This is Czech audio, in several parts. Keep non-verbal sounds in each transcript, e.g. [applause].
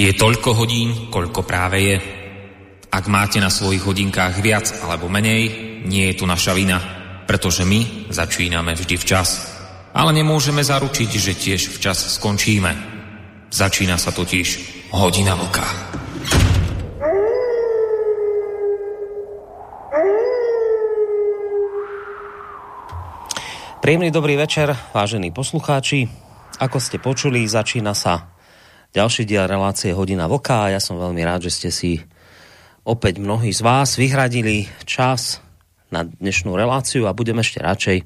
Je toľko hodín, koľko práve je. Ak máte na svojich hodinkách viac alebo menej, nie je tu naša vina, pretože my začíname vždy včas. Ale nemôžeme zaručiť, že tiež včas skončíme. Začína sa totiž hodina vlka. Príjemný dobrý večer, vážení poslucháči. Ako ste počuli, začína sa ďalší diel relácie Hodina a ja som veľmi rád, že ste si opäť mnohí z vás vyhradili čas na dnešnú reláciu a budem ešte radšej,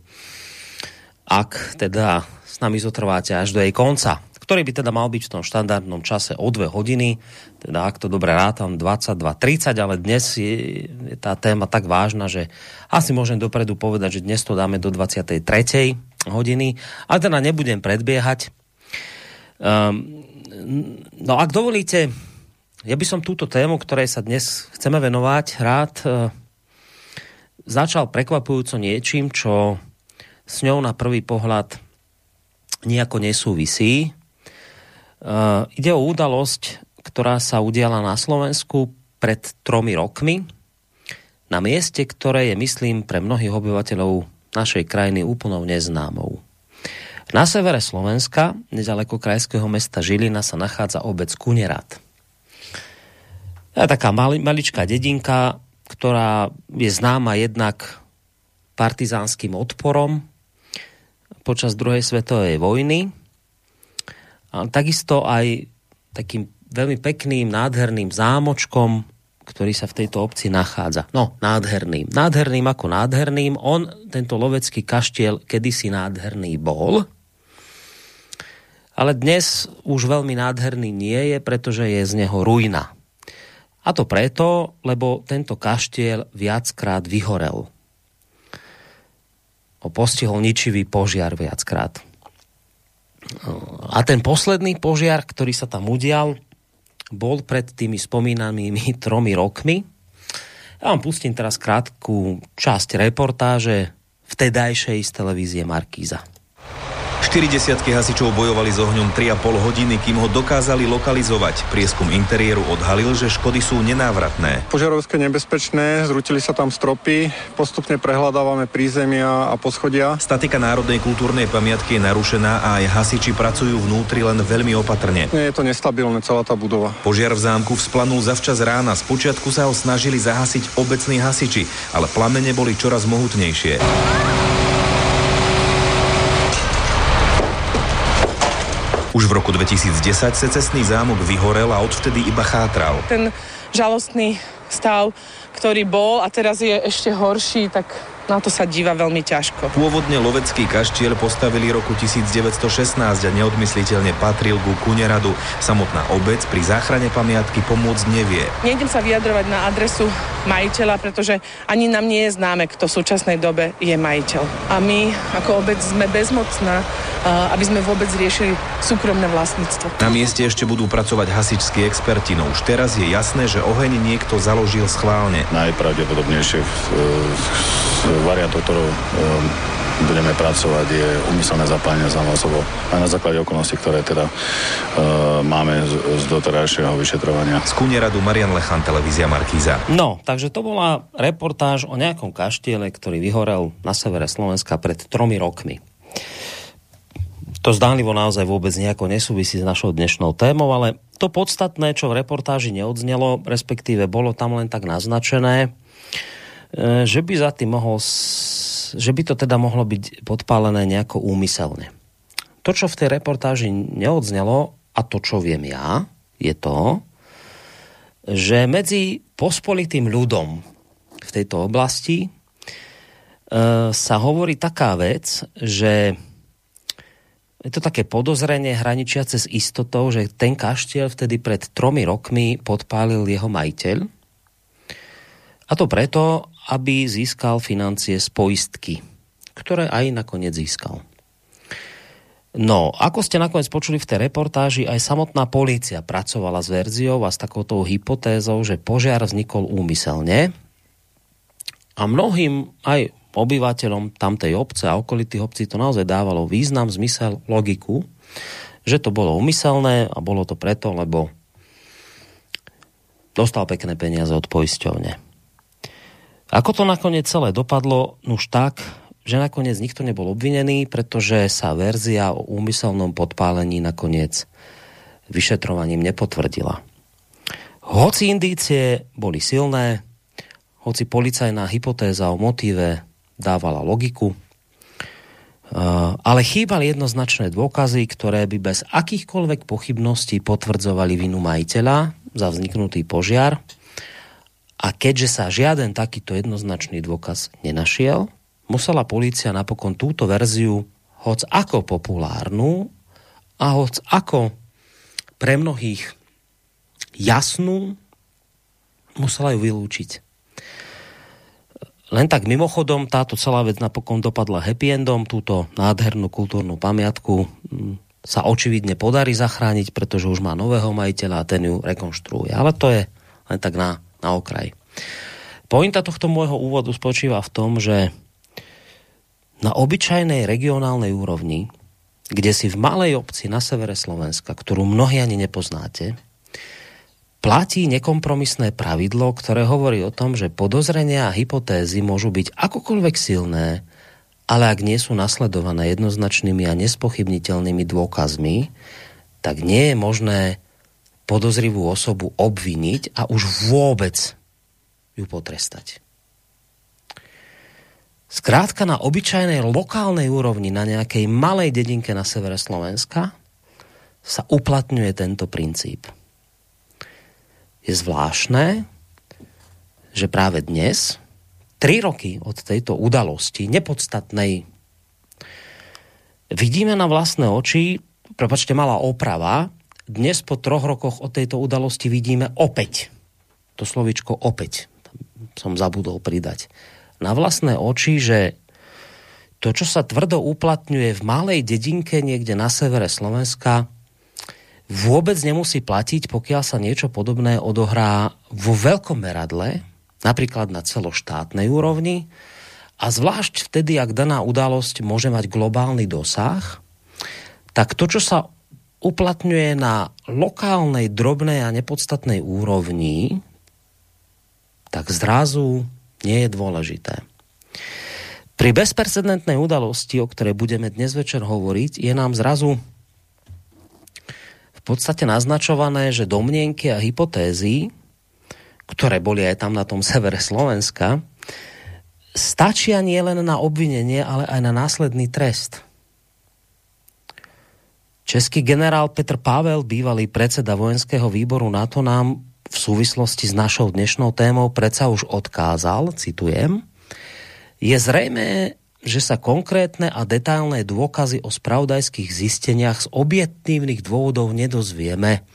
ak teda s nami zotrváte až do jej konca, ktorý by teda mal byť v tom štandardnom čase o dve hodiny, teda ak to dobre rátam 22.30, ale dnes je, je tá téma tak vážna, že asi môžem dopredu povedať, že dnes to dáme do 23. hodiny, ale teda nebudem predbiehať. Um, no ak dovolíte, ja by som túto tému, ktorej sa dnes chceme venovať, rád uh, začal prekvapujúco niečím, čo s ňou na prvý pohľad nejako nesúvisí. Uh, ide o udalosť, ktorá sa udiala na Slovensku pred tromi rokmi na mieste, ktoré je, myslím, pre mnohých obyvateľov našej krajiny úplnou neznámou. Na severe Slovenska, nedaleko krajského mesta Žilina, sa nachádza obec Kunerat. Je taká mali, maličká dedinka, ktorá je známa jednak partizánským odporom počas druhej svetovej vojny, a takisto aj takým veľmi pekným, nádherným zámočkom, ktorý sa v tejto obci nachádza. No, nádherným. Nádherným ako nádherným. On, tento lovecký kaštiel, kedysi nádherný bol. Ale dnes už veľmi nádherný nie je, pretože je z neho ruina. A to preto, lebo tento kaštiel viackrát vyhorel. O postihol ničivý požiar viackrát. A ten posledný požiar, ktorý sa tam udial, bol pred tými spomínanými [laughs] tromi rokmi. Ja vám pustím teraz krátku časť reportáže vtedajšej z televízie Markíza. 40 hasičov bojovali s ohňom 3,5 hodiny, kým ho dokázali lokalizovať. Prieskum interiéru odhalil, že škody sú nenávratné. Požiarovské nebezpečné, zrutili sa tam stropy, postupne prehľadávame prízemia a poschodia. Statika národnej kultúrnej pamiatky je narušená a aj hasiči pracujú vnútri len veľmi opatrne. Nie je to nestabilné, celá tá budova. Požiar v zámku vzplanul zavčas rána. Spočiatku sa ho snažili zahasiť obecní hasiči, ale plamene boli čoraz mohutnejšie. Už v roku 2010 sa cestný zámok vyhorel a odvtedy iba chátral. Ten žalostný stav, ktorý bol a teraz je ešte horší, tak na to sa díva veľmi ťažko. Pôvodne lovecký kaštiel postavili roku 1916 a neodmysliteľne patril ku Kuneradu. Samotná obec pri záchrane pamiatky pomôcť nevie. Nejdem sa vyjadrovať na adresu majiteľa, pretože ani nám nie je známe, kto v súčasnej dobe je majiteľ. A my ako obec sme bezmocná, aby sme vôbec riešili súkromné vlastníctvo. Na mieste ešte budú pracovať hasičskí experti, no už teraz je jasné, že oheň niekto založil schválne. Najpravdepodobnejšie v, v variantov, ktorou um, budeme pracovať, je umyselné zapálenie samosobou. Aj na základe okolností, ktoré teda uh, máme z, z doterajšieho vyšetrovania. Z Kunieradu Marian Lechan, televízia Markíza. No, takže to bola reportáž o nejakom kaštiele, ktorý vyhorel na severe Slovenska pred tromi rokmi. To zdánlivo naozaj vôbec nejako nesúvisí s našou dnešnou témou, ale to podstatné, čo v reportáži neodznelo, respektíve bolo tam len tak naznačené, že by za tým mohol, že by to teda mohlo byť podpálené nejako úmyselne. To, čo v tej reportáži neodznelo, a to, čo viem ja, je to, že medzi pospolitým ľudom v tejto oblasti e, sa hovorí taká vec, že je to také podozrenie hraničiace s istotou, že ten kaštiel vtedy pred tromi rokmi podpálil jeho majiteľ. A to preto, aby získal financie z poistky, ktoré aj nakoniec získal. No, ako ste nakoniec počuli v tej reportáži, aj samotná polícia pracovala s verziou a s takouto hypotézou, že požiar vznikol úmyselne a mnohým aj obyvateľom tamtej obce a okolitých obcí to naozaj dávalo význam, zmysel, logiku, že to bolo úmyselné a bolo to preto, lebo Dostal pekné peniaze od poisťovne. Ako to nakoniec celé dopadlo? Už tak, že nakoniec nikto nebol obvinený, pretože sa verzia o úmyselnom podpálení nakoniec vyšetrovaním nepotvrdila. Hoci indície boli silné, hoci policajná hypotéza o motíve dávala logiku, ale chýbali jednoznačné dôkazy, ktoré by bez akýchkoľvek pochybností potvrdzovali vinu majiteľa za vzniknutý požiar. A keďže sa žiaden takýto jednoznačný dôkaz nenašiel, musela policia napokon túto verziu, hoc ako populárnu a hoc ako pre mnohých jasnú, musela ju vylúčiť. Len tak mimochodom, táto celá vec napokon dopadla happy endom, túto nádhernú kultúrnu pamiatku mm, sa očividne podarí zachrániť, pretože už má nového majiteľa a ten ju rekonštruuje. Ale to je len tak na, na okraj. Pointa tohto môjho úvodu spočíva v tom, že na obyčajnej regionálnej úrovni, kde si v malej obci na severe Slovenska, ktorú mnohí ani nepoznáte, platí nekompromisné pravidlo, ktoré hovorí o tom, že podozrenia a hypotézy môžu byť akokoľvek silné, ale ak nie sú nasledované jednoznačnými a nespochybniteľnými dôkazmi, tak nie je možné podozrivú osobu obviniť a už vôbec ju potrestať. Zkrátka na obyčajnej lokálnej úrovni, na nejakej malej dedinke na severe Slovenska, sa uplatňuje tento princíp je zvláštne, že práve dnes, tri roky od tejto udalosti, nepodstatnej, vidíme na vlastné oči, prepačte, malá oprava, dnes po troch rokoch od tejto udalosti vidíme opäť, to slovičko opäť, som zabudol pridať, na vlastné oči, že to, čo sa tvrdo uplatňuje v malej dedinke niekde na severe Slovenska, vôbec nemusí platiť, pokiaľ sa niečo podobné odohrá vo veľkom meradle, napríklad na celoštátnej úrovni, a zvlášť vtedy, ak daná udalosť môže mať globálny dosah, tak to, čo sa uplatňuje na lokálnej, drobnej a nepodstatnej úrovni, tak zrazu nie je dôležité. Pri bezprecedentnej udalosti, o ktorej budeme dnes večer hovoriť, je nám zrazu podstate naznačované, že domnienky a hypotézy, ktoré boli aj tam na tom [laughs] severe Slovenska, stačia nie len na obvinenie, ale aj na následný trest. Český generál Petr Pavel, bývalý predseda vojenského výboru NATO, nám v súvislosti s našou dnešnou témou predsa už odkázal, citujem, je zrejme, že sa konkrétne a detailné dôkazy o spravodajských zisteniach z objektívnych dôvodov nedozvieme.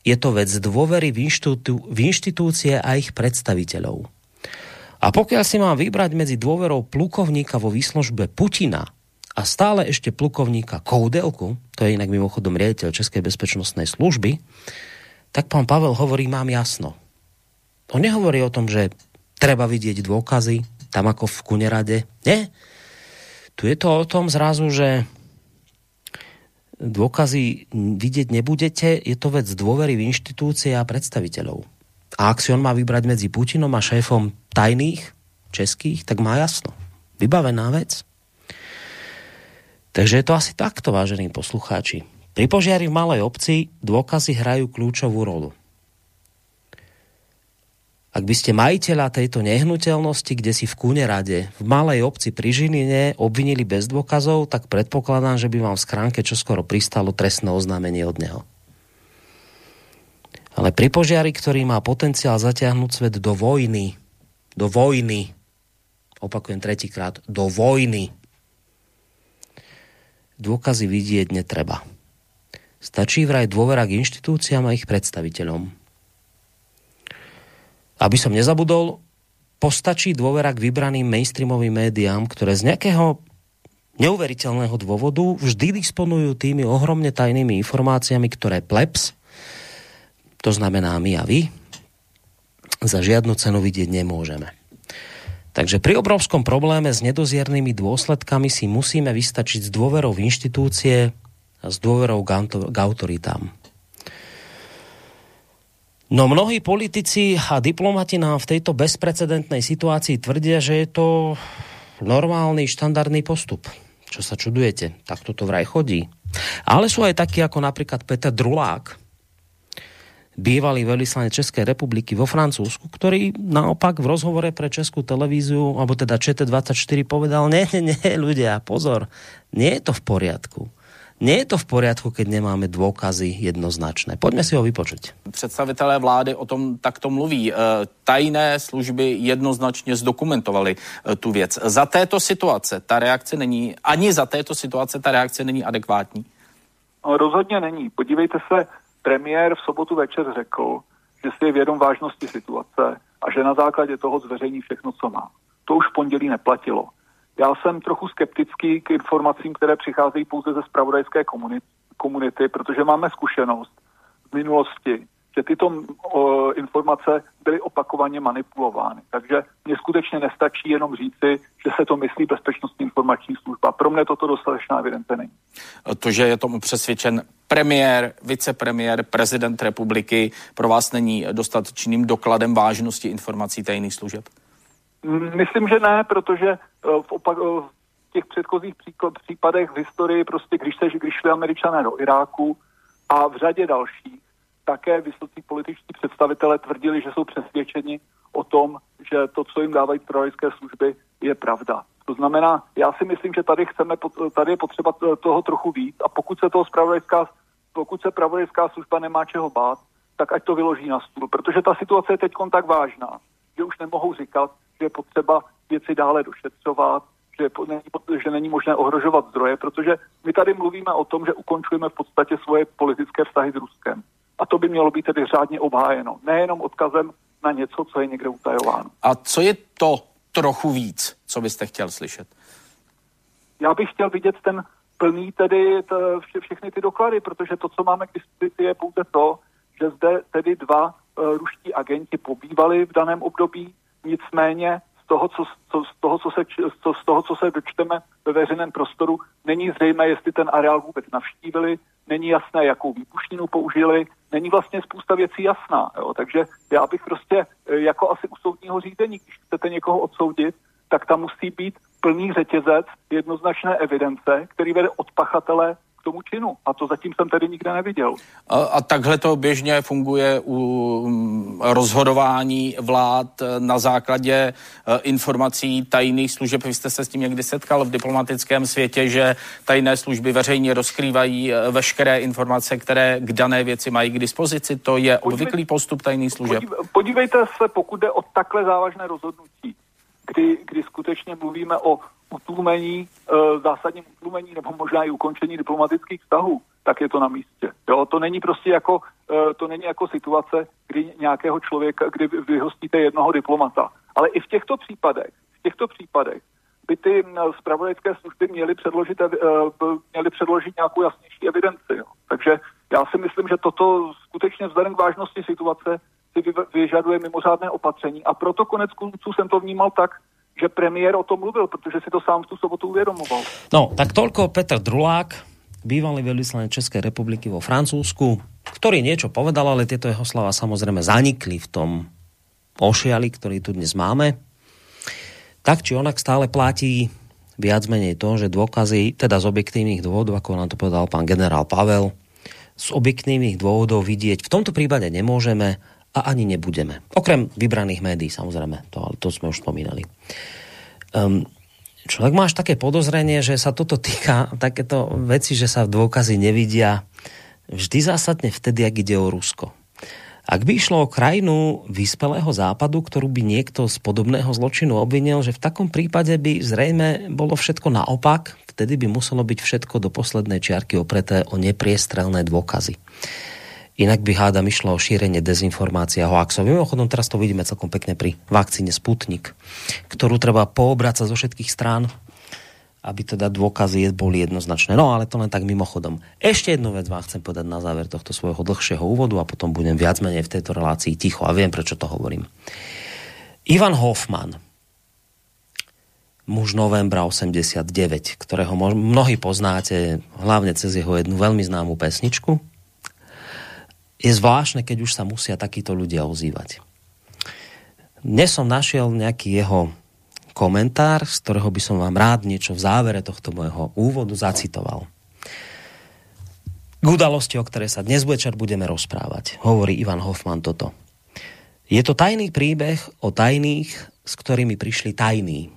Je to vec dôvery v, inštitú, v inštitúcie a ich predstaviteľov. A pokiaľ si mám vybrať medzi dôverou plukovníka vo výslužbe Putina a stále ešte plukovníka Koudelku, to je inak mimochodom riaditeľ Českej bezpečnostnej služby, tak pán Pavel hovorí, mám jasno. On nehovorí o tom, že treba vidieť dôkazy, tam ako v Kunerade. Nie, tu je to o tom zrazu, že dôkazy vidieť nebudete, je to vec dôvery v inštitúcie a predstaviteľov. A ak si on má vybrať medzi Putinom a šéfom tajných českých, tak má jasno. Vybavená vec. Takže je to asi takto, vážení poslucháči. Pri požiari v malej obci dôkazy hrajú kľúčovú rolu. Ak by ste majiteľa tejto nehnuteľnosti, kde si v Kúne rade, v malej obci pri Žiline obvinili bez dôkazov, tak predpokladám, že by vám v schránke čoskoro pristalo trestné oznámenie od neho. Ale pri požiari, ktorý má potenciál zatiahnuť svet do vojny, do vojny, opakujem tretíkrát, do vojny, dôkazy vidieť netreba. Stačí vraj dôvera k inštitúciám a ich predstaviteľom aby som nezabudol, postačí dôvera k vybraným mainstreamovým médiám, ktoré z nejakého neuveriteľného dôvodu vždy disponujú tými ohromne tajnými informáciami, ktoré plebs, to znamená my a vy, za žiadnu cenu vidieť nemôžeme. Takže pri obrovskom probléme s nedoziernými dôsledkami si musíme vystačiť s dôverou v inštitúcie a s dôverou k autoritám. No mnohí politici a diplomati nám v tejto bezprecedentnej situácii tvrdia, že je to normálny, štandardný postup. Čo sa čudujete? Tak toto vraj chodí. Ale sú aj takí ako napríklad Peter Drulák, bývalý veľvyslanec Českej republiky vo Francúzsku, ktorý naopak v rozhovore pre Českú televíziu, alebo teda ČT24 povedal, ne, ne, ne, ľudia, pozor, nie je to v poriadku. Nie je to v poriadku, keď nemáme dôkazy jednoznačné. Pojďme si ho vypočuť. Představitelé vlády o tom takto mluví. E, tajné služby jednoznačně zdokumentovali e, tu věc. Za této situace ta reakce není, ani za této situace ta reakce není adekvátní? No, rozhodně není. Podívejte se, premiér v sobotu večer řekl, že si je vědom vážnosti situace a že na základě toho zveřejní všechno, co má. To už v pondělí neplatilo. Já jsem trochu skeptický k informacím, které přicházejí pouze ze spravodajské komunity, protože máme zkušenost v minulosti, že tyto o, informace byly opakovaně manipulovány. Takže mně skutečně nestačí jenom říci, že se to myslí bezpečnostní informační služba. Pro mě toto dostatečná evidence není. To, že je tomu přesvědčen premiér, vicepremiér, prezident republiky, pro vás není dostatečným dokladem vážnosti informací tajných služeb? Myslím, že ne, protože eh, v, opak, eh, v těch předchozích případech v historii, prostě když, se, když šli američané do Iráku a v řadě dalších, také vysocí političtí představitelé tvrdili, že jsou přesvědčeni o tom, že to, co jim dávají zpravodajské služby, je pravda. To znamená, já si myslím, že tady chceme, tady je potřeba toho trochu víc a pokud se toho spravodajská, pokud se pravodajská služba nemá čeho bát, tak ať to vyloží na stůl, protože ta situace je teď tak vážná, že už nemohou říkat, že je potřeba věci dále došetřovat, že, není, že není možné ohrožovat zdroje, protože my tady mluvíme o tom, že ukončujeme v podstatě svoje politické vztahy s Ruskem. A to by mělo být tedy řádně obhájeno. Nejenom odkazem na něco, co je někde utajováno. A co je to trochu víc, co byste chtěl slyšet? Já bych chtěl vidět ten plný tedy t, vše, všechny ty doklady, protože to, co máme k dispozici, je pouze to, že zde tedy dva uh, ruští agenti pobývali v daném období, nicméně toho, co, co, z, toho, co se, co, z toho, co se dočteme ve veřejném prostoru, není zřejmé, jestli ten areál vůbec navštívili, není jasné, jakou výpuštinu použili, není vlastně spousta věcí jasná. Jo? Takže já bych prostě e, jako asi u soudního řízení, když chcete někoho odsoudit, tak tam musí být plný řetězec jednoznačné evidence, který vede od pachatele tomu činu. A to zatím jsem tady nikde neviděl. A, a takhle to běžně funguje u mm, rozhodování vlád eh, na základě eh, informací tajných služeb. Vy jste se s tím někdy setkal v diplomatickém světě, že tajné služby veřejně rozkrývají eh, veškeré informace, které k dané věci mají k dispozici. To je obvyklý postup tajných služeb. Podívejte se, pokud jde o takhle závažné rozhodnutí, kdy, kdy skutečně mluvíme o utlumení, e, zásadním utlumení nebo možná i ukončení diplomatických vztahů, tak je to na místě. Jo, to není prostě jako, e, to není jako situace, kdy nějakého člověka, kdy vyhostíte jednoho diplomata. Ale i v těchto případech, v těchto případech by ty zpravodajské služby měly předložit, e, měly předložit nějakou jasnější evidenci. Jo. Takže já si myslím, že toto skutečně vzhledem k vážnosti situace si vyžaduje mimořádné opatření a proto konec konců jsem to vnímal tak, že premiér o tom mluvil, protože si to sám v tu sobotu uvědomoval. No, tak toľko Petr Drulák, bývalý veľvyslanec Českej republiky vo Francúzsku, ktorý niečo povedal, ale tieto jeho slova samozrejme zanikli v tom ošiali, ktorý tu dnes máme. Tak či onak stále platí viac menej to, že dôkazy, teda z objektívnych dôvodov, ako nám to povedal pán generál Pavel, z objektívnych dôvodov vidieť v tomto prípade nemôžeme a ani nebudeme. Okrem vybraných médií, samozrejme, to, ale to sme už spomínali. Um, človek máš také podozrenie, že sa toto týka takéto veci, že sa dôkazy nevidia vždy zásadne vtedy, ak ide o Rusko. Ak by išlo o krajinu vyspelého západu, ktorú by niekto z podobného zločinu obvinil, že v takom prípade by zrejme bolo všetko naopak, vtedy by muselo byť všetko do poslednej čiarky opreté o nepriestrelné dôkazy. Inak by hádam išlo o šírenie dezinformácií a hoaxov. Mimochodom, teraz to vidíme celkom pekne pri vakcíne Sputnik, ktorú treba poobracať zo všetkých strán, aby teda dôkazy boli jednoznačné. No ale to len tak mimochodom. Ešte jednu vec vám chcem povedať na záver tohto svojho dlhšieho úvodu a potom budem viac menej v tejto relácii ticho a viem, prečo to hovorím. Ivan Hoffman, muž novembra 89, ktorého mnohí poznáte hlavne cez jeho jednu veľmi známu pesničku, je zvláštne, keď už sa musia takíto ľudia ozývať. Dnes som našiel nejaký jeho komentár, z ktorého by som vám rád niečo v závere tohto môjho úvodu zacitoval. K udalosti, o ktorej sa dnes večer budeme rozprávať, hovorí Ivan Hoffman toto. Je to tajný príbeh o tajných, s ktorými prišli tajní.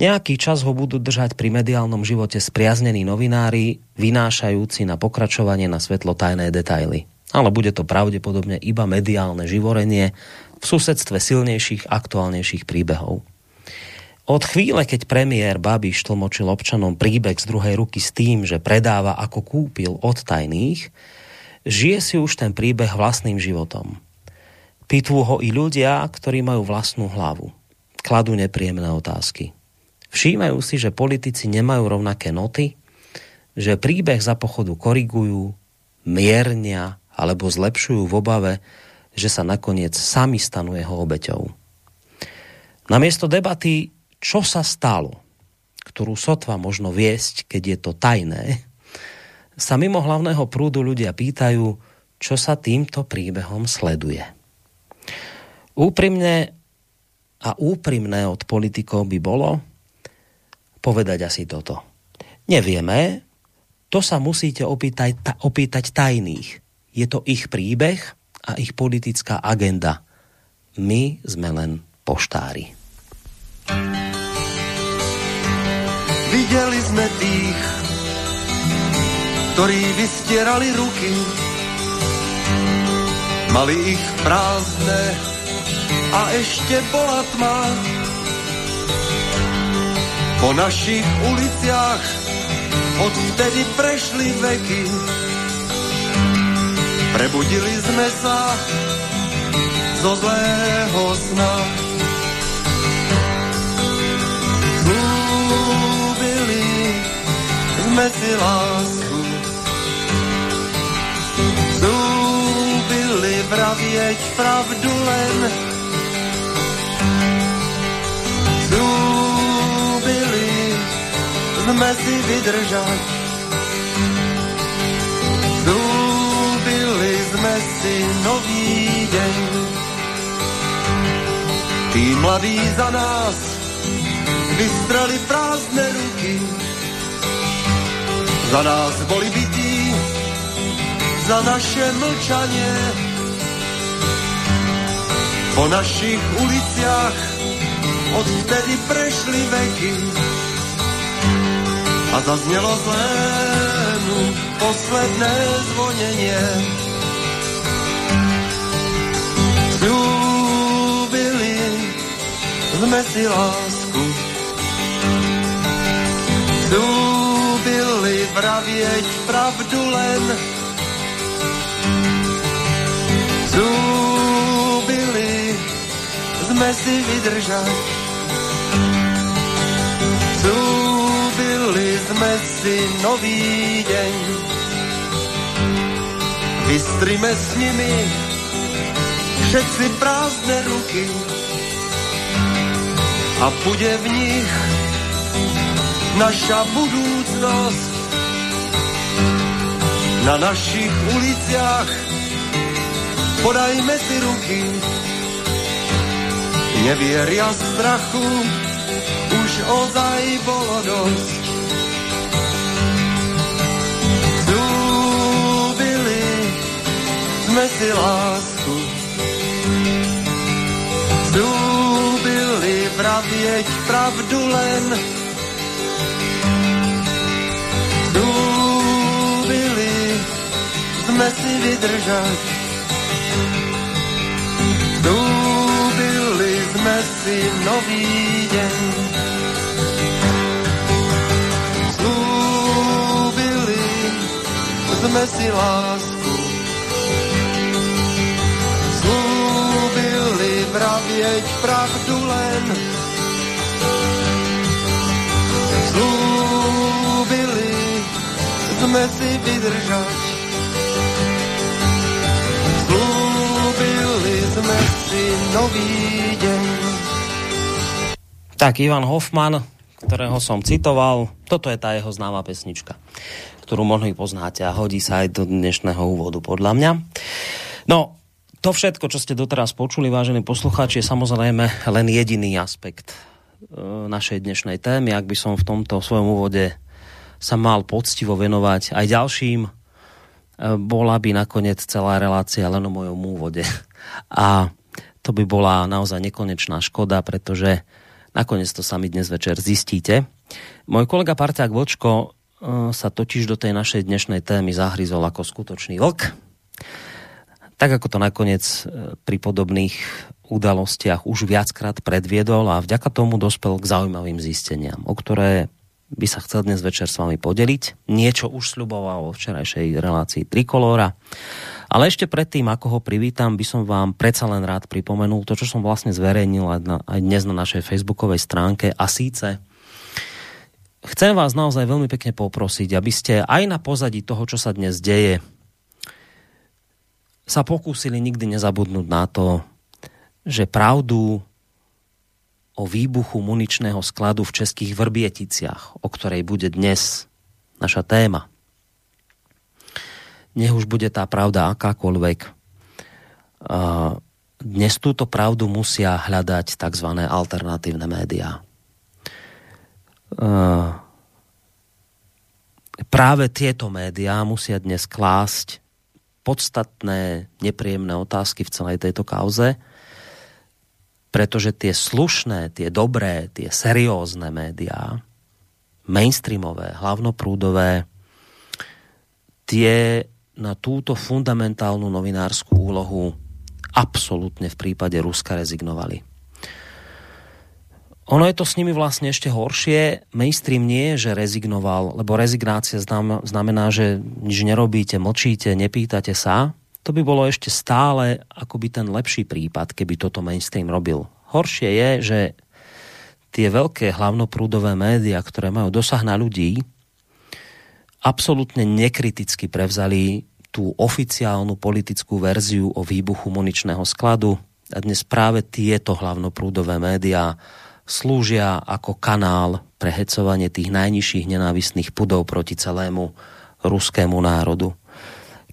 Nejaký čas ho budú držať pri mediálnom živote spriaznení novinári, vynášajúci na pokračovanie na svetlo tajné detaily. Ale bude to pravdepodobne iba mediálne živorenie v susedstve silnejších, aktuálnejších príbehov. Od chvíle, keď premiér Babiš tlmočil občanom príbeh z druhej ruky s tým, že predáva ako kúpil od tajných, žije si už ten príbeh vlastným životom. Pitvú ho i ľudia, ktorí majú vlastnú hlavu. Kladú nepríjemné otázky. Všímajú si, že politici nemajú rovnaké noty, že príbeh za pochodu korigujú, miernia alebo zlepšujú v obave, že sa nakoniec sami stanú jeho obeťou. Namiesto debaty čo sa stalo, ktorú sotva možno viesť, keď je to tajné, sa mimo hlavného prúdu ľudia pýtajú, čo sa týmto príbehom sleduje. Úprimne a úprimné od politikov by bolo povedať asi toto. Nevieme, to sa musíte opýtať, ta, opýtať tajných. Je to ich príbeh a ich politická agenda. My sme len poštári. Viděli jsme tých, ktorí vystierali ruky, mali ich prázdne a ešte bola tma. Po našich uliciach odvtedy prešli veky, prebudili sme sa zo zlého sna. jsme si lásku. Zúbili vravěť pravdu len. Zúbili jsme si vydržať. Jsme si nový deň. Tí mladí za nás vystrali prázdne ruky za nás boli bytí, za naše mlčanie. Po našich uliciach odtedy prešli veky a zaznělo zlému posledné zvonenie. Sme si lásku. Zúbili vravieť pravdu len. Zúbili sme si vydržať. Zúbili sme si nový deň. Vystrime s nimi všetci prázdne ruky a bude v nich naša budúcnosť. Na našich uliciach podajme si ruky, nevieria strachu, už ozaj bolo dosť. Zúbili sme si lásku, zúbili vravieť pravdu len, sme si vydržať. Dúbili sme si nový deň. Slúbili sme si lásku. Vravieť pravdu len. Slúbili sme si vydržať. sme si nový deň. Tak Ivan Hoffman, ktorého som citoval, toto je tá jeho známa pesnička. ktorú možno poznáte a hodí sa aj do dnešného úvodu, podľa mňa. No, to všetko, čo ste doteraz počuli, vážení poslucháči, je samozrejme len jediný aspekt e, našej dnešnej témy. Ak by som v tomto svojom úvode sa mal poctivo venovať aj ďalším, e, bola by nakoniec celá relácia len o mojom úvode. A to by bola naozaj nekonečná škoda, pretože nakoniec to sami dnes večer zistíte. Môj kolega Parťák Vočko e, sa totiž do tej našej dnešnej témy zahryzol ako skutočný vlk. Tak ako to nakoniec e, pri podobných udalostiach už viackrát predviedol a vďaka tomu dospel k zaujímavým zisteniam, o ktoré by sa chcel dnes večer s vami podeliť. Niečo už sluboval vo včerajšej relácii Trikolóra. Ale ešte predtým, ako ho privítam, by som vám predsa len rád pripomenul to, čo som vlastne zverejnil aj, dnes na našej facebookovej stránke a síce chcem vás naozaj veľmi pekne poprosiť, aby ste aj na pozadí toho, čo sa dnes deje, sa pokúsili nikdy nezabudnúť na to, že pravdu o výbuchu muničného skladu v českých Vrběticiach, o ktorej bude dnes naša téma, nech už bude tá pravda akákoľvek, dnes túto pravdu musia hľadať tzv. alternatívne médiá. Práve tieto médiá musia dnes klásť podstatné, nepríjemné otázky v celej tejto kauze, pretože tie slušné, tie dobré, tie seriózne médiá, mainstreamové, hlavnoprúdové, tie na túto fundamentálnu novinárskú úlohu absolútne v prípade Ruska rezignovali. Ono je to s nimi vlastne ešte horšie. Mainstream nie je, že rezignoval, lebo rezignácia znamená, že nič nerobíte, mlčíte, nepýtate sa. To by bolo ešte stále akoby ten lepší prípad, keby toto mainstream robil. Horšie je, že tie veľké hlavnoprúdové média, ktoré majú dosah na ľudí, absolútne nekriticky prevzali tú oficiálnu politickú verziu o výbuchu muničného skladu a dnes práve tieto hlavnoprúdové médiá slúžia ako kanál pre hecovanie tých najnižších nenávistných pudov proti celému ruskému národu.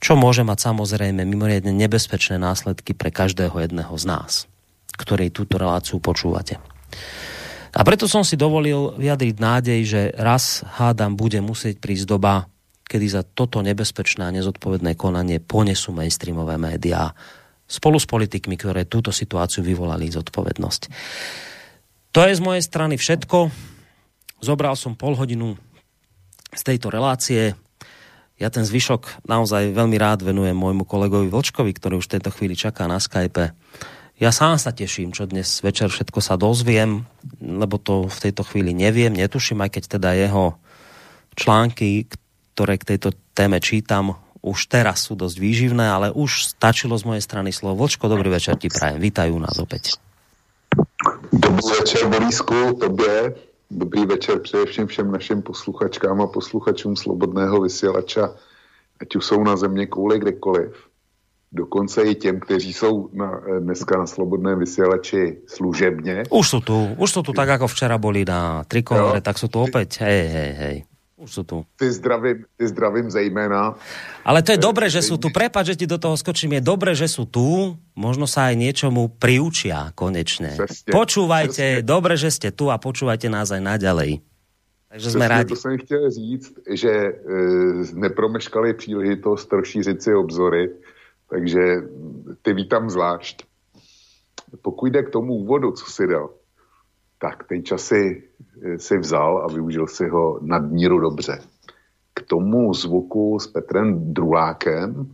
Čo môže mať samozrejme mimoriadne nebezpečné následky pre každého jedného z nás, ktorí túto reláciu počúvate. A preto som si dovolil vyjadriť nádej, že raz hádam bude musieť prísť doba, kedy za toto nebezpečné a nezodpovedné konanie ponesú mainstreamové médiá spolu s politikmi, ktoré túto situáciu vyvolali zodpovednosť. To je z mojej strany všetko. Zobral som pol hodinu z tejto relácie. Ja ten zvyšok naozaj veľmi rád venujem môjmu kolegovi Vlčkovi, ktorý už v tejto chvíli čaká na Skype ja sám sa teším, čo dnes večer všetko sa dozviem, lebo to v tejto chvíli neviem, netuším, aj keď teda jeho články, ktoré k tejto téme čítam, už teraz sú dosť výživné, ale už stačilo z mojej strany slovo. Vočko, dobrý večer ti prajem. Vítajú nás opäť. Dobrý večer, Borísku, tobě. Dobrý večer především všem našim posluchačkám a posluchačům Slobodného vysílača, ať už jsou na země kouli kdekoliv dokonce i těm, kteří jsou na, eh, dneska na slobodném vysílači služebně. Už jsou tu, už jsou tu tak, jako včera boli na trikolore, tak jsou tu opět, hej, hej, hej. Už jsou tu. Ty zdravím, ty zdravím zejména. Ale to je dobré, že jsou tu. Prepač, že ti do toho skočím. Je dobré, že jsou tu. Možno sa aj niečomu priučia konečne. Přesně, Počúvajte, přesně. dobré, že ste tu a počúvajte nás aj naďalej. Takže jsme rádi. To jsem chtěl říct, že e, nepromeškali příležitost rozšířit si obzory takže ty vítám zvlášť. Pokud jde k tomu úvodu, co si dal, tak ten čas si, vzal a využil si ho nadmíru dobře. K tomu zvuku s Petrem Drulákem,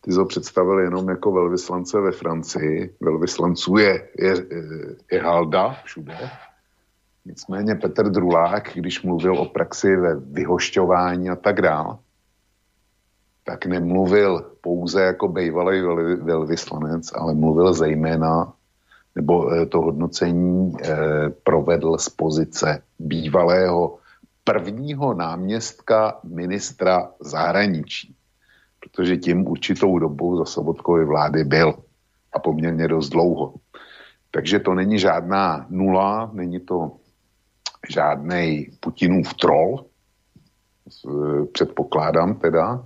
ty ho představil jenom jako velvyslance ve Francii. Velvyslanců je, je, je halda všude. Nicméně Petr Drulák, když mluvil o praxi ve vyhošťování a tak dále, tak nemluvil pouze jako bývalý velvyslanec, ale mluvil zejména, nebo eh, to hodnocení eh, provedl z pozice bývalého prvního náměstka ministra zahraničí, protože tím určitou dobu za Sobotkovy vlády byl a poměrně dost dlouho. Takže to není žádná nula, není to žádný Putinův troll, předpokládám teda,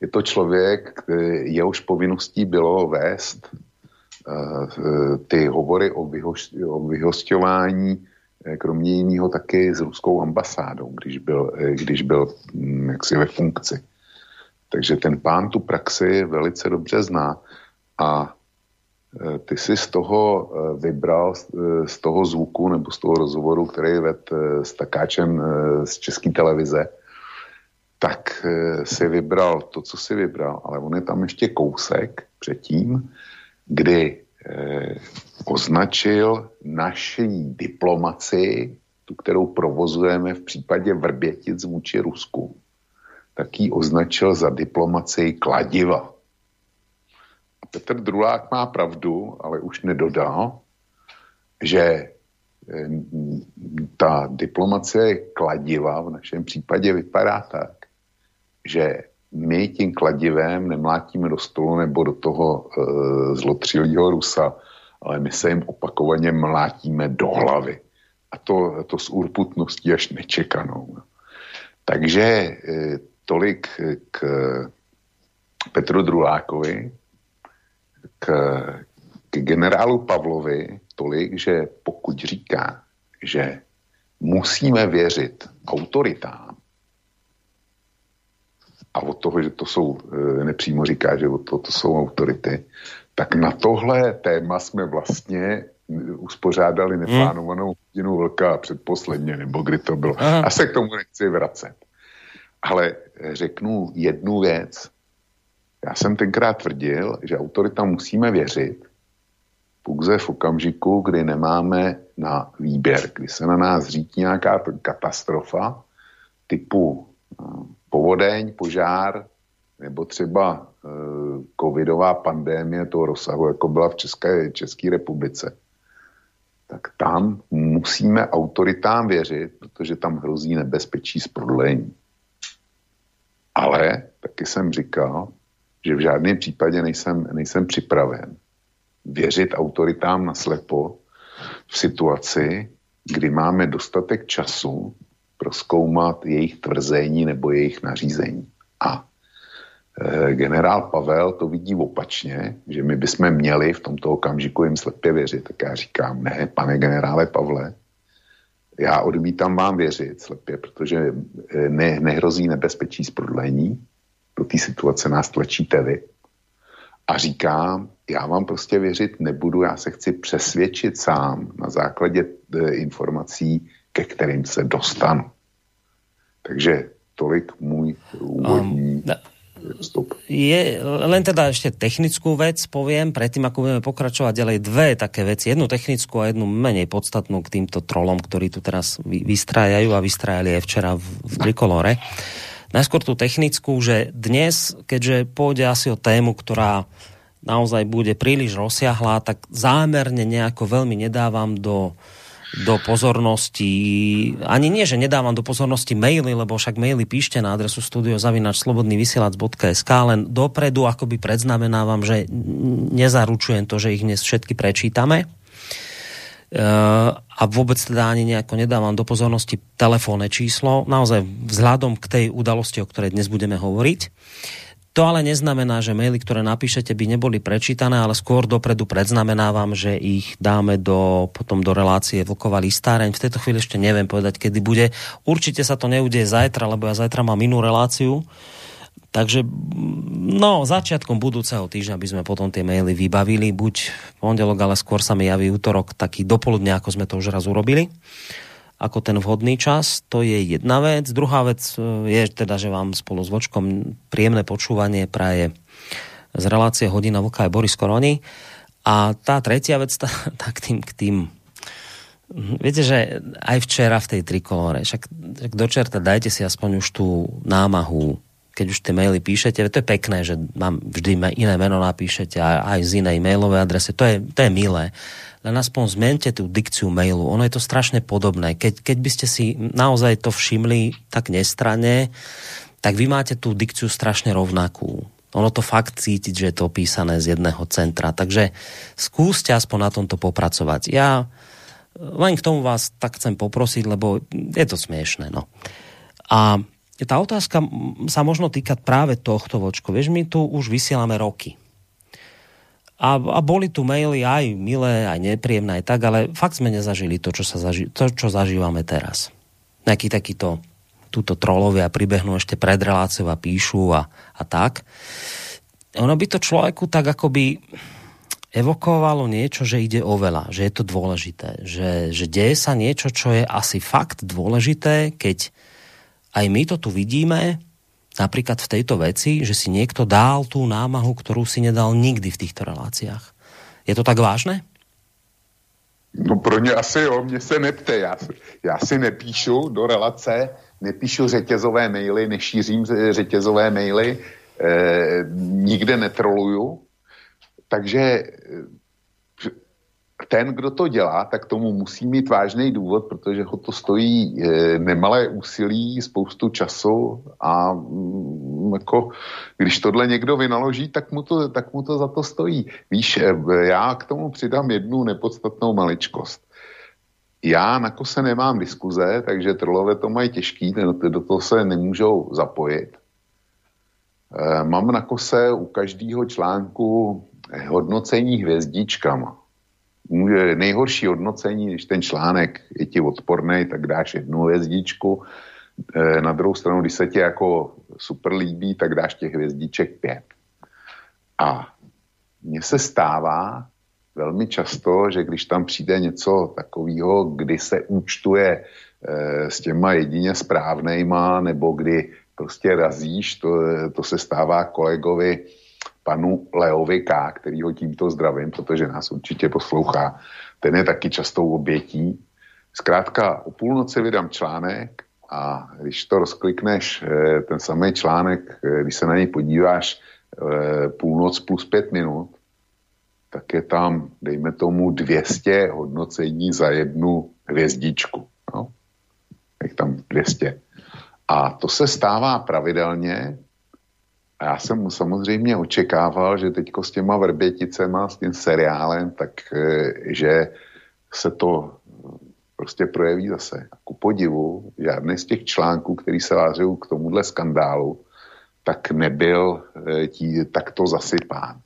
je to člověk, jehož povinností bylo vést eh, ty hovory o, vyhoš, o vyhostování eh, kromě jiného taky s ruskou ambasádou, když byl, eh, když byl hm, jaksi ve funkci. Takže ten pán tu praxi velice dobře zná a ty si z toho vybral, z toho zvuku nebo z toho rozhovoru, který ved s takáčem z České televize, tak eh, si vybral to, co si vybral, ale on je tam ještě kousek předtím, kdy eh, označil naší diplomaci, tu, kterou provozujeme v případě Vrbětic vůči Rusku, tak ji označil za diplomaci kladiva. Petr Drulák má pravdu, ale už nedodal, že eh, ta diplomacie kladiva v našem případě vypadá tak, že my tím kladivem nemlátíme do stolu nebo do toho e, zlotřilého Rusa, ale my se jim opakovaně mlátíme do hlavy. A to, to s urputností až nečekanou. Takže e, tolik k Petru Drulákovi, k, k generálu Pavlovi tolik, že pokud říká, že musíme věřit autoritám, a od toho, že to jsou, e, nepřímo říká, že od toho to jsou autority, tak na tohle téma jsme vlastně uspořádali hmm. neplánovanou hodinu vlka předposledně, nebo kdy to bylo. Aha. A se k tomu nechci vracet. Ale řeknu jednu věc. Já jsem tenkrát tvrdil, že autorita musíme věřit, pouze v okamžiku, kdy nemáme na výběr, kdy se na nás řítí nějaká katastrofa typu povodeň, požár nebo třeba e, covidová pandémie toho rozsahu, jako byla v České, České republice, tak tam musíme autoritám věřit, protože tam hrozí nebezpečí z prodlení. Ale taky jsem říkal, že v žádném případě nejsem, nejsem připraven věřit autoritám naslepo v situaci, kdy máme dostatek času proskoumat jejich tvrzení nebo jejich nařízení. A e, generál Pavel to vidí opačně, že my bychom měli v tomto okamžiku jim slepě věřit. Tak já říkám, ne, pane generále Pavle, já odmítám vám věřit slepě, protože e, ne, nehrozí nebezpečí z prodlení, do té situace nás tlačíte vy. A říkám, já vám prostě věřit nebudu, já se chci přesvědčit sám na základě e, informací, ke kterým se dostanu. Takže tolik můj úvodní um, vstup. Je len teda ešte technickú vec poviem, predtým ako budeme pokračovať ďalej, dve také veci. Jednu technickú a jednu menej podstatnú k týmto trolom, ktorí tu teraz vystrájajú a vystrájali aj včera v, v Trikolore. Najskôr tú technickú, že dnes, keďže pôjde asi o tému, ktorá naozaj bude príliš rozsiahlá, tak zámerne nejako veľmi nedávam do do pozornosti, ani nie, že nedávam do pozornosti maily, lebo však maily píšte na adresu studiozavinačslobodnyvysielac.sk, len dopredu akoby predznamenávam, že nezaručujem to, že ich dnes všetky prečítame. Uh, a vôbec teda ani nejako nedávam do pozornosti telefónne číslo, naozaj vzhľadom k tej udalosti, o ktorej dnes budeme hovoriť. To ale neznamená, že maily, ktoré napíšete, by neboli prečítané, ale skôr dopredu predznamenávam, že ich dáme do, potom do relácie Vlková listáreň. V tejto chvíli ešte neviem povedať, kedy bude. Určite sa to neudeje zajtra, lebo ja zajtra mám inú reláciu. Takže no, začiatkom budúceho týždňa by sme potom tie maily vybavili, buď pondelok, ale skôr sa mi javí útorok, taký dopoludne, ako sme to už raz urobili ako ten vhodný čas, to je jedna vec. Druhá vec e, je teda, že vám spolu s Vočkom príjemné počúvanie praje z relácie Hodina Vlka je Boris Koroni. A tá tretia vec, tá, [laughs] tak tým k tým Viete, že aj včera v tej trikolore, však do čerta dajte si aspoň už tú námahu, keď už tie maily píšete, to je pekné, že mám vždy iné meno napíšete aj z inej mailovej adrese, to je, to je milé len aspoň zmente tú dikciu mailu. Ono je to strašne podobné. Keď, keď by ste si naozaj to všimli tak nestranne, tak vy máte tú dikciu strašne rovnakú. Ono to fakt cítiť, že je to opísané z jedného centra. Takže skúste aspoň na tomto popracovať. Ja len k tomu vás tak chcem poprosiť, lebo je to smiešné. No. A tá otázka sa možno týka práve tohto, Vočko. Vieš, my tu už vysielame roky. A, a boli tu maily aj milé, aj nepríjemné, aj tak, ale fakt sme nezažili to, čo, sa zaži- to, čo zažívame teraz. Nejaký takýto túto trolovia pribehnú ešte pred reláciou a píšu a, a tak. Ono by to človeku tak akoby evokovalo niečo, že ide o veľa, že je to dôležité, že, že deje sa niečo, čo je asi fakt dôležité, keď aj my to tu vidíme, napríklad v tejto veci, že si niekto dál tú námahu, ktorú si nedal nikdy v týchto reláciách. Je to tak vážné? No pro ně asi jo, mě se nepte, já, já si nepíšu do relace, nepíšu řetězové maily, nešířím řetězové maily, eh, nikde netroluju, takže ten, kdo to dělá, tak tomu musí mít vážný důvod, protože ho to stojí e, nemalé úsilí, spoustu času a mm, jako, když tohle někdo vynaloží, tak mu, to, tak mu to za to stojí. Víš, e, já k tomu přidám jednu nepodstatnou maličkost. Já na kose nemám diskuze, takže trolové to mají těžký, do toho se nemůžou zapojit. E, mám na kose u každého článku hodnocení hvězdičkama nejhorší hodnocení, když ten článek je ti odporný, tak dáš jednu hvězdičku. E, na druhou stranu, když se ti jako super líbí, tak dáš těch hvězdiček pět. A mně se stává velmi často, že když tam přijde něco takového, kdy se účtuje e, s těma jedině správnejma, nebo kdy prostě razíš, to, to se stává kolegovi panu Leovi K., který ho tímto zdravím, protože nás určitě poslouchá. Ten je taky častou obětí. Zkrátka o půlnoci vydám článek a když to rozklikneš, eh, ten samý článek, eh, když se na něj podíváš eh, půlnoc plus pět minut, tak je tam, dejme tomu, 200 hodnocení za jednu hvězdičku. No? Je tam 200. A to se stává pravidelně a já jsem samozřejmě očekával, že teďko s těma vrběticema, s tím seriálem, tak eh, že se to prostě projeví zase. A ku podivu, žádný z těch článků, který se vážou k tomuhle skandálu, tak nebyl eh, tí, takto zasypán.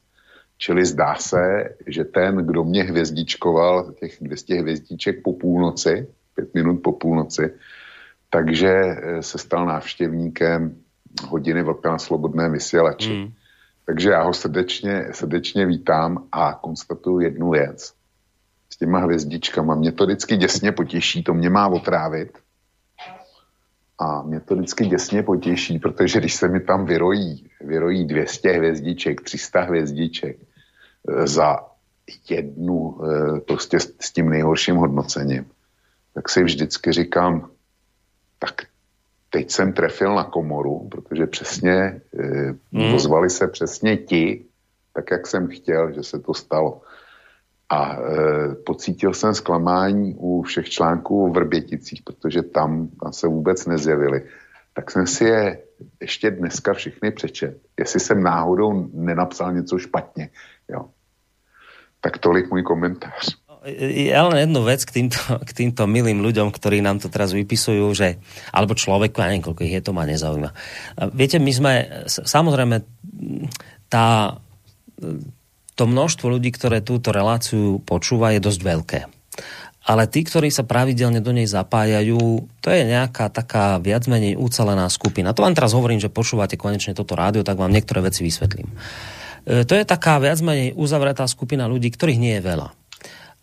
Čili zdá se, že ten, kdo mě hvězdičkoval, těch 200 hvězdiček po půlnoci, pět minut po půlnoci, takže eh, se stal návštěvníkem hodiny vlka na slobodné vysílači. Mm. Takže já ho srdečně, srdečně vítám a konstatuju jednu věc. S těma hvězdičkama mě to vždycky děsně potěší, to mě má otrávit. A mě to vždycky děsně potěší, protože když se mi tam vyrojí, vyrojí 200 hvězdiček, 300 hvězdiček eh, za jednu eh, prostě s tím nejhorším hodnocením, tak si vždycky říkám, tak teď jsem trefil na komoru, protože přesně eh, mm. ozvali se přesně ti, tak jak jsem chtěl, že se to stalo. A eh, pocítil jsem zklamání u všech článků v Vrběticích, protože tam, tam se vůbec nezjevili. Tak jsem si je ještě dneska všechny přečet. Jestli jsem náhodou nenapsal něco špatně. Jo. Tak tolik můj komentář ja len jednu vec k týmto, k týmto milým ľuďom, ktorí nám to teraz vypisujú, že, alebo človeku, ja neviem, koľko ich je, to ma nezaujíma. Viete, my sme, samozrejme, tá, to množstvo ľudí, ktoré túto reláciu počúva, je dosť veľké. Ale tí, ktorí sa pravidelne do nej zapájajú, to je nejaká taká viac menej ucelená skupina. To vám teraz hovorím, že počúvate konečne toto rádio, tak vám niektoré veci vysvetlím. E, to je taká viac menej uzavretá skupina ľudí, ktorých nie je veľa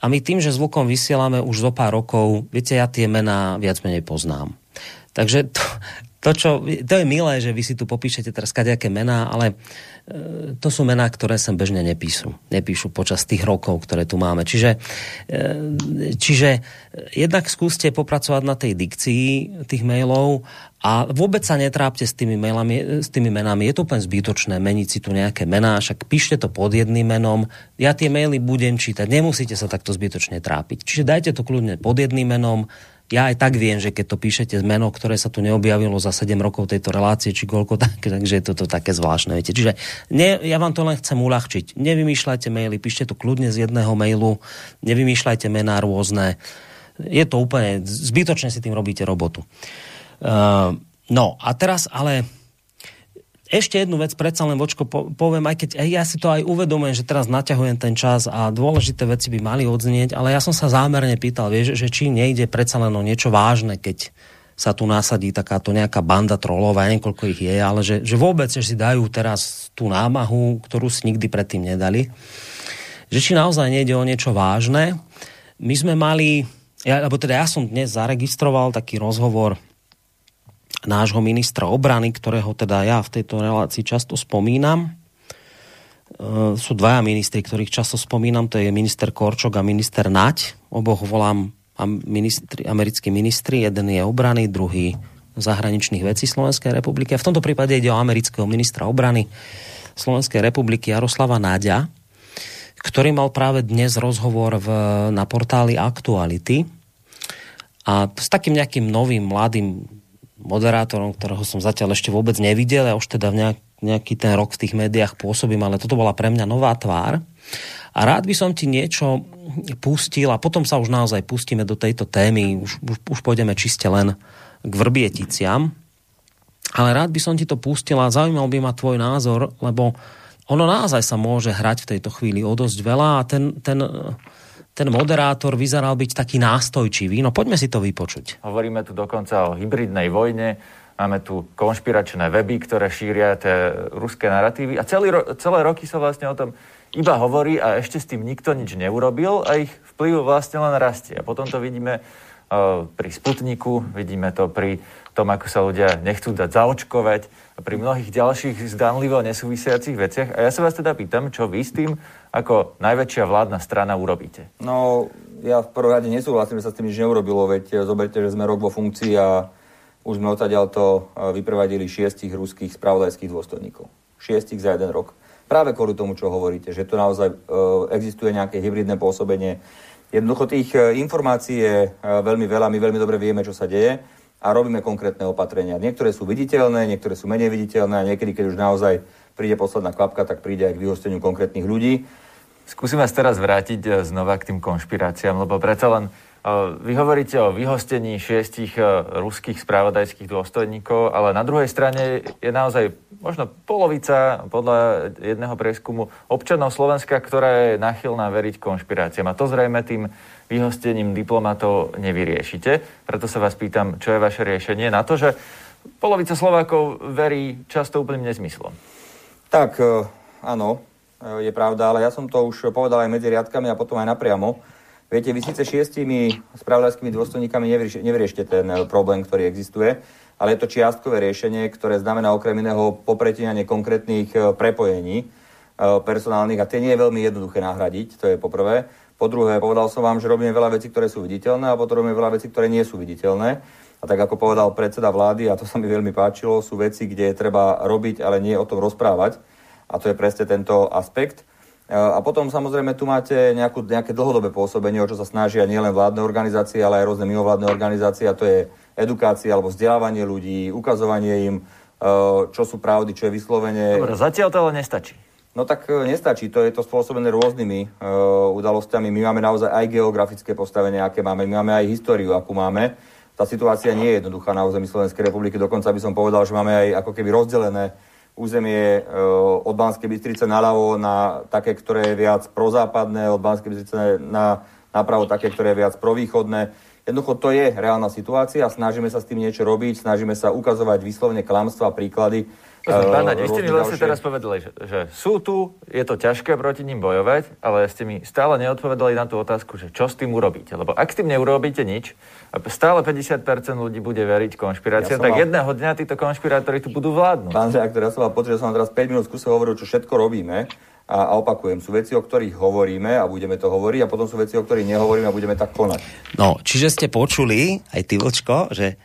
a my tým, že zvukom vysielame už zo pár rokov, viete, ja tie mená viac menej poznám. Takže to, to, čo, to je milé, že vy si tu popíšete teraz kadejaké mená, ale e, to sú mená, ktoré sem bežne nepíšu. Nepíšu počas tých rokov, ktoré tu máme. Čiže, e, čiže jednak skúste popracovať na tej dikcii tých mailov a vôbec sa netrápte s tými, mailami, s tými menami. Je to úplne zbytočné meniť si tu nejaké mená, však píšte to pod jedným menom. Ja tie maily budem čítať, nemusíte sa takto zbytočne trápiť. Čiže dajte to kľudne pod jedným menom. Ja aj tak viem, že keď to píšete z meno, ktoré sa tu neobjavilo za 7 rokov tejto relácie, či koľko, [laughs] tak, takže je toto také zvláštne. Viete. Čiže ne, ja vám to len chcem uľahčiť. Nevymýšľajte maily, píšte to kľudne z jedného mailu, nevymýšľajte mená rôzne. Je to úplne, zbytočne si tým robíte robotu. Uh, No a teraz ale ešte jednu vec predsa len vočko poviem, aj keď aj ja si to aj uvedomujem, že teraz naťahujem ten čas a dôležité veci by mali odznieť, ale ja som sa zámerne pýtal, vieš, že či nejde predsa len o niečo vážne, keď sa tu nasadí takáto nejaká banda trolov, a niekoľko ich je, ale že, že vôbec že si dajú teraz tú námahu, ktorú si nikdy predtým nedali. Že či naozaj nejde o niečo vážne. My sme mali, ja, alebo teda ja som dnes zaregistroval taký rozhovor nášho ministra obrany, ktorého teda ja v tejto relácii často spomínam. E, sú dvaja ministri, ktorých často spomínam, to je minister Korčok a minister Nať. Oboch volám ministri, americkí ministri, jeden je obrany, druhý zahraničných vecí Slovenskej republiky. A v tomto prípade ide o amerického ministra obrany Slovenskej republiky Jaroslava Náďa, ktorý mal práve dnes rozhovor v, na portáli Aktuality a s takým nejakým novým mladým moderátorom, ktorého som zatiaľ ešte vôbec nevidel, ja už teda v nejak, nejaký ten rok v tých médiách pôsobím, ale toto bola pre mňa nová tvár. A rád by som ti niečo pustil a potom sa už naozaj pustíme do tejto témy, už, už, už pôjdeme čiste len k Vrbieticiam. Ale rád by som ti to pustil a zaujímal by ma tvoj názor, lebo ono naozaj sa môže hrať v tejto chvíli o dosť veľa a ten, ten ten moderátor vyzeral byť taký nástojčivý. No poďme si to vypočuť. Hovoríme tu dokonca o hybridnej vojne, máme tu konšpiračné weby, ktoré šíria tie ruské narratívy a celý, celé roky sa vlastne o tom iba hovorí a ešte s tým nikto nič neurobil a ich vplyv vlastne len rastie. A potom to vidíme uh, pri Sputniku, vidíme to pri tom, ako sa ľudia nechcú dať zaočkovať a pri mnohých ďalších zdanlivo nesúvisiacich veciach. A ja sa vás teda pýtam, čo vy s tým ako najväčšia vládna strana urobíte? No, ja v prvom rade nesúhlasím, že sa s tým nič neurobilo, veď zoberte, že sme rok vo funkcii a už sme odtiaľ to e, vyprevadili šiestich ruských spravodajských dôstojníkov. Šiestich za jeden rok. Práve kvôli tomu, čo hovoríte, že tu naozaj e, existuje nejaké hybridné pôsobenie. Jednoducho tých e, informácií je veľmi veľa, my veľmi dobre vieme, čo sa deje a robíme konkrétne opatrenia. Niektoré sú viditeľné, niektoré sú menej viditeľné a niekedy, keď už naozaj príde posledná klapka, tak príde aj k vyhosteniu konkrétnych ľudí. Skúsim vás teraz vrátiť eh, znova k tým konšpiráciám, lebo predsa len uh, vy hovoríte o vyhostení šiestich uh, ruských správodajských dôstojníkov, ale na druhej strane je naozaj možno polovica podľa jedného prieskumu občanov Slovenska, ktorá je nachylná veriť konšpiráciám. A to zrejme tým vyhostením diplomatov nevyriešite. Preto sa vás pýtam, čo je vaše riešenie na to, že polovica Slovákov verí často úplným nezmyslom. Tak, áno, e, je pravda, ale ja som to už povedal aj medzi riadkami a potom aj napriamo. Viete, vy síce šiestimi spravodajskými dôstojníkami nevyriešte ten e, problém, ktorý existuje, ale je to čiastkové riešenie, ktoré znamená okrem iného popretinanie konkrétnych prepojení personálnych a tie nie je veľmi jednoduché nahradiť, to je poprvé. Po druhé, povedal som vám, že robíme veľa vecí, ktoré sú viditeľné a potom robíme veľa vecí, ktoré nie sú viditeľné. A tak ako povedal predseda vlády, a to sa mi veľmi páčilo, sú veci, kde je treba robiť, ale nie o tom rozprávať. A to je presne tento aspekt. E, a potom samozrejme tu máte nejakú, nejaké dlhodobé pôsobenie, o čo sa snažia nielen vládne organizácie, ale aj rôzne mimovládne organizácie, a to je edukácia alebo vzdelávanie ľudí, ukazovanie im, e, čo sú pravdy, čo je vyslovene... Dobre, zatiaľ to ale nestačí. No tak e, nestačí, to je to spôsobené rôznymi uh, udalosťami. My máme naozaj aj geografické postavenie, aké máme, my máme aj históriu, akú máme. Tá situácia nie je jednoduchá na území Slovenskej republiky, dokonca by som povedal, že máme aj ako keby rozdelené územie uh, od Banskej Bystrice naľavo na také, ktoré je viac prozápadné, od Banskej Bystrice na napravo také, ktoré je viac provýchodné. Jednoducho to je reálna situácia, snažíme sa s tým niečo robiť, snažíme sa ukazovať výslovne klamstva, príklady, Pán Naď, vy ste mi vlastne teraz povedali, že, že sú tu, je to ťažké proti ním bojovať, ale ste mi stále neodpovedali na tú otázku, že čo s tým urobíte. Lebo ak s tým neurobíte nič, stále 50% ľudí bude veriť konšpiráciám, ja tak mal... jedného dňa títo konšpirátori tu budú vládnuť. Pán Žák, teraz som mal pocit, že som vám teraz 5 minút skúsil hovoriť, čo všetko robíme. A, a opakujem, sú veci, o ktorých hovoríme a budeme to hovoriť a potom sú veci, o ktorých nehovoríme a budeme tak konať. No, čiže ste počuli, aj ty, Vočko, že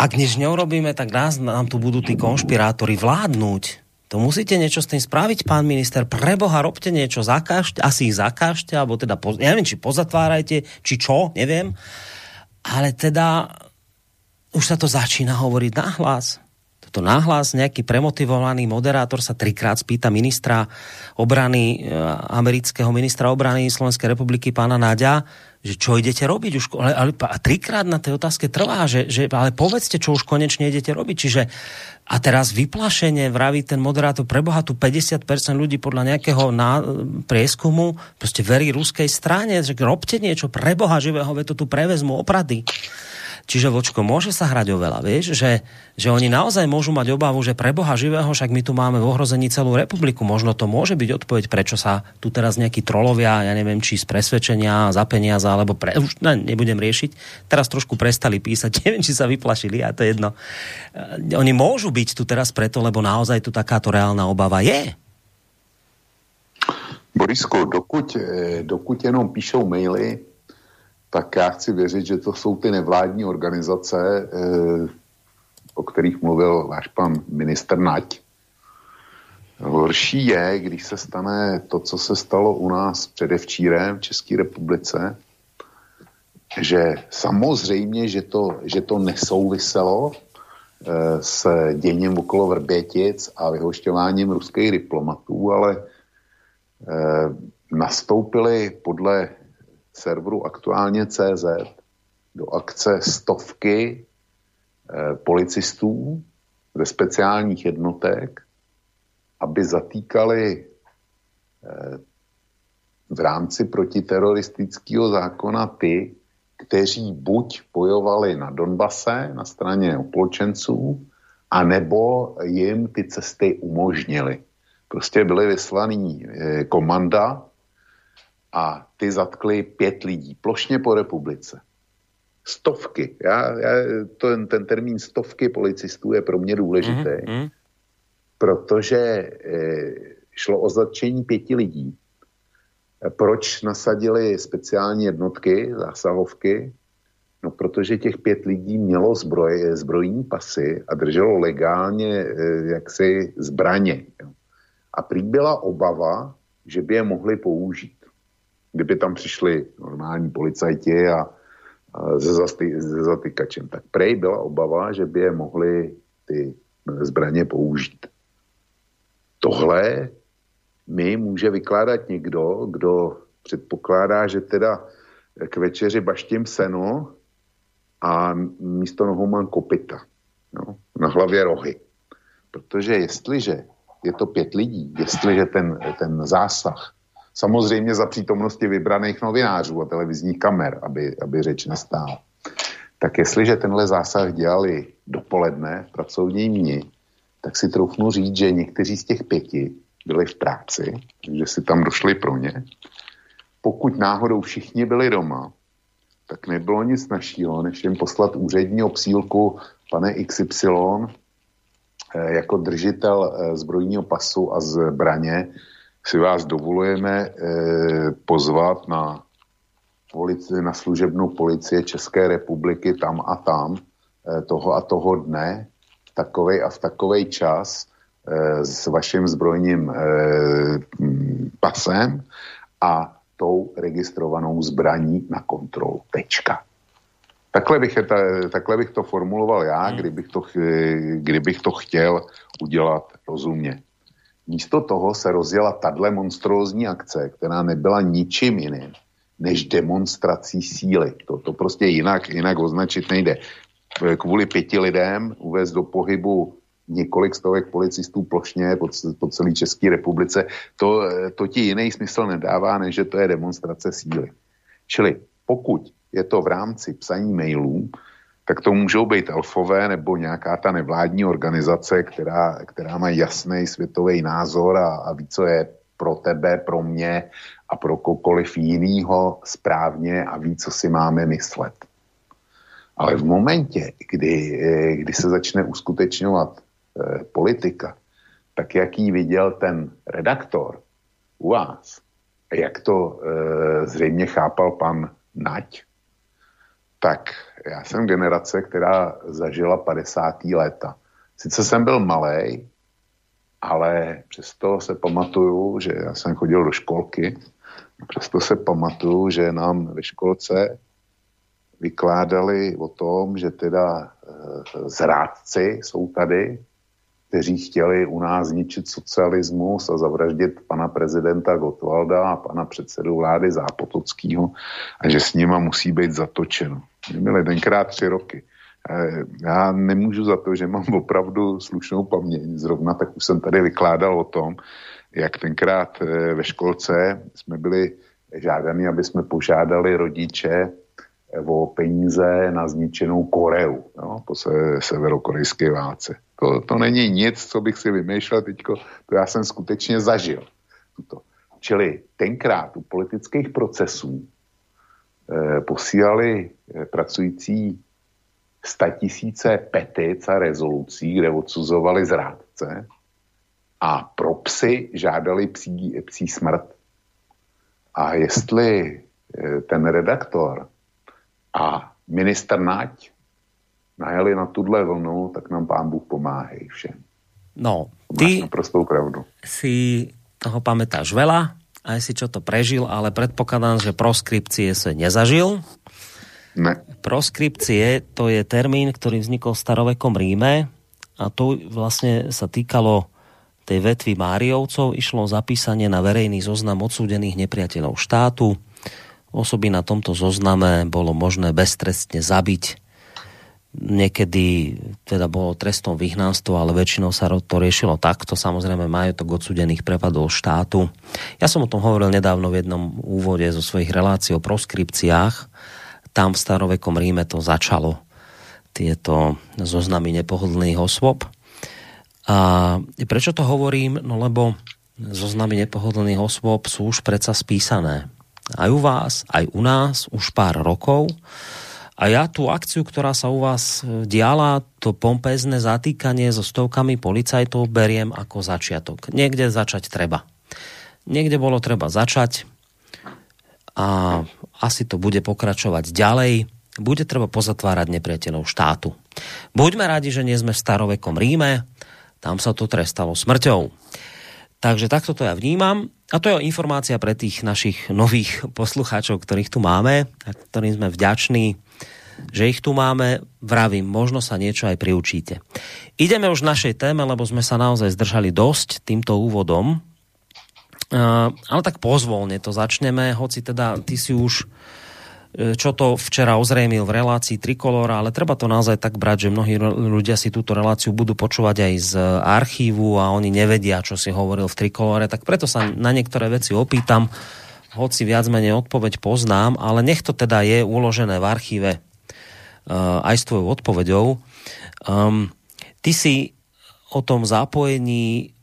ak nič neurobíme, tak nás, nám tu budú tí konšpirátori vládnuť. To musíte niečo s tým spraviť, pán minister. Preboha, robte niečo, zakážte, asi ich zakážte, alebo teda, ja neviem, či pozatvárajte, či čo, neviem. Ale teda už sa to začína hovoriť nahlas. Toto nahlas, nejaký premotivovaný moderátor sa trikrát spýta ministra obrany, eh, amerického ministra obrany Slovenskej republiky, pána Nadia, že čo idete robiť už, ale, ale a trikrát na tej otázke trvá, že, že ale povedzte, čo už konečne idete robiť, čiže a teraz vyplašenie, vraví ten moderátor, preboha tu 50% ľudí podľa nejakého ná, prieskumu prostě verí ruskej strane, že robte niečo, preboha živého, ve to tu prevezmu oprady. Čiže vočko, môže sa hrať oveľa, vieš, že, že oni naozaj môžu mať obavu, že pre Boha živého, však my tu máme v ohrození celú republiku. Možno to môže byť odpoveď, prečo sa tu teraz nejakí trolovia, ja neviem, či z presvedčenia, za peniaze, alebo pre, už ne, nebudem riešiť. Teraz trošku prestali písať, [laughs] neviem, či sa vyplašili, a to je jedno. Eh, oni môžu byť tu teraz preto, lebo naozaj tu takáto reálna obava je. Borisko, dokud, eh, dokud jenom píšou maily, tak já chci věřit, že to jsou ty nevládní organizace, eh, o kterých mluvil váš pan minister Nať. Horší je, když se stane to, co se stalo u nás předevčírem v České republice, že samozřejmě, že to, že to nesouviselo eh, s děním okolo Vrbětic a vyhošťováním ruských diplomatů, ale eh, nastoupily podle serveru aktuálně CZ do akce stovky eh, policistů ze speciálních jednotek, aby zatýkali eh, v rámci protiteroristického zákona ty, kteří buď bojovali na Donbase na straně opolčenců, anebo jim ty cesty umožnili. Prostě byly vyslaný eh, komanda a ty zatkli pět lidí, plošně po republice. Stovky. Já, já, to, ten termín stovky policistů je pro mě důležitý, mm-hmm. protože e, šlo o zatčení pěti lidí. Proč nasadili speciální jednotky, zásahovky? No, protože těch pět lidí mělo zbroj, zbrojní pasy a drželo legálně e, jaksi zbraně. Jo. A prý byla obava, že by je mohli použít kdyby tam přišli normální policajti a, a se, zasty, se zatykačem, tak prej byla obava, že by je mohli ty zbraně použít. Tohle mi může vykládat někdo, kdo předpokládá, že teda k večeři baštím seno a místo nohou mám kopita. No, na hlavě rohy. Protože jestliže je to pět lidí, jestliže ten, ten zásah Samozřejmě za přítomnosti vybraných novinářů a televizních kamer, aby, aby řeč nestála. Tak jestliže tenhle zásah dělali dopoledne v pracovní dní, tak si troufnu říct, že někteří z těch pěti byli v práci, že si tam došli pro ně. Pokud náhodou všichni byli doma, tak nebylo nic našího, než jim poslat úřední obsílku pane XY eh, jako držitel eh, zbrojního pasu a zbraně si vás dovolujeme eh, pozvat na, polici, na služebnou policie České republiky tam a tam eh, toho a toho dne v takovej a v takovej čas eh, s vaším zbrojním eh, pasem a tou registrovanou zbraní na kontrolu. Tečka. Takhle bych, je, takhle bych to formuloval já, hmm. kdybych to, kdybych to chtěl udělat rozumně. Místo toho se rozjela tahle monstrózní akce, která nebyla ničím jiným než demonstrací síly. To, to prostě jinak, jinak označit nejde. Kvůli pěti lidem uvést do pohybu několik stovek policistů plošně po, po celé České republice, to, to ti jiný smysl nedává, než že to je demonstrace síly. Čili pokud je to v rámci psaní mailů, tak to můžou být elfové nebo nějaká ta nevládní organizace, která, která má jasný světový názor a, a ví, co je pro tebe, pro mě a pro kohokoliv jinýho správně a ví, co si máme myslet. Ale v momentě, kdy, kdy se začne uskutečňovat eh, politika, tak jak ji viděl ten redaktor u vás, jak to eh, zřejmě chápal pan Nať, tak já jsem generace, která zažila 50. léta. Sice jsem byl malý, ale přesto se pamatuju, že já jsem chodil do školky, přesto se pamatuju, že nám ve školce vykládali o tom, že teda e, zrádci jsou tady kteří chtěli u nás zničit socialismus a zavraždit pana prezidenta Gotwalda a pana předsedu vlády Zápotockého a že s nima musí být zatočeno. Mě byli tenkrát tři roky. Eh, já nemůžu za to, že mám opravdu slušnou paměť. Zrovna tak už jsem tady vykládal o tom, jak tenkrát eh, ve školce jsme byli žádaní, aby jsme požádali rodiče eh, o peníze na zničenou Koreu no, po se, severokorejské válce. To, to není nic, co bych si vymýšlel teďko, to já jsem skutečně zažil. Tuto. Čili tenkrát u politických procesů eh, posílali eh, pracující tisíce petic a rezolucí, kde odsuzovali zrádce a pro psy žádali psí, psí smrt. A jestli eh, ten redaktor a minister Nať najeli na tuhle vlnu, tak nám pán Bůh pomáhej všem. No, ty prostou pravdu. si toho pamätáš veľa, aj si čo to prežil, ale predpokladám, že proskripcie sa nezažil. Ne. Proskripcie to je termín, ktorý vznikol v starovekom Ríme a to vlastne sa týkalo tej vetvy Máriovcov. Išlo zapísanie na verejný zoznam odsúdených nepriateľov štátu. Osoby na tomto zozname bolo možné beztrestne zabiť niekedy teda bolo trestom vyhnanstvo, ale väčšinou sa to riešilo takto. Samozrejme majetok odsudených prepadol štátu. Ja som o tom hovoril nedávno v jednom úvode zo svojich relácií o proskripciách. Tam v starovekom Ríme to začalo. Tieto zoznamy nepohodlných osôb. A prečo to hovorím? No lebo zoznamy nepohodlných osôb sú už predsa spísané. Aj u vás, aj u nás už pár rokov a ja tú akciu, ktorá sa u vás e, diala, to pompezné zatýkanie so stovkami policajtov beriem ako začiatok. Niekde začať treba. Niekde bolo treba začať a asi to bude pokračovať ďalej. Bude treba pozatvárať nepriateľov štátu. Buďme radi, že nie sme v starovekom Ríme, tam sa to trestalo smrťou. Takže takto to ja vnímam. A to je informácia pre tých našich nových poslucháčov, ktorých tu máme, a ktorým sme vďační že ich tu máme, vravím, možno sa niečo aj priučíte. Ideme už našej téme, lebo sme sa naozaj zdržali dosť týmto úvodom, uh, ale tak pozvolne to začneme, hoci teda ty si už e, čo to včera ozrejmil v relácii Trikolora, ale treba to naozaj tak brať, že mnohí ľudia si túto reláciu budú počúvať aj z archívu a oni nevedia, čo si hovoril v Trikolore, tak preto sa na niektoré veci opýtam, hoci viac menej odpoveď poznám, ale nech to teda je uložené v archíve aj s tvojou odpoveďou. Um, ty si o tom zapojení,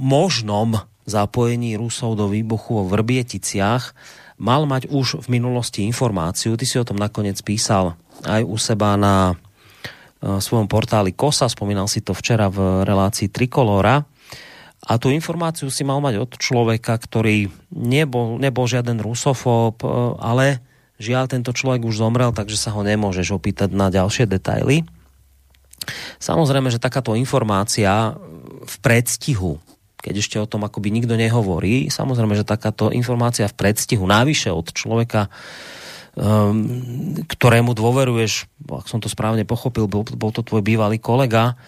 možnom zapojení Rusov do výbuchu vo Vrbieticiach mal mať už v minulosti informáciu. Ty si o tom nakoniec písal aj u seba na uh, svojom portáli KOSA, spomínal si to včera v relácii Trikolora. A tu informáciu si mal mať od človeka, ktorý nebol, nebol žiaden rusofób, uh, ale Žiaľ, tento človek už zomrel, takže sa ho nemôžeš opýtať na ďalšie detaily. Samozrejme, že takáto informácia v predstihu, keď ešte o tom akoby nikto nehovorí, samozrejme, že takáto informácia v predstihu, návyše od človeka, um, ktorému dôveruješ, ak som to správne pochopil, bol, bol to tvoj bývalý kolega,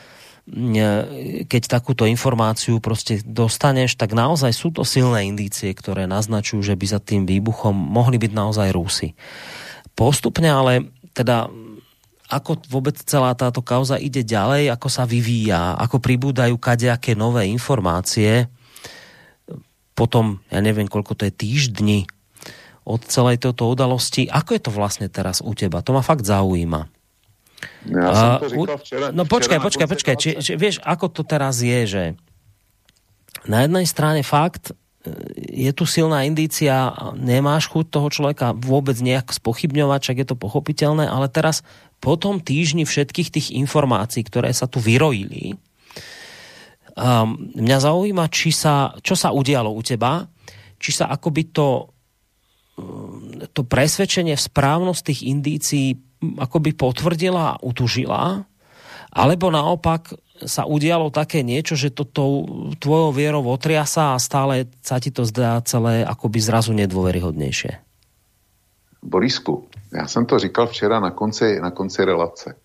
keď takúto informáciu prostě dostaneš, tak naozaj sú to silné indície, ktoré naznačujú, že by za tým výbuchom mohli byť naozaj Rusy. Postupne ale teda ako vôbec celá táto kauza ide ďalej, ako sa vyvíja, ako pribúdajú kadejaké nové informácie, potom, ja neviem, koľko to je týždni od celej této udalosti. Ako je to vlastne teraz u teba? To ma fakt zaujíma. Já jsem to říkal včera. No počkaj, počkaj, počkaj. Či, či, vieš, ako to teraz je, že na jednej strane fakt e, je tu silná indícia, nemáš chuť toho človeka vôbec nejak spochybňovať, čak je to pochopiteľné, ale teraz po tom týždni všetkých tých informácií, ktoré sa tu vyrojili, um, mňa zaujíma, či sa, čo sa udialo u teba, či sa akoby to, to presvedčenie v správnosť tých indícií akoby potvrdila a utužila, alebo naopak sa udialo také niečo, že to tou tvojou vierou otriasa a stále sa ti to zdá celé akoby zrazu nedôveryhodnejšie. Borisku, já jsem to říkal včera na konci, na konci relace.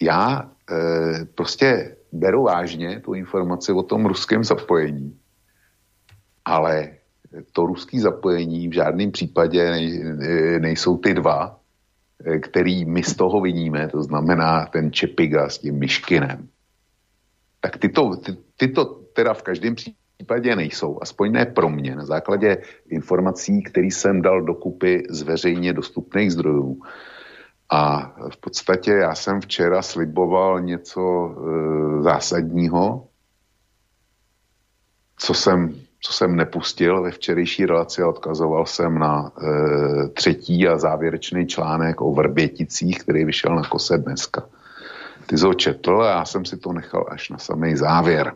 Já e, prostě beru vážně tu informaci o tom ruském zapojení, ale to ruské zapojení v žádném případě nej, nejsou ty dva, který my z toho vidíme, to znamená ten Čepiga s tím Myškinem. Tak tyto, ty, tyto teda v každém případě nejsou, aspoň ne pro mě, na základě informací, které jsem dal dokupy z veřejně dostupných zdrojů. A v podstatě já jsem včera sliboval něco e, zásadního, co jsem co jsem nepustil ve včerejší relaci odkazoval jsem na e, třetí a závěrečný článek o Vrběticích, který vyšel na kose dneska. Ty jsi ho četl a já jsem si to nechal až na samý závěr.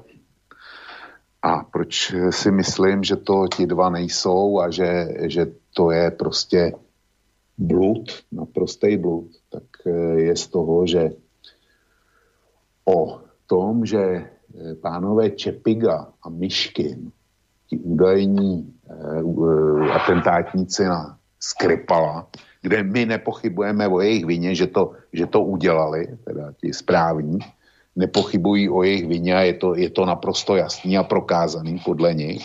A proč si myslím, že to ti dva nejsou a že, že to je prostě blud, naprostý blud, tak e, je z toho, že o tom, že e, pánové Čepiga a Myškin ti údajní uh, atentátníci na Skripala, kde my nepochybujeme o jejich vině, že to, že to udělali, teda ti správní, nepochybují o jejich vině a je to, je to naprosto jasný a prokázaný podle nich,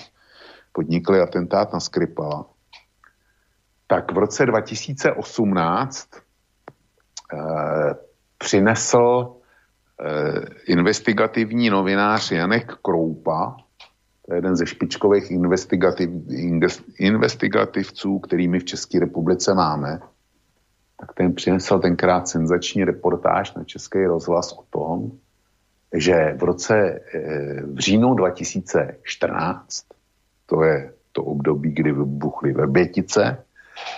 podnikli atentát na Skripala, tak v roce 2018 eh, přinesl eh, investigativní novinář Janek Kroupa to je jeden ze špičkových investigativ, investigativců, kterými v České republice máme, tak ten přinesl tenkrát senzační reportáž na Český rozhlas o tom, že v roce eh, v říjnu 2014, to je to období, kdy vybuchly Verbětice,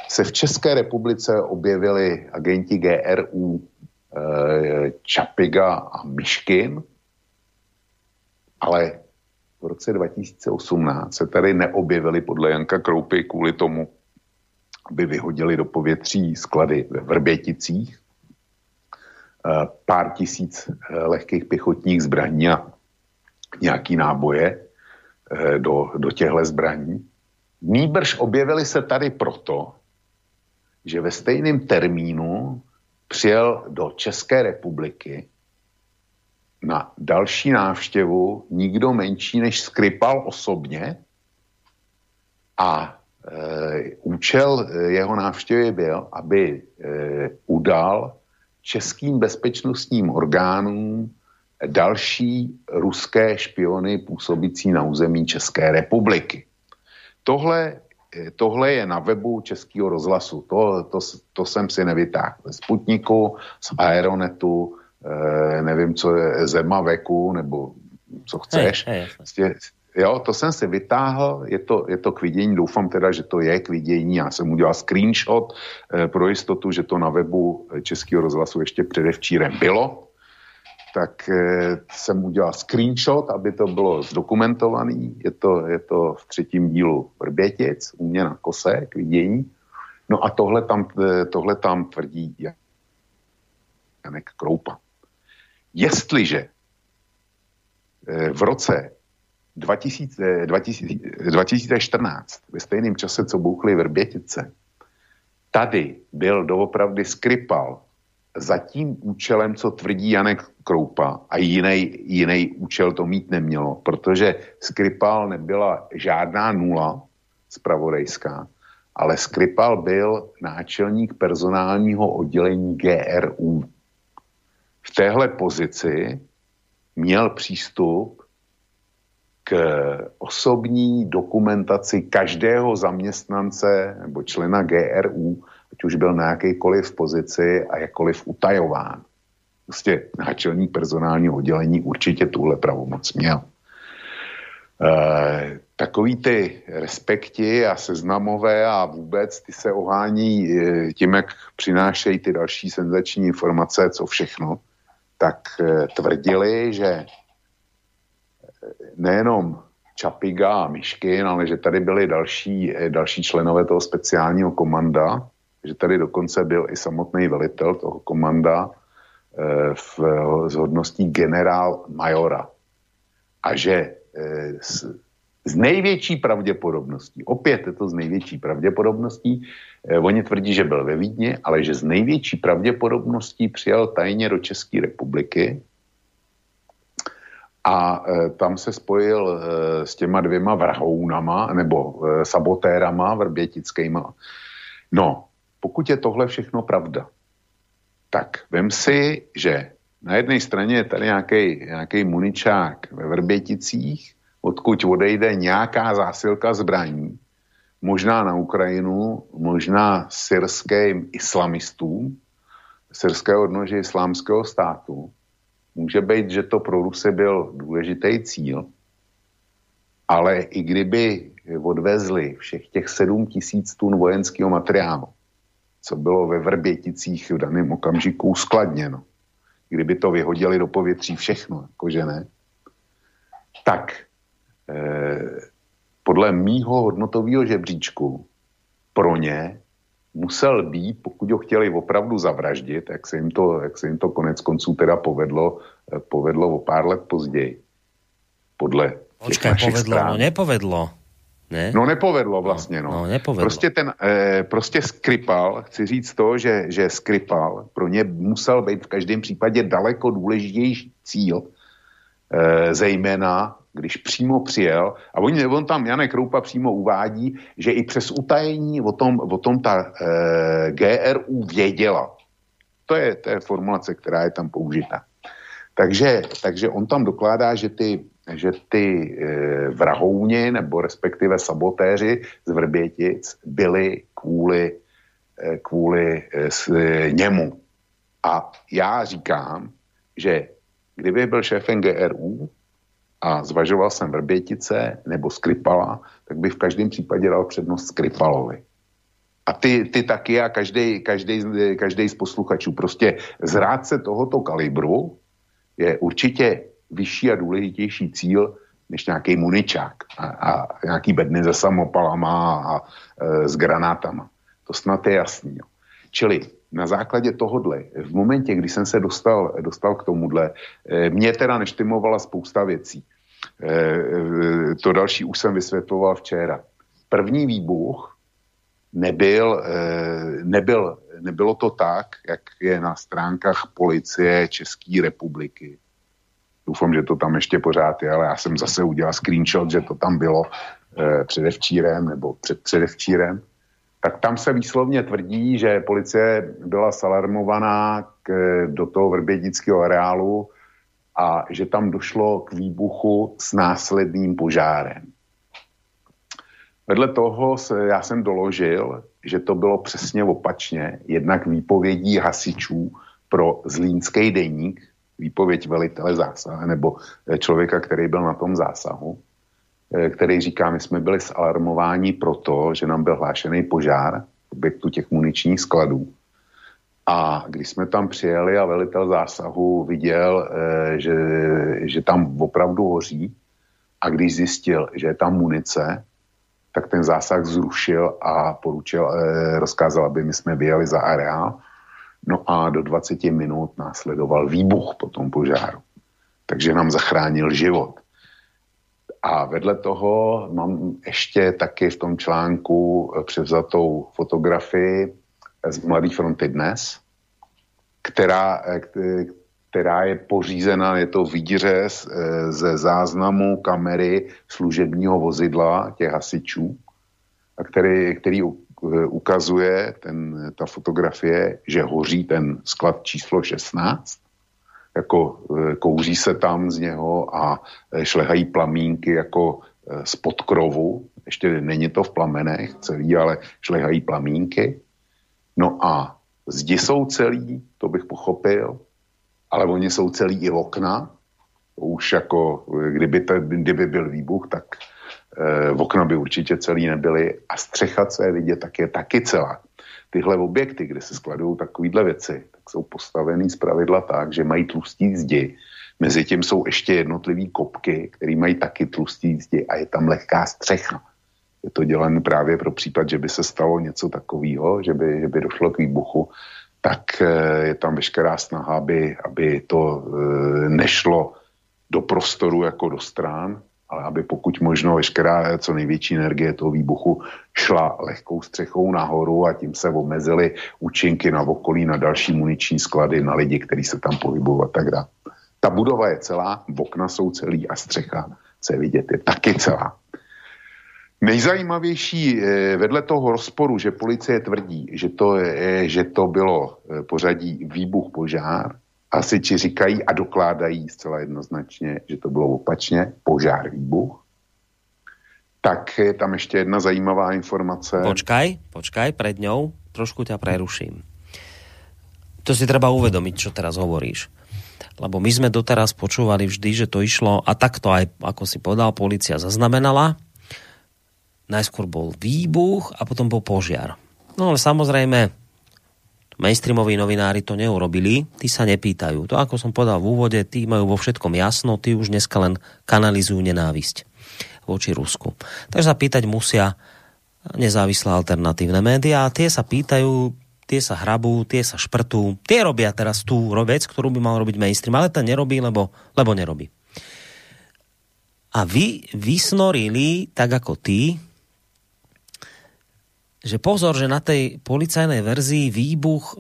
se v České republice objevili agenti GRU eh, Čapiga a Myškin, ale v roce 2018 se tady neobjevily podle Janka Kroupy kvůli tomu, aby vyhodili do povětří sklady ve Vrběticích, eh, pár tisíc eh, lehkých pěchotních zbraní a nějaký náboje eh, do, do těchto zbraní. Nýbrž objevili se tady proto, že ve stejném termínu přijel do České republiky na další návštěvu nikdo menší než Skripal osobně a e, účel e, jeho návštěvy byl, aby e, udal českým bezpečnostním orgánům další ruské špiony působící na území České republiky. Tohle, e, tohle je na webu Českého rozhlasu. To, to, to jsem si nevytáhl ze Sputniku, z Aeronetu, nevím, co je Zema veku, nebo co chceš. Hej, hej, prostě, jo, to jsem si vytáhl, je to, je to k vidění, doufám teda, že to je k vidění, já jsem udělal screenshot e, pro jistotu, že to na webu Českého rozhlasu ještě předevčírem bylo, tak e, jsem udělal screenshot, aby to bylo zdokumentovaný, je to, je to v třetím dílu Vrbětic, u mě na kose k vidění, no a tohle tam, tohle tam tvrdí Janek Kroupa. Jestliže eh, v roce 2000, 2014, ve stejném čase, co bouchly Vrbětice, tady byl doopravdy Skripal za tím účelem, co tvrdí Janek Kroupa a jiný, účel to mít nemělo, protože Skripal nebyla žádná nula spravodajská, ale Skripal byl náčelník personálního oddělení GRU v téhle pozici měl přístup k osobní dokumentaci každého zaměstnance nebo člena GRU, ať už byl na jakékoliv pozici a jakkoliv utajován. Prostě náčelník personálního oddělení určitě tuhle pravomoc měl. E, takový ty respekti a seznamové a vůbec ty se ohání e, tím, jak přinášejí ty další senzační informace, co všechno, tak eh, tvrdili, že eh, nejenom Čapiga a Myškin, ale že tady byli další, eh, další členové toho speciálního komanda, že tady dokonce byl i samotný velitel toho komanda v, hodností generál majora. A že z největší pravděpodobností, opět je to z největší pravděpodobností, eh, oni tvrdí, že byl ve Vídni, ale že z největší pravděpodobností přijel tajně do České republiky a e, tam se spojil e, s těma dvěma vrhounama nebo e, sabotérama vrbětickýma. No, pokud je tohle všechno pravda, tak vem si, že na jedné straně je tady nějaký muničák ve Vrběticích, odkud odejde nějaká zásilka zbraní, možná na Ukrajinu, možná syrským islamistům, syrské odnože islámského státu. Může být, že to pro Rusy byl důležitý cíl, ale i kdyby odvezli všech těch 7 tisíc tun vojenského materiálu, co bylo ve Vrběticích v daném okamžiku uskladněno, kdyby to vyhodili do povětří všechno, jakože ne, tak podle mýho hodnotového žebříčku pro ně musel být, pokud ho chtěli opravdu zavraždit, jak se jim to, jak se jim to konec konců teda povedlo, eh, povedlo o pár let později. Podle Počkaj, povedlo, strán. no nepovedlo. Ne? No nepovedlo vlastně, no. no nepovedlo. Prostě ten, eh, prostě Skripal, chci říct to, že, že Skripal pro ně musel být v každém případě daleko důležitější cíl, eh, zejména když přímo přijel, a on, on tam, Janek Roupa přímo uvádí, že i přes utajení o tom, o tom ta eh, GRU věděla. To je, to je formulace, která je tam použita. Takže, takže on tam dokládá, že ty že ty e, vrahouni nebo respektive sabotéři z Vrbětic byli kvůli, e, kvůli e, s, e, němu. A já říkám, že kdyby byl šéfem GRU a zvažoval jsem Vrbětice nebo Skripala, tak bych v každém případě dal přednost Skripalovi. A ty, ty taky a každý, z posluchačů. Prostě zrádce tohoto kalibru je určitě vyšší a důležitější cíl než nějaký muničák a, a nějaký bedny se samopalama a e, s granátama. To snad je jasný. Jo. Čili na základě tohodle, v momentě, kdy jsem se dostal, dostal k tomuhle, e, mě teda neštimovala spousta věcí. E, e, to další už jsem vysvětloval včera. První výbuch nebyl, nebyl, nebylo to tak, jak je na stránkách policie České republiky Doufám, že to tam ještě pořád je, ale já jsem zase udělal screenshot, že to tam bylo eh, předevčírem nebo před předevčírem. Tak tam se výslovně tvrdí, že policie byla salarmovaná k, do toho vrbědického areálu a že tam došlo k výbuchu s následným požárem. Vedle toho se, já jsem doložil, že to bylo přesně opačně, jednak výpovědí hasičů pro Zlínský deník, výpověď velitele zásahu nebo člověka, který byl na tom zásahu, který říká, my jsme byli zalarmováni proto, že nám byl hlášený požár v objektu těch muničních skladů. A když jsme tam přijeli a velitel zásahu viděl, eh, že, že tam opravdu hoří a když zjistil, že je tam munice, tak ten zásah zrušil a poručil, rozkázal, aby my jsme vyjeli za areál No a do 20 minut následoval výbuch po tom požáru. Takže nám zachránil život. A vedle toho mám ještě taky v tom článku převzatou fotografii z Mladé fronty dnes, která, která je pořízena, je to výřez ze záznamu kamery služebního vozidla těch hasičů, který, který Eh, ukazuje ten, ta fotografie, že hoří ten sklad číslo 16, jako eh, kouří se tam z něho a eh, šlehají plamínky jako spod krovu, ještě není to v plamenech celý, ale šlehají plamínky. No a zdi jsou celý, to bych pochopil, ale oni jsou celý i okna, už jako kdyby, te, kdyby byl výbuch, tak Eh, okna by určitě celý nebyly a střecha, co je vidět, tak je taky celá. Tyhle objekty, kde se skladují takovýhle věci, jsou postavený z pravidla tak, že mají tlustý zdi. Mezi tím jsou ještě jednotlivý kopky, které mají taky tlustý zdi a je tam lehká střecha. Je to dělané právě pro případ, že by se stalo něco takového, že by, že by došlo k výbuchu, tak eh, je tam veškerá snaha, aby, aby to eh, nešlo do prostoru jako do strán, ale aby pokud možno veškerá co největší energie toho výbuchu šla lehkou střechou nahoru a tím se omezily účinky na okolí, na další muniční sklady, na lidi, kteří se tam pohybují a tak dále. Ta budova je celá, okna jsou celý a střecha, co je vidět, je taky celá. Nejzajímavější eh, vedle toho rozporu, že policie tvrdí, že to, je, že to bylo eh, pořadí výbuch požár, asiči říkají a dokládají zcela jednoznačně, že to bylo opačně, požár výbuch. Tak je tam ještě jedna zajímavá informace. Počkaj, počkaj, pred ňou trošku ťa preruším. To si treba uvedomiť, čo teraz hovoríš. Lebo my sme doteraz počúvali vždy, že to išlo, a takto aj, ako si povedal, policia zaznamenala, najskôr bol výbuch a potom bol požiar. No ale samozrejme, mainstreamoví novinári to neurobili, tí sa nepýtajú. To, ako som povedal v úvode, tí majú vo všetkom jasno, tí už dneska len kanalizujú nenávisť voči Rusku. Takže sa pýtať musia nezávislé alternatívne médiá tie sa pýtajú, tie sa hrabú, tie sa šprtú, tie robia teraz tú vec, ktorú by mal robiť mainstream, ale ten nerobí, lebo, lebo nerobí. A vy vysnorili, tak ako ty, že pozor, že na tej policajnej verzii výbuch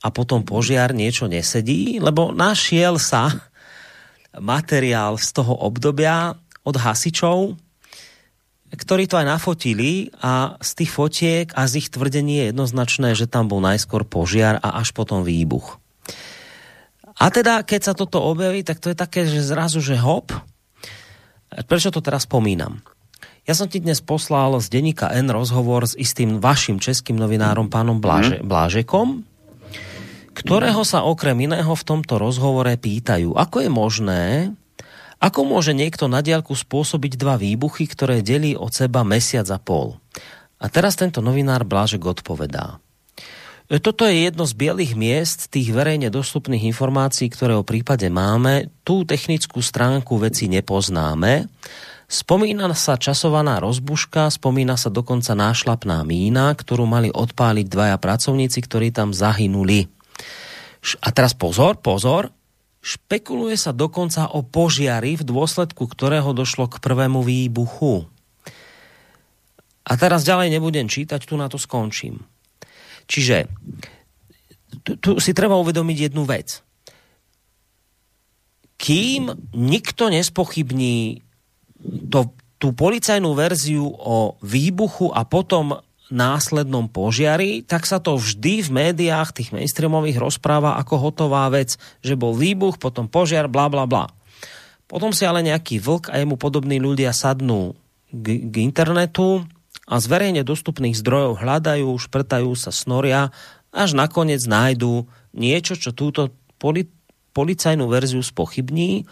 a potom požiar niečo nesedí, lebo našiel sa materiál z toho obdobia od hasičov, ktorí to aj nafotili a z tých fotiek a z ich tvrdení je jednoznačné, že tam bol najskôr požiar a až potom výbuch. A teda, keď sa toto objaví, tak to je také, že zrazu, že hop. Prečo to teraz spomínam? Ja som ti dnes poslal z denníka N rozhovor s istým vašim českým novinárom pánom Bláže, mhm. Blážekom, ktorého sa okrem iného v tomto rozhovore pýtajú, ako je možné, ako môže niekto na diálku spôsobiť dva výbuchy, ktoré delí od seba mesiac a pol. A teraz tento novinár Blážek odpovedá. Toto je jedno z bielých miest tých verejne dostupných informácií, ktoré o prípade máme. Tú technickú stránku veci nepoznáme, Spomína sa časovaná rozbuška, spomína sa dokonca nášlapná mína, ktorú mali odpáliť dvaja pracovníci, ktorí tam zahynuli. A teraz pozor, pozor, špekuluje sa dokonca o požiari, v dôsledku ktorého došlo k prvému výbuchu. A teraz ďalej nebudem čítať, tu na to skončím. Čiže tu, tu si treba uvedomiť jednu vec. Kým nikto nespochybní to, tú policajnú verziu o výbuchu a potom následnom požiari, tak sa to vždy v médiách tých mainstreamových rozpráva ako hotová vec, že bol výbuch, potom požiar, bla bla bla. Potom si ale nejaký vlk a jemu podobní ľudia sadnú k, k internetu a z verejne dostupných zdrojov hľadajú, šprtajú sa, snoria, až nakoniec nájdú niečo, čo túto poli, policajnú verziu spochybní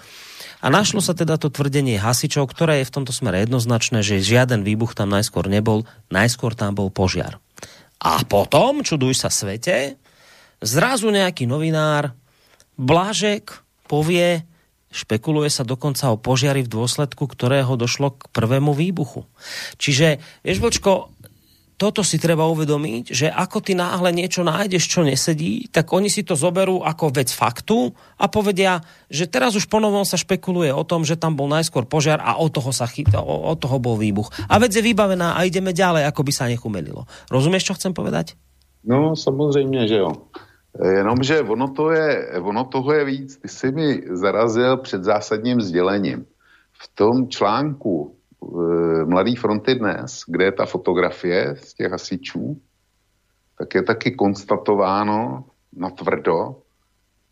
a našlo sa teda to tvrdenie hasičov, ktoré je v tomto smere jednoznačné, že žiaden výbuch tam najskôr nebol, najskôr tam bol požiar. A potom, čuduj sa svete, zrazu nejaký novinár, Blažek, povie, špekuluje sa dokonca o požiari v dôsledku, ktorého došlo k prvému výbuchu. Čiže, vieš, Vlčko, toto si treba uvedomiť, že ako ty náhle niečo nájdeš, čo nesedí, tak oni si to zoberú ako vec faktu a povedia, že teraz už ponovom sa špekuluje o tom, že tam bol najskôr požiar a od toho, sa chyt, od toho bol výbuch. A vec je vybavená a ideme ďalej, ako by sa nechumelilo. Rozumieš, čo chcem povedať? No, samozřejmě, že jo. Jenomže ono, to je, ono toho je víc. Ty jsi mi zarazil před zásadním sdělením. V tom článku Mladý fronty dnes, kde je ta fotografie z těch hasičů, tak je taky konstatováno na tvrdo,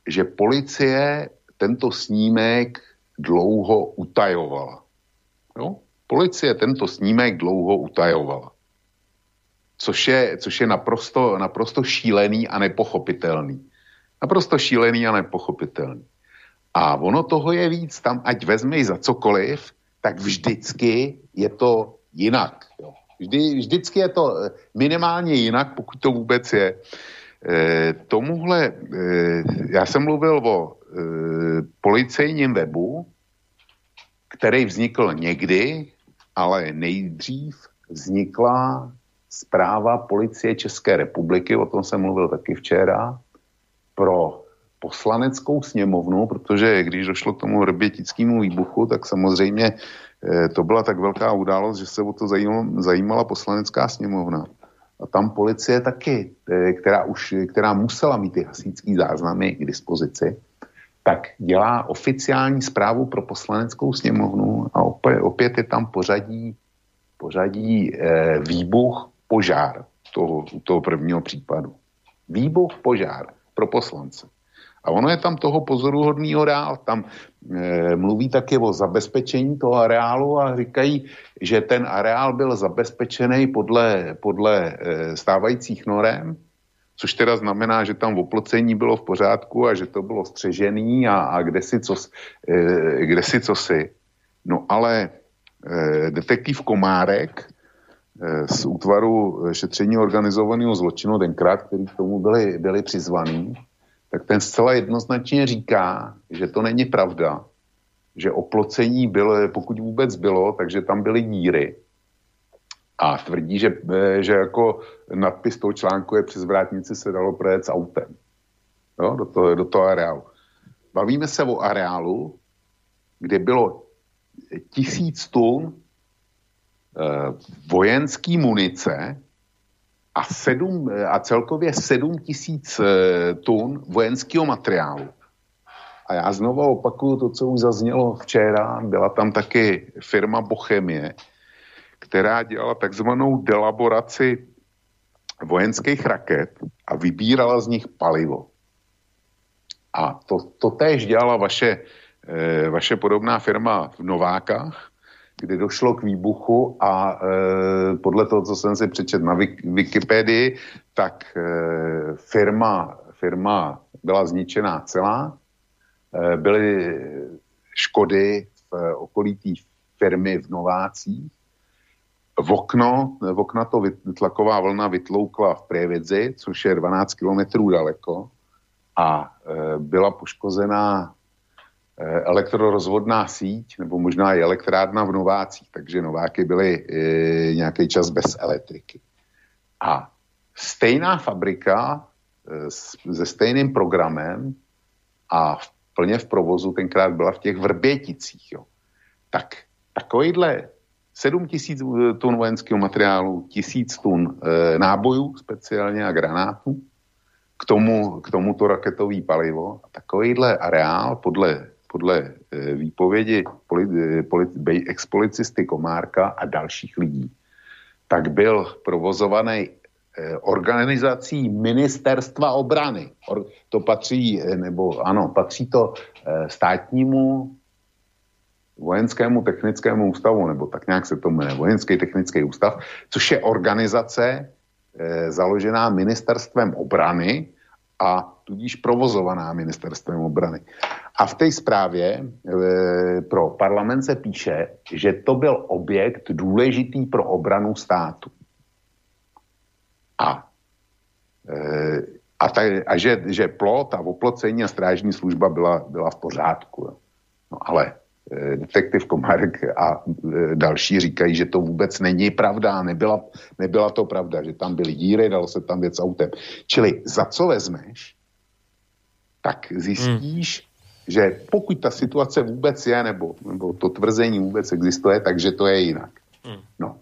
že policie tento snímek dlouho utajovala. Jo? Policie tento snímek dlouho utajovala. Což je, což je naprosto, naprosto šílený a nepochopitelný. Naprosto šílený a nepochopitelný. A ono toho je víc, tam ať vezmej za cokoliv, tak vždycky je to jinak. Jo. Vždy, vždycky je to eh, minimálně jinak, pokud to vůbec je. E, tomuhle, e, já jsem mluvil o e, policejním webu, který vznikl někdy, ale nejdřív vznikla zpráva policie České republiky, o tom jsem mluvil taky včera, pro poslaneckou sněmovnu, protože když došlo k tomu rbětickému výbuchu, tak samozřejmě eh, to byla tak velká událost, že se o to zajímala poslanecká sněmovna. A tam policie taky, eh, která, už, která musela mít ty hasičský záznamy k dispozici, tak dělá oficiální zprávu pro poslaneckou sněmovnu a opět, opět je tam pořadí, pořadí eh, výbuch, požár toho, toho prvního případu. Výbuch, požár pro poslance. A ono je tam toho pozoruhodného dál. Tam e, mluví taky o zabezpečení toho areálu a říkají, že ten areál byl zabezpečený podle, podle e, stávajících norem, což teda znamená, že tam oplocení bylo v pořádku a že to bylo střežený a, a kde si co, e, kde si. No ale e, detektiv Komárek z útvaru šetření organizovaného zločinu tenkrát, který k tomu byli, byli přizvaný, tak ten zcela jednoznačně říká, že to není pravda, že oplocení bylo, pokud vůbec bylo, takže tam byly díry. A tvrdí, že, že jako nadpis toho článku je přes vrátnici se dalo projet s autem. Jo, do, toho, do toho areálu. Bavíme se o areálu, kde bylo tisíc tun eh, vojenský munice, a, sedm, a celkově 7 tisíc eh, tun vojenského materiálu. A já znovu opakuju to, co už zaznělo včera. Byla tam taky firma Bochemie, která dělala takzvanou delaboraci vojenských raket a vybírala z nich palivo. A to, to též dělala vaše, e, vaše podobná firma v Novákách, kdy došlo k výbuchu a e, podle toho, co jsem si přečet na Wikipedii, tak e, firma, firma byla zničená celá, e, byly škody v okolí té firmy v Novácích, v okno, v okna to tlaková vlna vytloukla v Prievidzi, což je 12 kilometrů daleko a e, byla poškozená elektrorozvodná síť, nebo možná i elektrárna v Novácích, takže Nováky byly e, nějaký čas bez elektriky. A stejná fabrika e, s, se stejným programem a v, plně v provozu tenkrát byla v těch Vrběticích. Jo. Tak takovýhle 7 tisíc tun vojenského materiálu, tisíc tun e, nábojů speciálně a granátů, k tomu, k tomuto raketový palivo. A takovýhle areál podle podle eh, výpovědi eh, ex-policisty Komárka a dalších lidí, tak byl provozovaný eh, organizací ministerstva obrany. To patří, nebo ano, patří to státnímu vojenskému technickému ústavu, nebo tak nějak se to jmenuje, vojenský technický ústav, což je organizace založená ministerstvem obrany a tudíž provozovaná ministerstvem obrany. A v té zprávě e, pro parlament se píše, že to byl objekt důležitý pro obranu státu. A, e, a, ta, a že, že plot a oplocení a strážní služba byla, byla v pořádku. No ale e, detektiv Komárek a další říkají, že to vůbec není pravda, nebyla, nebyla to pravda, že tam byly díry, dalo se tam věc autem. Čili za co vezmeš, tak zjistíš, hmm že pokud ta situace vůbec je, nebo, nebo to tvrzení vůbec existuje, takže to je jinak. Hmm. No.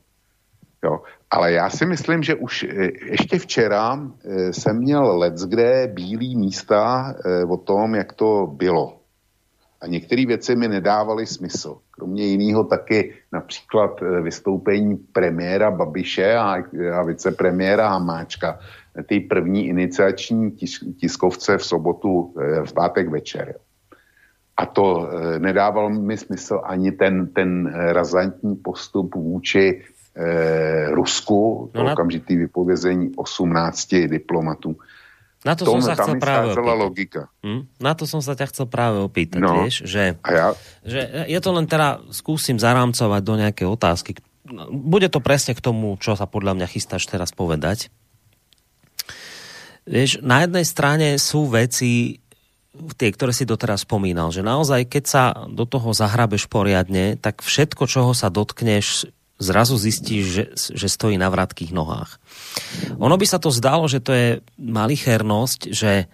Jo. Ale já si myslím, že už e, ještě včera e, jsem měl let, kde bílý místa e, o tom, jak to bylo. A některé věci mi nedávaly smysl. Kromě jiného taky například vystoupení premiéra Babiše a, a vicepremiéra Hamáčka, ty první iniciační tisk, tiskovce v sobotu, v pátek večer. A to e, nedával mi smysl ani ten, ten razantní postup vůči e, Rusku, no okamžitý vypovězení 18 diplomatů. Na to Tom, som sa chcel práve opýtať. logika. Hm? Na to som sa ťa chcel práve opýtať, no. vieš, že, A ja? že je to len teda, skúsim zarámcovať do nejaké otázky. Bude to presne k tomu, čo sa podľa mňa chystáš teraz povedať. Vieš, na jednej strane sú veci, tie, ktoré si doteraz spomínal, že naozaj, keď sa do toho zahrabeš poriadne, tak všetko, čoho sa dotkneš, zrazu zistíš, že, že stojí na vratkých nohách. Ono by sa to zdalo, že to je malichernosť, že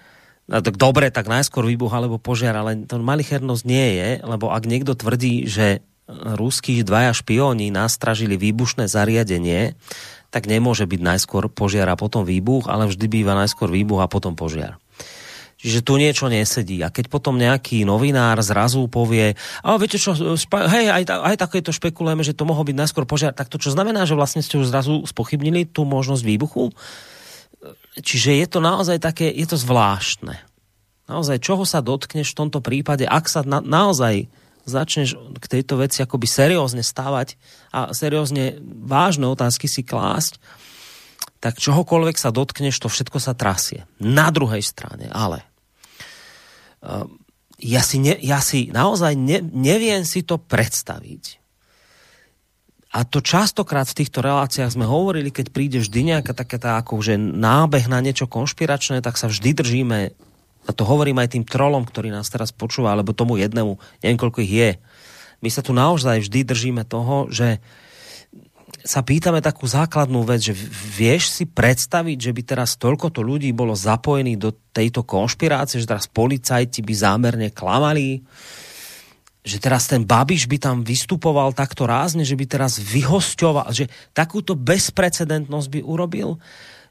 tak dobre, tak najskôr výbuch alebo požiar, ale to malichernosť nie je, lebo ak niekto tvrdí, že ruskí dvaja špioni nastražili výbušné zariadenie, tak nemôže byť najskôr požiar a potom výbuch, ale vždy býva najskôr výbuch a potom požiar. Čiže tu niečo nesedí. A keď potom nejaký novinár zrazu povie, a viete čo, hej, aj, aj takéto špekulujeme, že to mohol byť najskôr požiar, tak to čo znamená, že vlastne ste už zrazu spochybnili tú možnosť výbuchu? Čiže je to naozaj také, je to zvláštne. Naozaj, čoho sa dotkneš v tomto prípade, ak sa na, naozaj začneš k tejto veci akoby seriózne stávať a seriózne vážne otázky si klásť, tak čohokoľvek sa dotkneš, to všetko sa trasie. Na druhej strane, ale ja, si ne, ja si naozaj ne, neviem si to predstaviť. A to častokrát v týchto reláciách sme hovorili, keď príde vždy nejaká taká tá že nábeh na niečo konšpiračné, tak sa vždy držíme, a to hovorím aj tým trolom, ktorý nás teraz počúva, alebo tomu jednému, neviem koľko ich je. My sa tu naozaj vždy držíme toho, že uh, sa pýtame takú základnú vec, že vieš si predstaviť, že by teraz toľko to ľudí bolo zapojených do tejto konšpirácie, že teraz policajti by zámerne klamali, že teraz ten Babiš by tam vystupoval takto rázne, že by teraz vyhosťoval, že takúto bezprecedentnosť by urobil,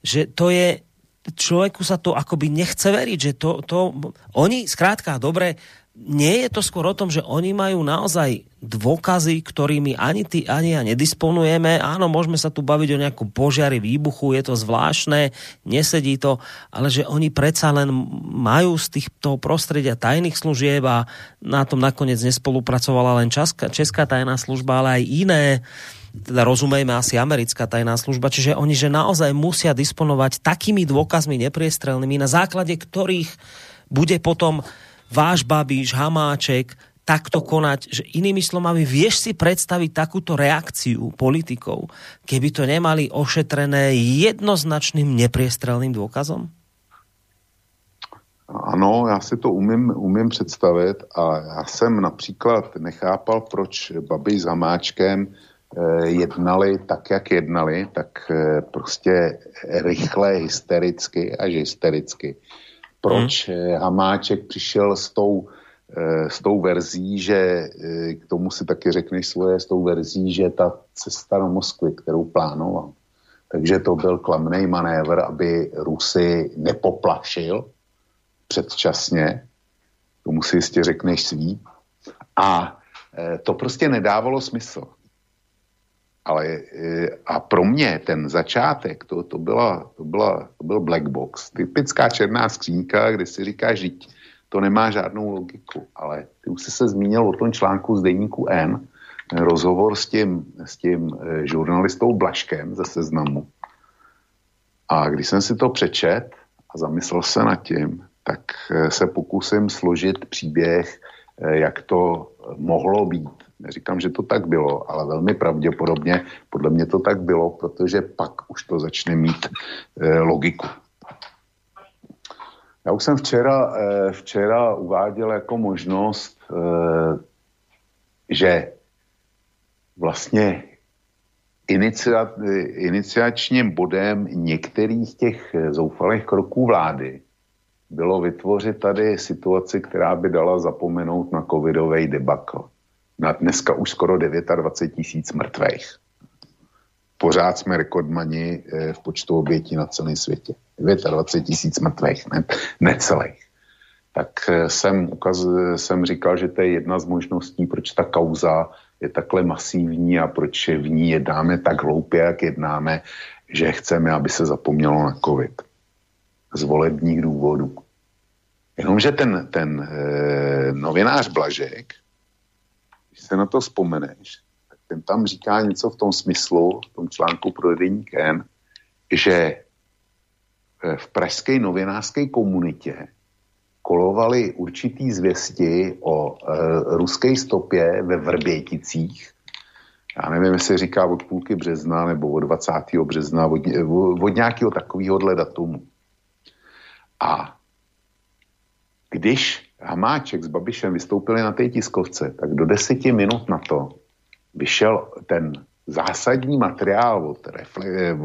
že to je, človeku sa to akoby nechce veriť, že to, to oni, zkrátka, dobre, nie je to skôr o tom, že oni majú naozaj dôkazy, ktorými ani ty, ani ja nedisponujeme. Áno, môžeme sa tu baviť o nejakom požiari, výbuchu, je to zvláštne, nesedí to, ale že oni predsa len majú z týchto prostredia tajných služieb a na tom nakoniec nespolupracovala len Česká, Česká tajná služba, ale aj iné teda rozumejme asi americká tajná služba, čiže oni že naozaj musia disponovať takými dôkazmi nepriestrelnými, na základe ktorých bude potom váš Babiš, Hamáček, takto konať, že inými slovami, vieš si predstaviť takúto reakciu politikov, keby to nemali ošetrené jednoznačným nepriestrelným důkazem? Ano, já si to umím, umím představit a já jsem například nechápal, proč Babi s Hamáčkem eh, jednali tak, jak jednali, tak eh, prostě rychle, hystericky až hystericky proč hmm. Hamáček přišel s tou, eh, s tou verzí, že eh, k tomu si taky řekneš svoje, s tou verzí, že ta cesta do Moskvy, kterou plánoval, takže to byl klamný manévr, aby Rusy nepoplašil předčasně, tomu si jistě řekneš svý. A to prostě nedávalo smysl. Ale e, a pro mě ten začátek, to, to, byla, to, byla, to byl black box. Typická černá skřínka, kde si říkáš, že to nemá žádnou logiku. Ale ty už jsi se zmínil o tom článku z deníku N, rozhovor s tím, s tím e, žurnalistou Blaškem ze seznamu. A když jsem si to přečet a zamyslel se nad tím, tak e, se pokusím složit příběh, jak to mohlo být Neříkám, že to tak bylo, ale velmi pravděpodobně podle mě to tak bylo, protože pak už to začne mít e, logiku. Já už jsem včera, e, včera uváděl jako možnost, e, že vlastně inicia, iniciačním bodem některých těch zoufalých kroků vlády bylo vytvořit tady situaci, která by dala zapomenout na covidový debakl na dneska už skoro 29 tisíc mrtvých. Pořád jsme rekordmani eh, v počtu obětí na celém světě. 29 tisíc mrtvých, ne, necelých. Tak eh, jsem, ukaz, jsem říkal, že to je jedna z možností, proč ta kauza je takhle masivní a proč v ní jednáme tak hloupě, jak jednáme, že chceme, aby se zapomnělo na covid. Z volebních důvodů. Jenomže ten, ten e, novinář Blažek se na to vzpomeneš, tak ten tam říká něco v tom smyslu, v tom článku pro Deník N, že eh, v pražské novinářské komunitě kolovaly určitý zvěsti o e, ruské stopě ve Vrběticích. Já nevím, jestli říká od půlky března nebo od 20. března, od, od nějakého takového datumu. A když Hamáček s Babišem vystoupili na té tiskovce, tak do deseti minut na to vyšel ten zásadní materiál od,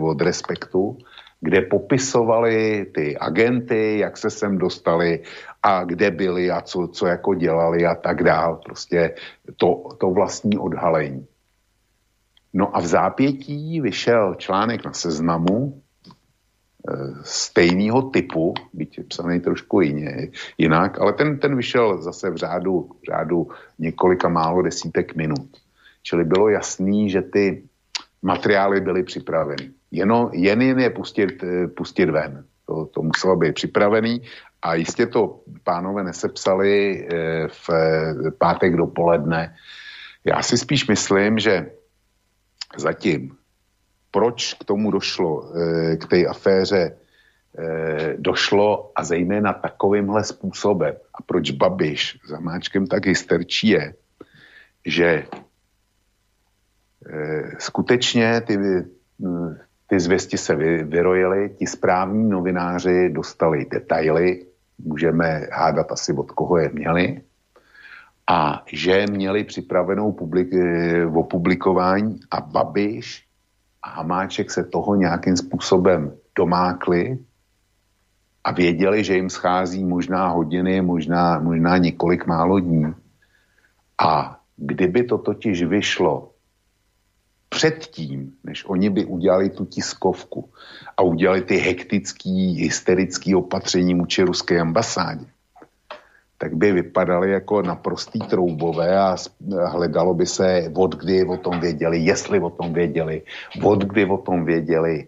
od Respektu, kde popisovali ty agenty, jak se sem dostali a kde byli a co, co jako dělali a tak dál. Prostě to, to vlastní odhalení. No a v zápětí vyšel článek na seznamu stejného typu, byť je psaný trošku jině, jinak, ale ten, ten vyšel zase v řádu, v řádu několika málo desítek minut. Čili bylo jasný, že ty materiály byly připraveny. Jeno, jen jen je pustit, eh, pustit ven. To, to muselo být připravený a jistě to pánové nesepsali eh, v pátek dopoledne. Já si spíš myslím, že zatím proč k tomu došlo, eh, k té aféře eh, došlo a zejména takovýmhle způsobem a proč Babiš za máčkem tak hysterčí je, že eh, skutečně ty, ty zvěsti se vy, vyrojily, ti správní novináři dostali detaily, můžeme hádat asi od koho je měli, a že měli připravenou publik, o publikování a Babiš a Hamáček se toho nějakým způsobem domákli a věděli, že jim schází možná hodiny, možná, možná několik málo dní. A kdyby to totiž vyšlo předtím, než oni by udělali tu tiskovku a udělali ty hektický, hysterický opatření vůči ruské ambasádě, tak by vypadaly jako naprostý troubové a hledalo by se, od kdy o tom věděli, jestli o tom věděli, od kdy o tom věděli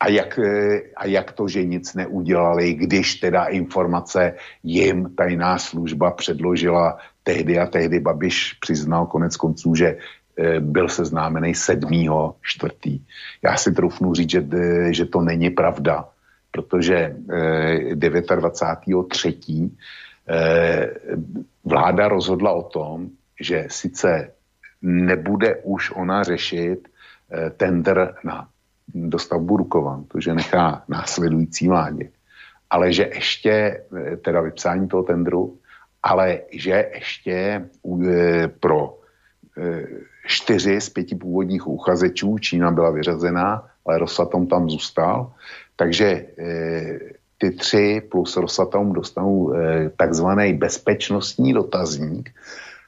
a jak, e, a jak to, že nic neudělali, když teda informace jim tajná služba předložila tehdy a tehdy Babiš přiznal konec konců, že e, byl seznámený sedmýho čtvrtý. Já si troufnu říct, že, e, že to není pravda, protože 29. třetí vláda rozhodla o tom, že sice nebude už ona řešit eh, tender na dostavbu Dukovan, to, že nechá následující vládě, ale že ještě, eh, teda vypsání toho tendru, ale že ještě pro čtyři z pěti původních uchazečů Čína byla vyřazená, ale Rosatom tam zůstal, takže ty tři plus Rosatom dostanou eh, takzvaný bezpečnostní dotazník,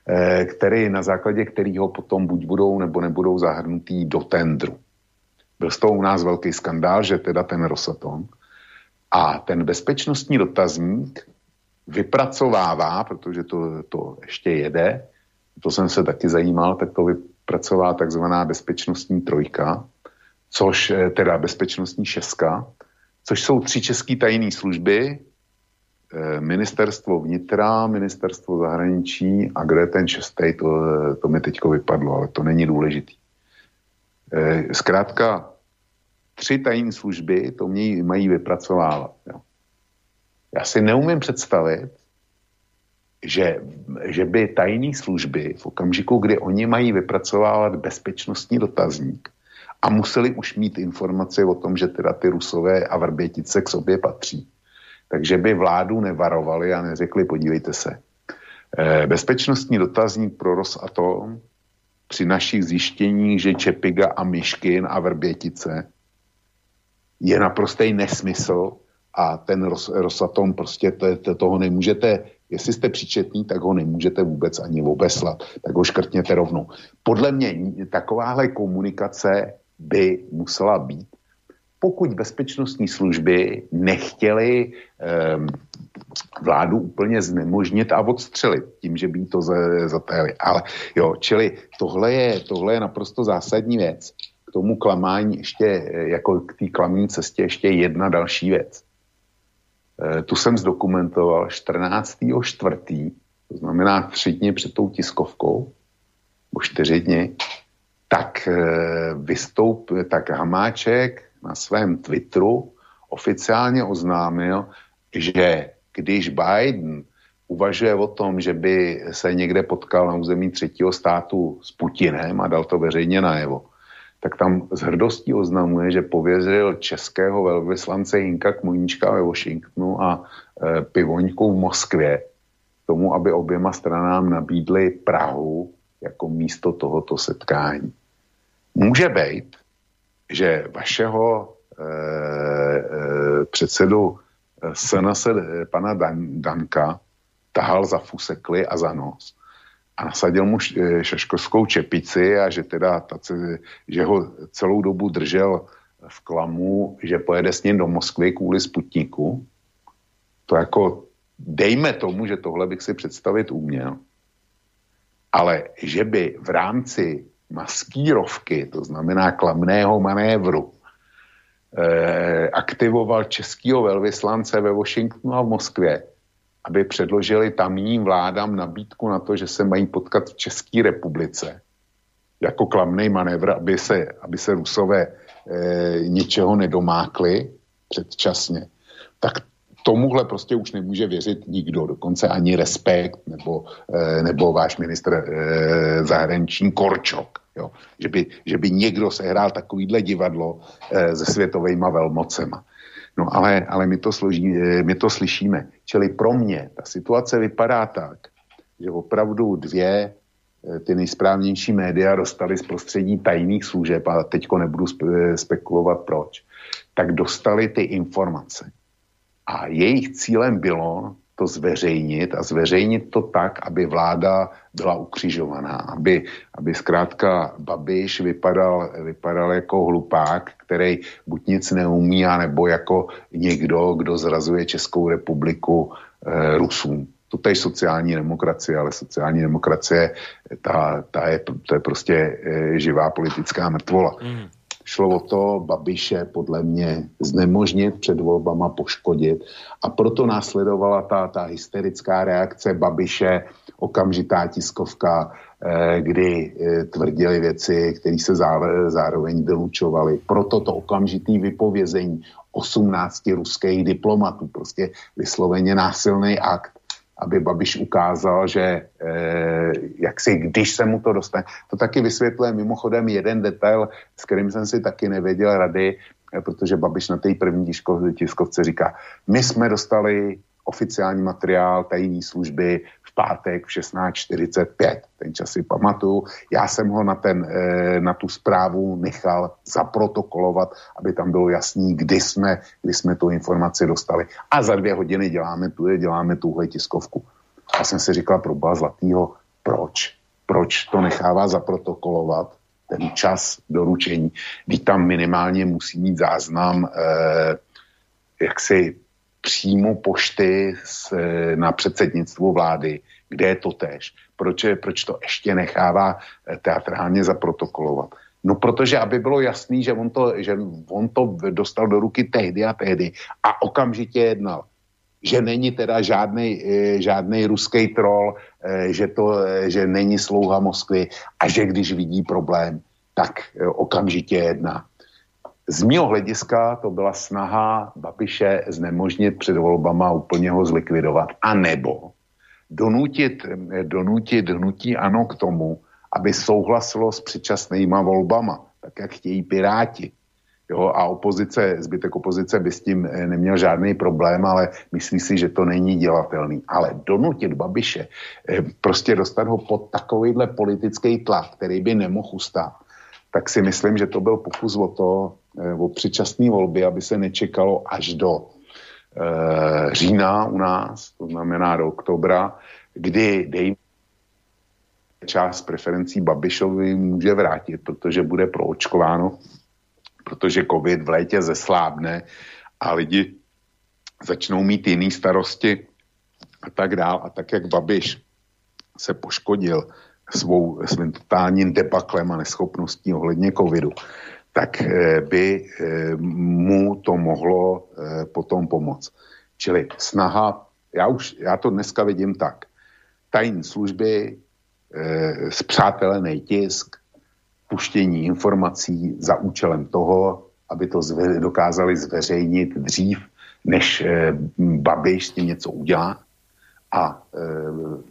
eh, který, na základě kterého potom buď budou nebo nebudou zahrnutý do tendru. Byl z toho u nás velký skandál, že teda ten Rosatom a ten bezpečnostní dotazník vypracovává, protože to, to ještě jede, to jsem se taky zajímal, tak to vypracová takzvaná bezpečnostní trojka, což eh, teda bezpečnostní šeska, což jsou tři české tajné služby, eh, ministerstvo vnitra, ministerstvo zahraničí a kde je ten šestý, to, to mi teďko vypadlo, ale to není důležitý. Eh, zkrátka, tři tajné služby to mě mají vypracovávat. Jo. Já si neumím představit, že, že by tajné služby v okamžiku, kdy oni mají vypracovávat bezpečnostní dotazník, a museli už mít informace o tom, že teda ty rusové a vrbětice k sobě patří. Takže by vládu nevarovali a neřekli, podívejte se. Eh, bezpečnostní dotazník pro Rosatom při našich zjištěních, že Čepiga a Myškin a Vrbětice je naprostý nesmysl a ten Ros, Rosatom prostě to, to, toho nemůžete, jestli jste přičetný, tak ho nemůžete vůbec ani obeslat, tak ho škrtněte rovnou. Podle mě takováhle komunikace by musela být. Pokud bezpečnostní služby nechtěly um, vládu úplně znemožnit a odstřelit tím, že by to zatajili. Ale jo, čili tohle je, tohle je naprosto zásadní věc. K tomu klamání ještě, eh, jako k té klamní cestě ještě jedna další věc. E, tu jsem zdokumentoval 14. čtvrtý, to znamená tři dny před tou tiskovkou, o čtyři dny, tak eh, vystoup, tak Hamáček na svém Twitteru oficiálně oznámil, že když Biden uvažuje o tom, že by se někde potkal na území třetího státu s Putinem a dal to veřejně najevo, tak tam s hrdostí oznamuje, že pověřil českého velvyslance Hinka Kmoníčka ve Washingtonu a e, Pivoňku v Moskvě tomu, aby oběma stranám nabídli Prahu jako místo tohoto setkání. Může být, že vašeho e, e, předsedu SNS pana Dan, Danka tahal za fusekly a za nos a nasadil mu šaškovskou čepici a že teda ta, že ho celou dobu držel v klamu, že pojede s ním do Moskvy kvůli Sputniku, to jako dejme tomu, že tohle bych si představit uměl, ale že by v rámci maskírovky, to znamená klamného manévru, eh, aktivoval českého velvyslance ve Washingtonu a v Moskvě, aby předložili tamním vládám nabídku na to, že se mají potkat v České republice jako klamný manévr, aby se, aby se Rusové e, ničeho nedomákli předčasně, tak tomuhle prostě už nemůže věřit nikdo, dokonce ani Respekt nebo, e, nebo váš ministr e, zahraniční Korčok. Jo? Že, by, že by někdo sehrál takovýhle divadlo e, se světovými velmocema. No ale, ale my, to složí, my to slyšíme. Čili pro mě ta situace vypadá tak, že opravdu dvě Eh, ty nejsprávnější média dostali z prostředí tajných služeb, a teďko nebudu spe- spekulovat proč, tak dostali ty informace. A jejich cílem bylo to zveřejnit a zveřejnit to tak, aby vláda byla ukřižovaná, aby, aby zkrátka Babiš vypadal, vypadal jako hlupák, který buď nic neumí, anebo jako někdo, kdo zrazuje Českou republiku e, Rusům to je sociální demokracie, ale sociální demokracie, ta, ta je, to je prostě e, živá politická mrtvola. Mm. Šlo o to Babiše podle mě znemožnit před volbama, poškodit. A proto následovala ta, ta hysterická reakce Babiše, okamžitá tiskovka, e, kdy e, tvrdili věci, které se zároveň vylučovaly. Proto to okamžitý vypovězení 18 ruských diplomatů, prostě vysloveně násilný akt aby Babiš ukázal, že eh, jak si, když se mu to dostane. To taky vysvětluje mimochodem jeden detail, s kterým jsem si taky nevěděl rady, eh, protože Babiš na té první tiskovce říká, my jsme dostali oficiální materiál tajné služby pátek v 16.45. Ten čas si pamatuju. Já jsem ho na, ten, eh, na tu zprávu nechal zaprotokolovat, aby tam bylo jasný, kdy jsme, kdy jsme tu informaci dostali. A za dvě hodiny děláme, tu, děláme tuhle tiskovku. Já jsem si říkal pro Boha Zlatýho, proč? Proč to nechává zaprotokolovat? ten čas doručení, kdy tam minimálně musí mít záznam eh, jaksi přímo pošty s, e, na předsednictvo vlády, kde je to tež. Proč, proč to ještě nechává e, teatrálně zaprotokolovat? No protože, aby bylo jasný, že on to, že on to dostal do ruky tehdy a tehdy a okamžitě jednal. Že není teda žádný, e, žádný ruský troll, že, to, že není slouha Moskvy a že když vidí problém, tak okamžitě jedná. Z mého hlediska to byla snaha Babiše znemožnit před volbama úplně ho zlikvidovat. A nebo donutit, donutit hnutí ano k tomu, aby souhlasilo s předčasnýma volbama, tak jak chtějí Piráti. Jo, a opozice, zbytek opozice by s tím eh, neměl žádný problém, ale myslí si, že to není dělatelný. Ale donutit Babiše, eh, prostě dostat ho pod takovýhle politický tlak, který by nemohl ustát, tak si myslím, že to byl pokus o to, Eh, o předčasné volby, aby se nečekalo až do e, října u nás, to znamená do oktobra, kdy dej část preferencí Babišovi může vrátit, protože bude proočkováno, protože covid v létě zeslábne a lidi začnou mít jiné starosti a tak dál. A tak, jak Babiš se poškodil svou, svým totálním debaklem a neschopností ohledně covidu, tak eh, by eh, mu to mohlo eh, potom pomoct. Čili snaha, já už, já to dneska vidím tak, tajné služby, zpřátelený tisk, puštění informací za účelem toho, aby to zve, dokázali zveřejnit dřív, než Babiš s tím něco udělá a e,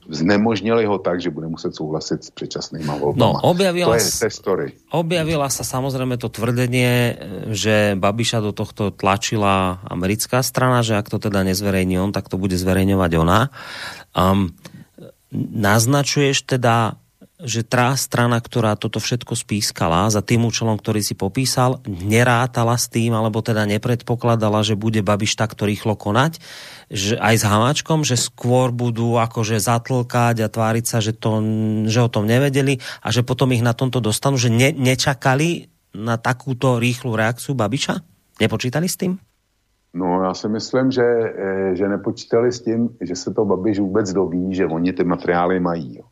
znemožnili ho tak, že bude muset souhlasit s předčasnýma volbama. No, objavila, to je story. objavila sa samozrejme to tvrdenie, že Babiša do tohto tlačila americká strana, že ak to teda nezverejní on, tak to bude zverejňovať ona. Um, naznačuješ teda že tá strana, ktorá toto všetko spískala za tým účelom, ktorý si popísal, nerátala s tým, alebo teda nepredpokladala, že bude Babiš takto rýchlo konať, že aj s Hamáčkom, že skôr budú akože zatlkať a tváriť sa, že, to, že o tom nevedeli a že potom ich na tomto dostanú, že ne, nečakali na takúto rýchlu reakciu Babiša? Nepočítali s tím? No, já si myslím, že, eh, že nepočítali s tím, že se to Babiš vůbec doví, že oni ty materiály mají. Jo.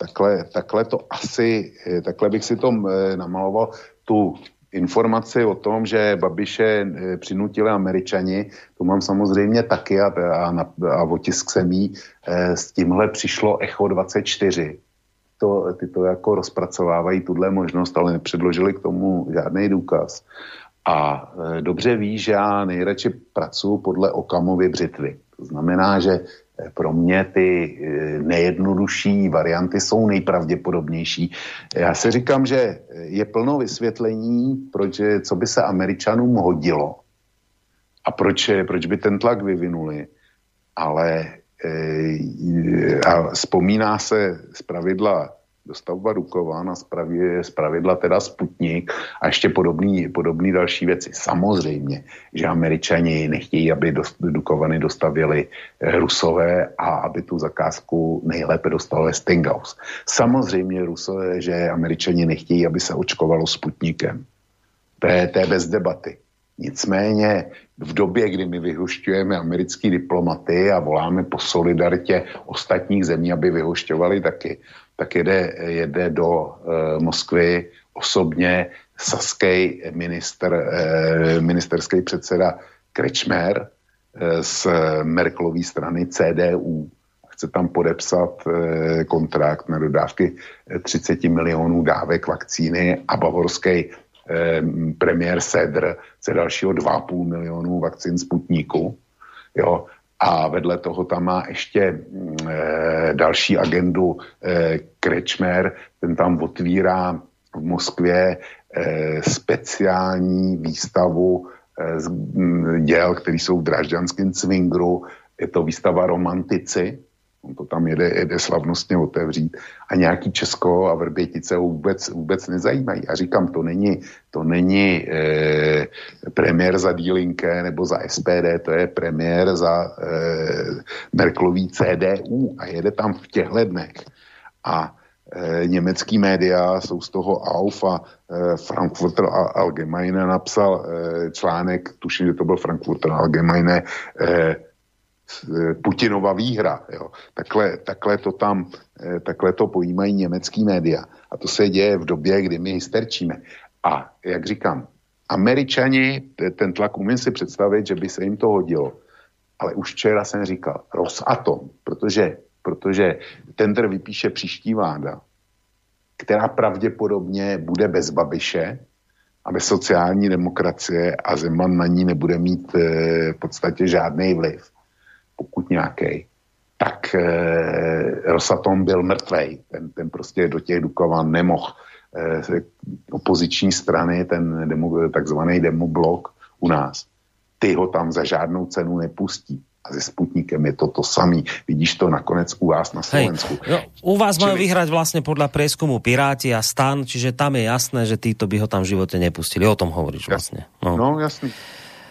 Takhle, takhle to asi, eh, takhle bych si to eh, namaloval tu informaci o tom, že Babiše přinutili američani, to mám samozřejmě taky a, a, a otisk semí, s tímhle přišlo Echo 24. To, ty to jako rozpracovávají tuhle možnost, ale nepředložili k tomu žádný důkaz. A dobře ví, že já nejradši pracuji podle Okamovy břitvy. To znamená, že pro mě ty e, nejjednodušší varianty jsou nejpravděpodobnější. Já si říkám, že je plno vysvětlení, proč, co by se Američanům hodilo a proč, proč by ten tlak vyvinuli. Ale a vzpomíná se z pravidla dostavba Dukovan a z pravidla teda Sputnik a ještě podobný, podobný další věci. Samozřejmě, že američani nechtějí, aby dost, Dukovany dostavili eh, Rusové a aby tu zakázku nejlépe dostal Westinghouse. Samozřejmě Rusové, že američani nechtějí, aby se očkovalo Sputnikem. To je, to je bez debaty. Nicméně v době, kdy my vyhošťujeme americký diplomaty a voláme po solidaritě ostatních zemí, aby vyhošťovali taky, tak jede, jede do e, Moskvy osobně saský minister, e, ministerský předseda Krečmer e, z Merkelové strany CDU. Chce tam podepsat kontrakt na dodávky 30 milionů dávek vakcíny a bavorský premiér Sedr chce dalšího 2,5 milionů vakcín Sputníku. Jo, a vedle toho tam má ještě e, další agendu e, Krečmer, ten tam otvírá v Moskvě e, speciální výstavu e, z m, děl, které jsou v Dražďanském cvingru. Je to výstava Romantici, On to tam jede, jede slavnostně otevřít a nějaký Česko a Vrbětice ho vůbec, vůbec nezajímají. A říkám, to není, to není eh, premiér za Dílinke nebo za SPD, to je premiér za eh, Merklový CDU a jede tam v těchto dnech. A eh, německý média jsou z toho auf a eh, Frankfurter Allgemeine napsal eh, článek, tuším, že to byl Frankfurter Allgemeine, Eh, Putinova výhra. Jo. Takhle, takhle, to tam, eh, takhle to pojímají německý média. A to se děje v době, kdy my hysterčíme. A jak říkám, američani, ten tlak umím si představit, že by se jim to hodilo. Ale už včera jsem říkal, Rosatom, protože, protože tender vypíše příští vláda, která pravděpodobně bude bez Babiše a bez sociální demokracie a Zeman na ní nebude mít e, v podstatě žádný vliv pokud nějaký, tak e, Rosatom byl mrtvej. Ten, ten prostě do těch Dukovan nemohl. E, opoziční strany, ten demo, takzvaný demoblok u nás, ty ho tam za žádnou cenu nepustí. A se Sputnikem je to to samý. Vidíš to nakonec u vás na Slovensku. Hej, no, u vás Čili... majú vyhrať vlastne podľa prieskumu Piráti a Stan, čiže tam je jasné, že títo by ho tam v živote nepustili. O tom hovoríš vlastne. No, no jasný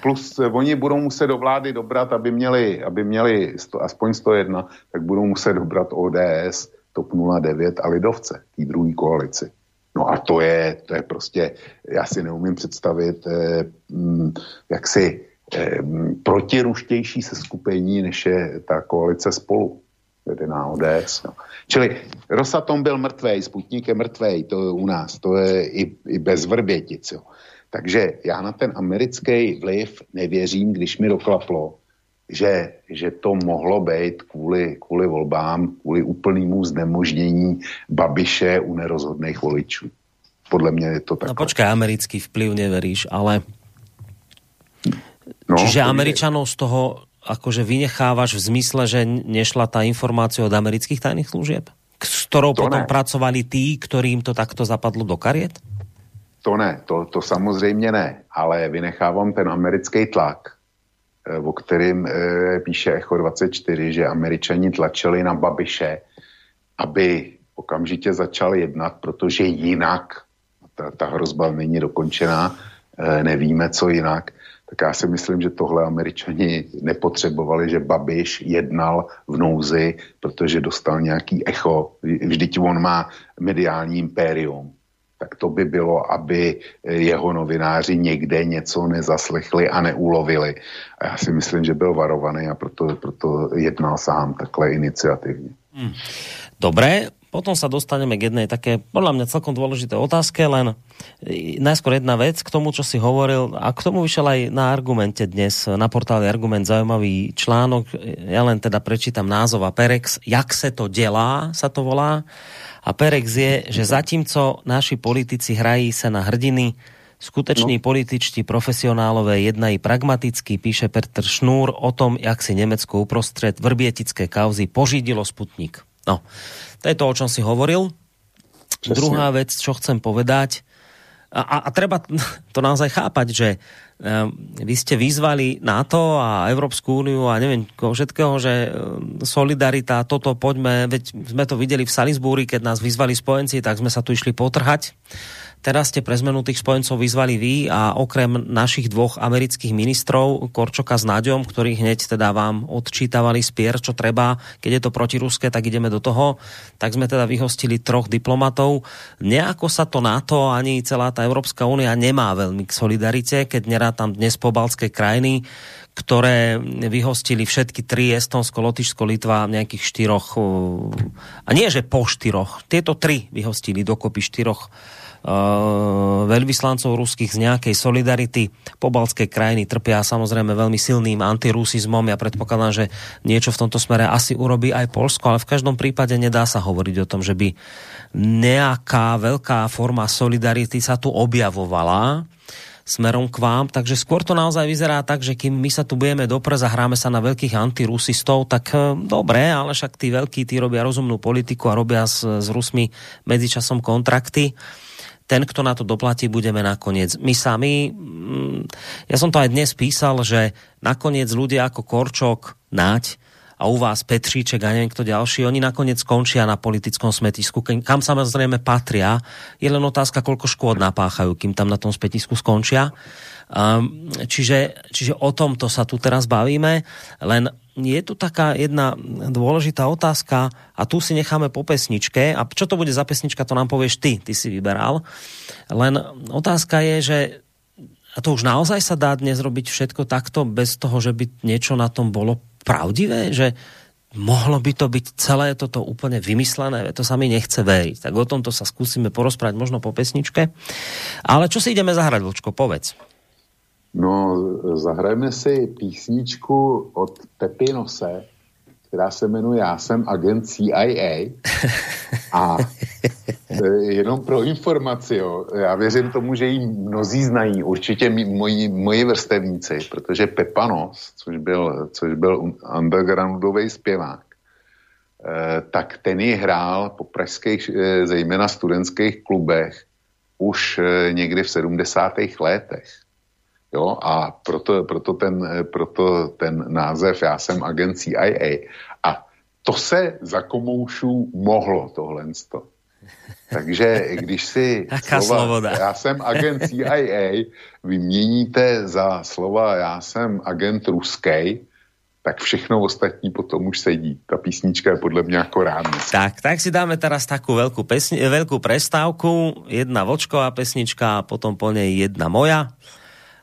plus oni budou muset do vlády dobrat, aby měli, aby měli sto, aspoň 101, tak budou muset dobrat ODS, TOP 09 a Lidovce, tý druhý koalici. No a to je, to je prostě, já si neumím představit, eh, mm, jak si eh, protiruštější se skupení, než je ta koalice spolu vedená ODS. No. Čili Rosatom byl mrtvej, Sputnik je mrtvej, to je u nás, to je i, i bez Vrbětic. Jo. Takže já na ten americký vliv nevěřím, když mi doklaplo, že, že to mohlo být kvůli, kvůli volbám, kvůli úplnému znemožnění Babiše u nerozhodných voličů. Podle mě je to tak. No počkej, americký vplyv neveríš, ale... No, Čiže Američanov z toho akože vynechávaš v zmysle, že nešla ta informácia od amerických tajných služieb? S ktorou to potom ne. pracovali tí, ktorým to takto zapadlo do kariet? To ne, to, to samozřejmě ne, ale vynechávám ten americký tlak, eh, o kterým e, píše Echo 24, že američani tlačili na Babiše, aby okamžitě začal jednat, protože jinak, ta, ta hrozba není dokončená, e, nevíme, co jinak, tak já si myslím, že tohle američani nepotřebovali, že Babiš jednal v nouzi, protože dostal nějaký echo. Vždyť on má mediální impérium tak to by bylo, aby jeho novináři někde něco nezaslechli a neulovili. A já si myslím, že byl varovaný a proto, proto jednal sám takhle iniciativně. Hmm. Dobré, potom sa dostaneme k jednej také, podľa mňa celkom dôležité otázke, len e, najskôr jedna vec k tomu, čo si hovoril a k tomu vyšel aj na argumente dnes, na portále Argument zaujímavý článok, ja len teda prečítam názov a Perex, jak se to dělá, sa to volá. A Perex je, že zatímco naši politici hrají se na hrdiny, skuteční no. političtí profesionálové jednají pragmaticky, píše Petr Šnúr o tom, jak si Německo uprostřed vrbietické kauzy pořídilo Sputnik. No, to je to, o čom si hovoril. Přesně. Druhá vec, čo chcem povedať, a, a, a treba to naozaj chápať, že vy ste vyzvali NATO a Európsku úniu a koho všetkého, že um, solidarita, toto poďme, veď sme to videli v Salisbury, keď nás vyzvali spojenci, tak sme sa tu išli potrhať. Teraz ste pre zmenu tých spojencov vyzvali vy a okrem našich dvoch amerických ministrov, Korčoka s Náďom, ktorí hneď teda vám odčítavali spier, čo treba, keď je to protiruské, tak ideme do toho, tak sme teda vyhostili troch diplomatov. Nejako sa to NATO ani celá tá Európska únia nemá veľmi k solidarite, keď tam dnes pobalské krajiny, ktoré vyhostili všetky tri, Estonsko, Lotyšsko, Litva, nejakých štyroch, a nie že po štyroch, tieto tri vyhostili dokopy štyroch Eh, veľvyslancov ruských z nejakej solidarity. Pobalské krajiny trpia samozrejme veľmi silným antirusizmom. Ja predpokladám, že niečo v tomto smere asi urobí aj Polsko, ale v každom prípade nedá sa hovoriť o tom, že by nejaká veľká forma solidarity sa tu objavovala smerom k vám, takže skôr to naozaj vyzerá tak, že kým my sa tu budeme doprez a hráme sa na veľkých antirusistov, tak eh, dobre, ale však tí veľkí, tí robia rozumnú politiku a robia s, s Rusmi medzičasom kontrakty ten, kto na to doplatí, budeme nakoniec my sami. Mm, ja som to aj dnes písal, že nakoniec ľudia ako Korčok, Náď a u vás Petříček a neviem kto ďalší, oni nakoniec skončia na politickom smetisku, kam samozrejme patria. Je len otázka, koľko škôd napáchajú, kým tam na tom smetisku skončia. Um, čiže, čiže o tomto sa tu teraz bavíme, len je tu taká jedna dôležitá otázka a tu si necháme po pesničke a čo to bude za pesnička, to nám povieš ty, ty si vyberal. Len otázka je, že a to už naozaj sa dá dnes robiť všetko takto bez toho, že by niečo na tom bolo pravdivé, že mohlo by to byť celé toto úplne vymyslené, to sa mi nechce veriť. Tak o tomto sa skúsime porozprávať možno po pesničke. Ale čo si ideme zahrať, Vlčko, povedz. No, zahrajeme si písničku od Pepinose, která se jmenuje Já jsem agent CIA. A e, jenom pro informaci, jo, já věřím tomu, že ji mnozí znají, určitě moji, moji vrstevníci, protože Pepanos, což byl, což byl undergroundový zpěvák, eh, tak ten ji hrál po pražských, eh, zejména studentských klubech už někdy v 70. letech. Jo, a proto, proto, ten, proto ten název Já jsem agent CIA. A to se za komoušů mohlo tohle. [laughs] Takže když si slova, já jsem agent CIA vyměníte za slova já jsem agent ruský, tak všechno ostatní potom už sedí. Ta písnička je podle mě jako ráno. Tak, tak si dáme teraz takú veľkú, pesni, veľkú prestávku, jedna vočková pesnička a potom po nej jedna moja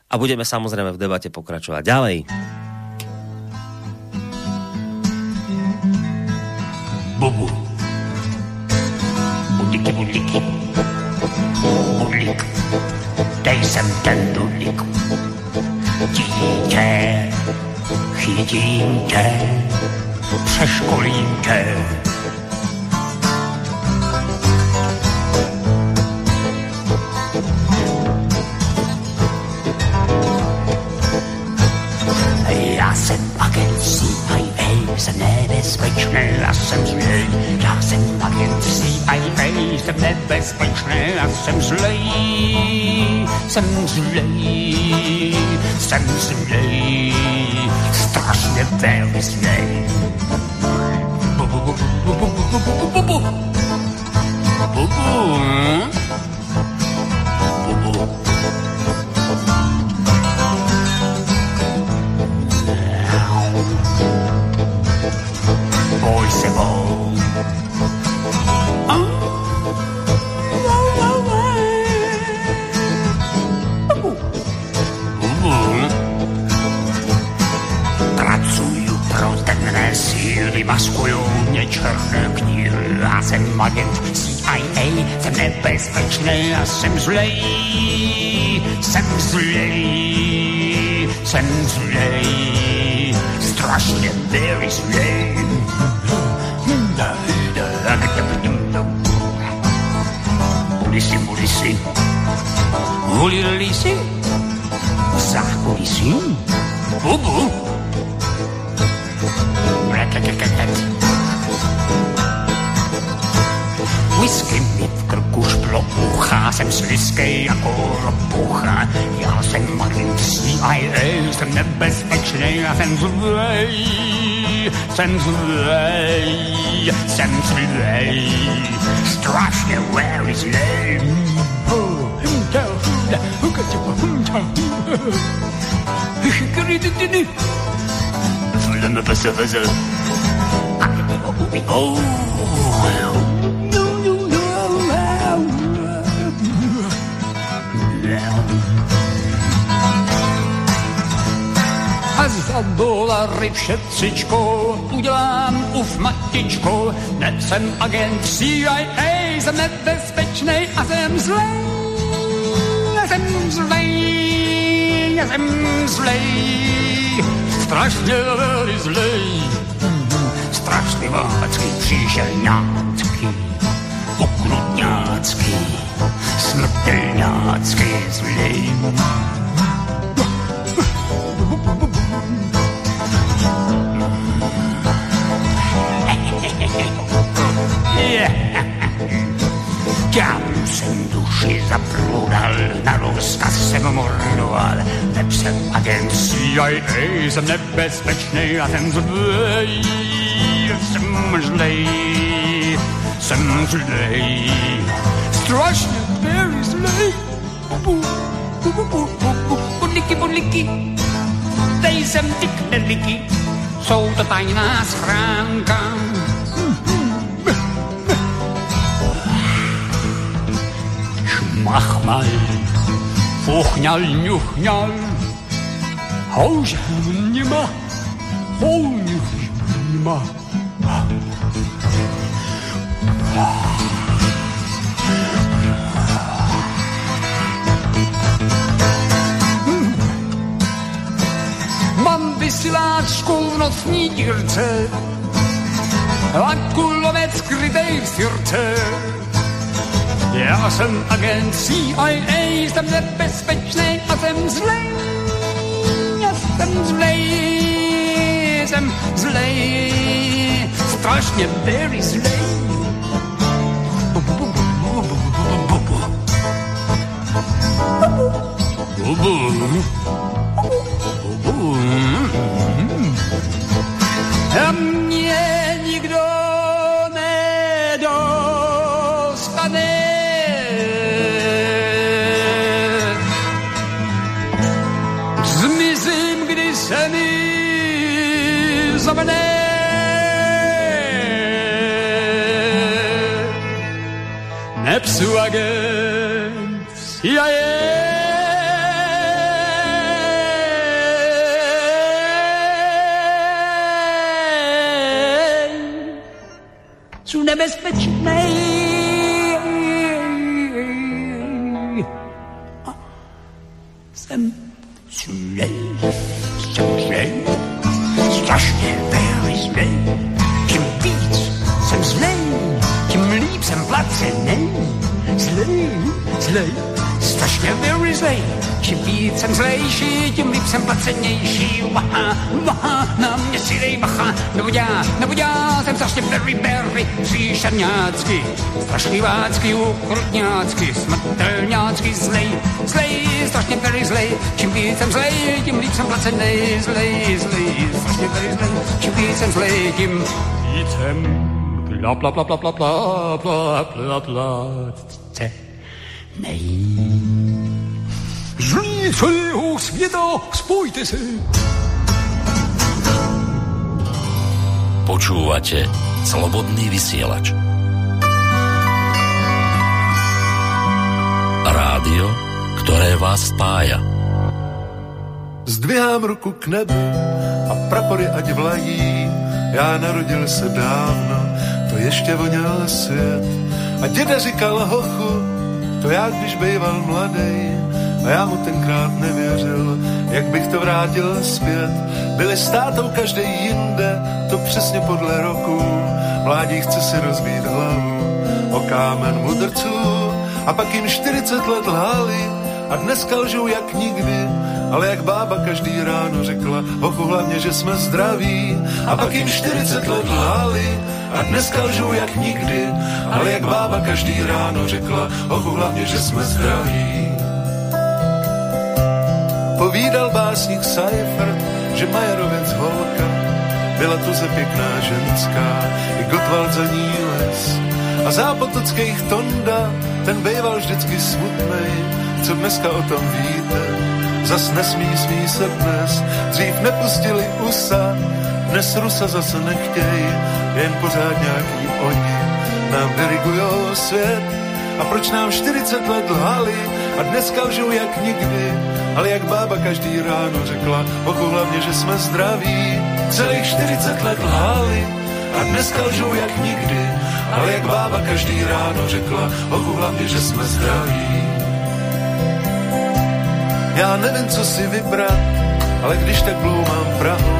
a budeme samozrejme v debate pokračovať ďalej. Bubu. Budiky, budiky. Bulik. Dej sem ten dulík. Dítě, chytím tě, přeškolím tě jsem nebezpečný a jsem zlej. Já jsem agent CIA, jsem nebezpečný a jsem zlej. Jsem zlej, jsem zlej, strašně velmi zlej. Bu, bu, bu, bu, bu, bu, bu, bu, bu. Bu, bu. sebou. vergnügt, lassen magend CIA w niebezpieczny, a sem zlej, sem zlej, sem zlej, strasznie very zlej. Ulisy, ulisy, ulisy, za ulisy, ubu. Brat. whisky Mitker kušplo uha Jsem z whisky jako ropucha. Já jsem agent CIA Jsem nebezpečný a jsem zlej. Jsem zlej. Jsem zlej. Strašně very zlej Voelde me bessen, bessen. Oh, oh, oh. oh, oh. Dolary všetcičko udělám uf matičko. Ne jsem agent CIA, jsem nebezpečnej a jsem zlej. Jsem zlej, jsem zlej, strašně zlej. Strašný vácky, příšerňácký, okrutňácký, smrtelňácký zlej. Duši zaprudal, na rozkaz jsem mordoval, jsem agent CIA, jsem nebezpečný a jsem zlej, jsem zlej, jsem zlej, strašně very zlej. Bu, bu, bu, bu, bu, bu, budliky, budliky, dej sem ty knedlíky, jsou to tajná schránka. mach mal, fuchnal, njuchnal, hausch nima, honig nima. Mam wysylaczków nocni girce, a kulomec krytej w serce. Já jsem agent CIA, jsem nebezpečný a jsem zlej. Já jsem zlej, jsem zlej, strašně very zlej. Bubu. sous I guerre. Zlejší, tím líp jsem placenější. Vaha, vaha, na mě si dej bacha. Nebo já, nebo já jsem strašně very, very příšerňácky. Strašlivácky, ukrutňácky, smrtelňácky, zlej, zlej, strašně very zlej. Čím víc jsem zlej, tím líp jsem placený. Zlej, zlej, strašně very zlej. Čím víc jsem zlej, tím víc jsem bla bla bla bla bla bla bla bla bla Celého světa, spojte se. Počúvate Slobodný vysielač. Rádio, ktoré vás spája. Zdvihám ruku k nebi a prapory ať vlají já narodil se dávno, to ještě voněl svět. A děda říkal hochu, to já když býval mladý, a já mu tenkrát nevěřil, jak bych to vrátil zpět. Byli státou každý jinde, to přesně podle roku. Mládí chce si rozbít hlavu o kámen mudrců a pak jim 40 let lhali a dneska lžou jak nikdy. Ale jak bába každý ráno řekla, hochu hlavně, že jsme zdraví. A pak jim 40 let lhali a dneska lžou jak nikdy. Ale jak bába každý ráno řekla, hochu hlavně, že jsme zdraví. Povídal básník Seifert, že Majerovec holka byla tu ze pěkná ženská, i Gottwald za ní les. A zápotockých Tonda, ten býval vždycky smutnej, co dneska o tom víte. Zas nesmí smí se dnes, dřív nepustili USA, dnes Rusa zase nechtěj, jen pořád nějaký oni nám dirigujou svět. A proč nám 40 let lhali a dneska lžou jak nikdy, ale jak bába každý ráno řekla, oku hlavně, že jsme zdraví. Celých 40 let lhali a dneska lžou jak nikdy, ale jak bába každý ráno řekla, oku hlavně, že jsme zdraví. Já nevím, co si vybrat, ale když tak bloumám Prahou,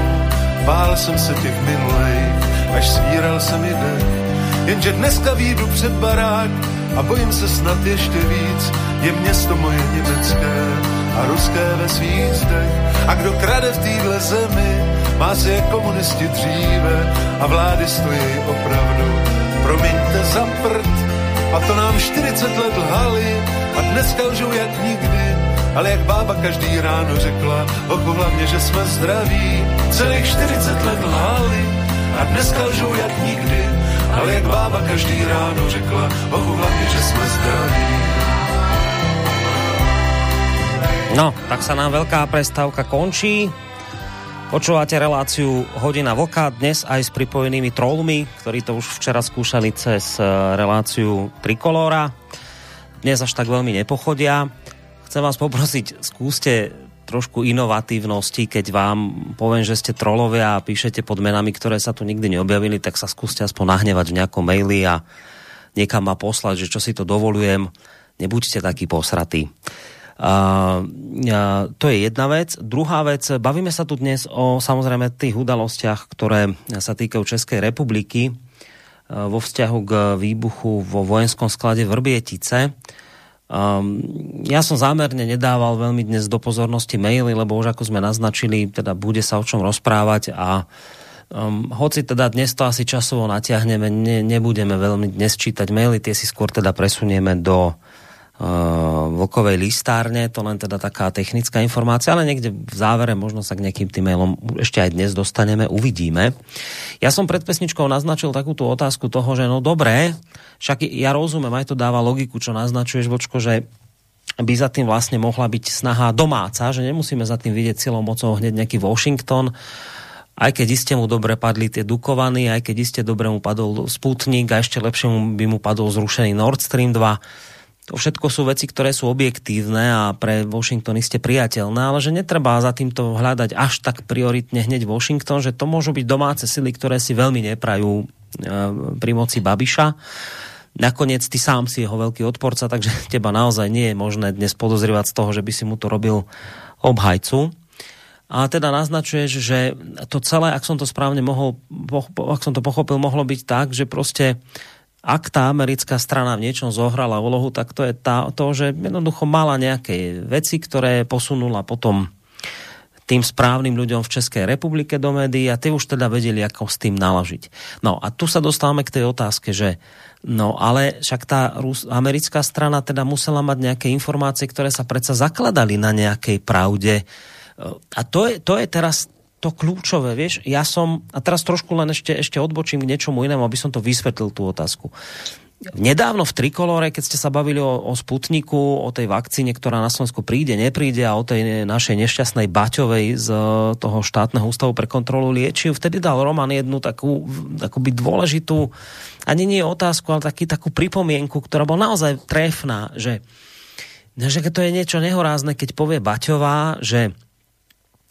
bál jsem se těch minulejch, až svíral jsem mi dech. Jenže dneska výjdu před barák a bojím se snad ještě víc, je město moje německé a ruské ve svých zdech. A kdo krade v téhle zemi, má se jak komunisti dříve a vlády stojí opravdu. Promiňte za prd, a to nám 40 let lhali a dneska lžou jak nikdy. Ale jak bába každý ráno řekla, oku hlavně, že jsme zdraví. Celých 40 let lhali a dneska lžou jak nikdy. Ale jak bába každý ráno řekla, oku hlavně, že jsme zdraví. No, tak sa nám veľká prestávka končí. Počúvate reláciu Hodina Voka dnes aj s pripojenými trollmi, ktorí to už včera skúšali cez eh, reláciu Trikolora. Dnes až tak veľmi nepochodia. Chcem vás poprosiť, skúste trošku inovatívnosti, keď vám poviem, že ste trolovia a píšete pod menami, ktoré sa tu nikdy neobjavili, tak sa skúste aspoň nahnevať v nejakom maili a niekam ma poslať, že čo si to dovolujem. Nebuďte takí posratí. To je jedna vec. Druhá vec, bavíme sa tu dnes o samozrejme tých udalostiach, ktoré sa týkajú Českej republiky uh, vo vzťahu k výbuchu vo vojenskom sklade Vrbietice. Um, ja som zámerne nedával veľmi dnes do pozornosti maily, lebo už ako sme naznačili, teda bude sa o čom rozprávať a um, hoci teda dnes to asi časovo natiahneme, ne, nebudeme veľmi dnes čítať maily, tie si skôr teda presunieme do uh, vlkovej listárne, to len teda taká technická informácia, ale niekde v závere možno sa k nejakým tým mailom ešte aj dnes dostaneme, uvidíme. Ja som pred pesničkou naznačil takúto otázku toho, že no dobré, však ja rozumiem, aj to dáva logiku, čo naznačuješ, Vočko, že by za tým vlastne mohla byť snaha domáca, že nemusíme za tým vidieť silou mocou hneď nejaký Washington, aj keď iste mu dobre padli tie Dukovany, aj keď iste dobre mu padol Sputnik a ešte lepšie mu by mu padol zrušený Nord Stream 2 to všetko sú veci, ktoré sú objektívne a pre Washington iste priateľné, ale že netreba za týmto hľadať až tak prioritne hneď Washington, že to môžu byť domáce sily, ktoré si veľmi neprajú e, pri moci Babiša. Nakoniec ty sám si jeho veľký odporca, takže [laughs] teba naozaj nie je možné dnes podozrievať z toho, že by si mu to robil obhajcu. A teda naznačuješ, že to celé, ak som to správne mohol, ak som to pochopil, mohlo byť tak, že proste ak tá americká strana v niečom zohrala úlohu, tak to je tá, to, že jednoducho mala nejaké veci, ktoré posunula potom tým správnym ľuďom v Českej republike do médií a ty už teda vedeli, ako s tým naložiť. No a tu sa dostávame k tej otázke, že no ale však tá Rus, americká strana teda musela mať nejaké informácie, ktoré sa predsa zakladali na nejakej pravde. A to je, to je teraz to kľúčové, vieš, ja som, a teraz trošku len ešte, ešte odbočím k niečomu inému, aby som to vysvetlil tú otázku. Nedávno v Trikolore, keď ste sa bavili o, o Sputniku, o tej vakcíne, ktorá na Slovensku príde, nepríde a o tej našej nešťastnej Baťovej z toho štátneho ústavu pre kontrolu liečiv, vtedy dal Roman jednu takú akoby dôležitú, ani nie otázku, ale taký, takú pripomienku, ktorá bola naozaj trefná, že, že to je niečo nehorázne, keď povie Baťová, že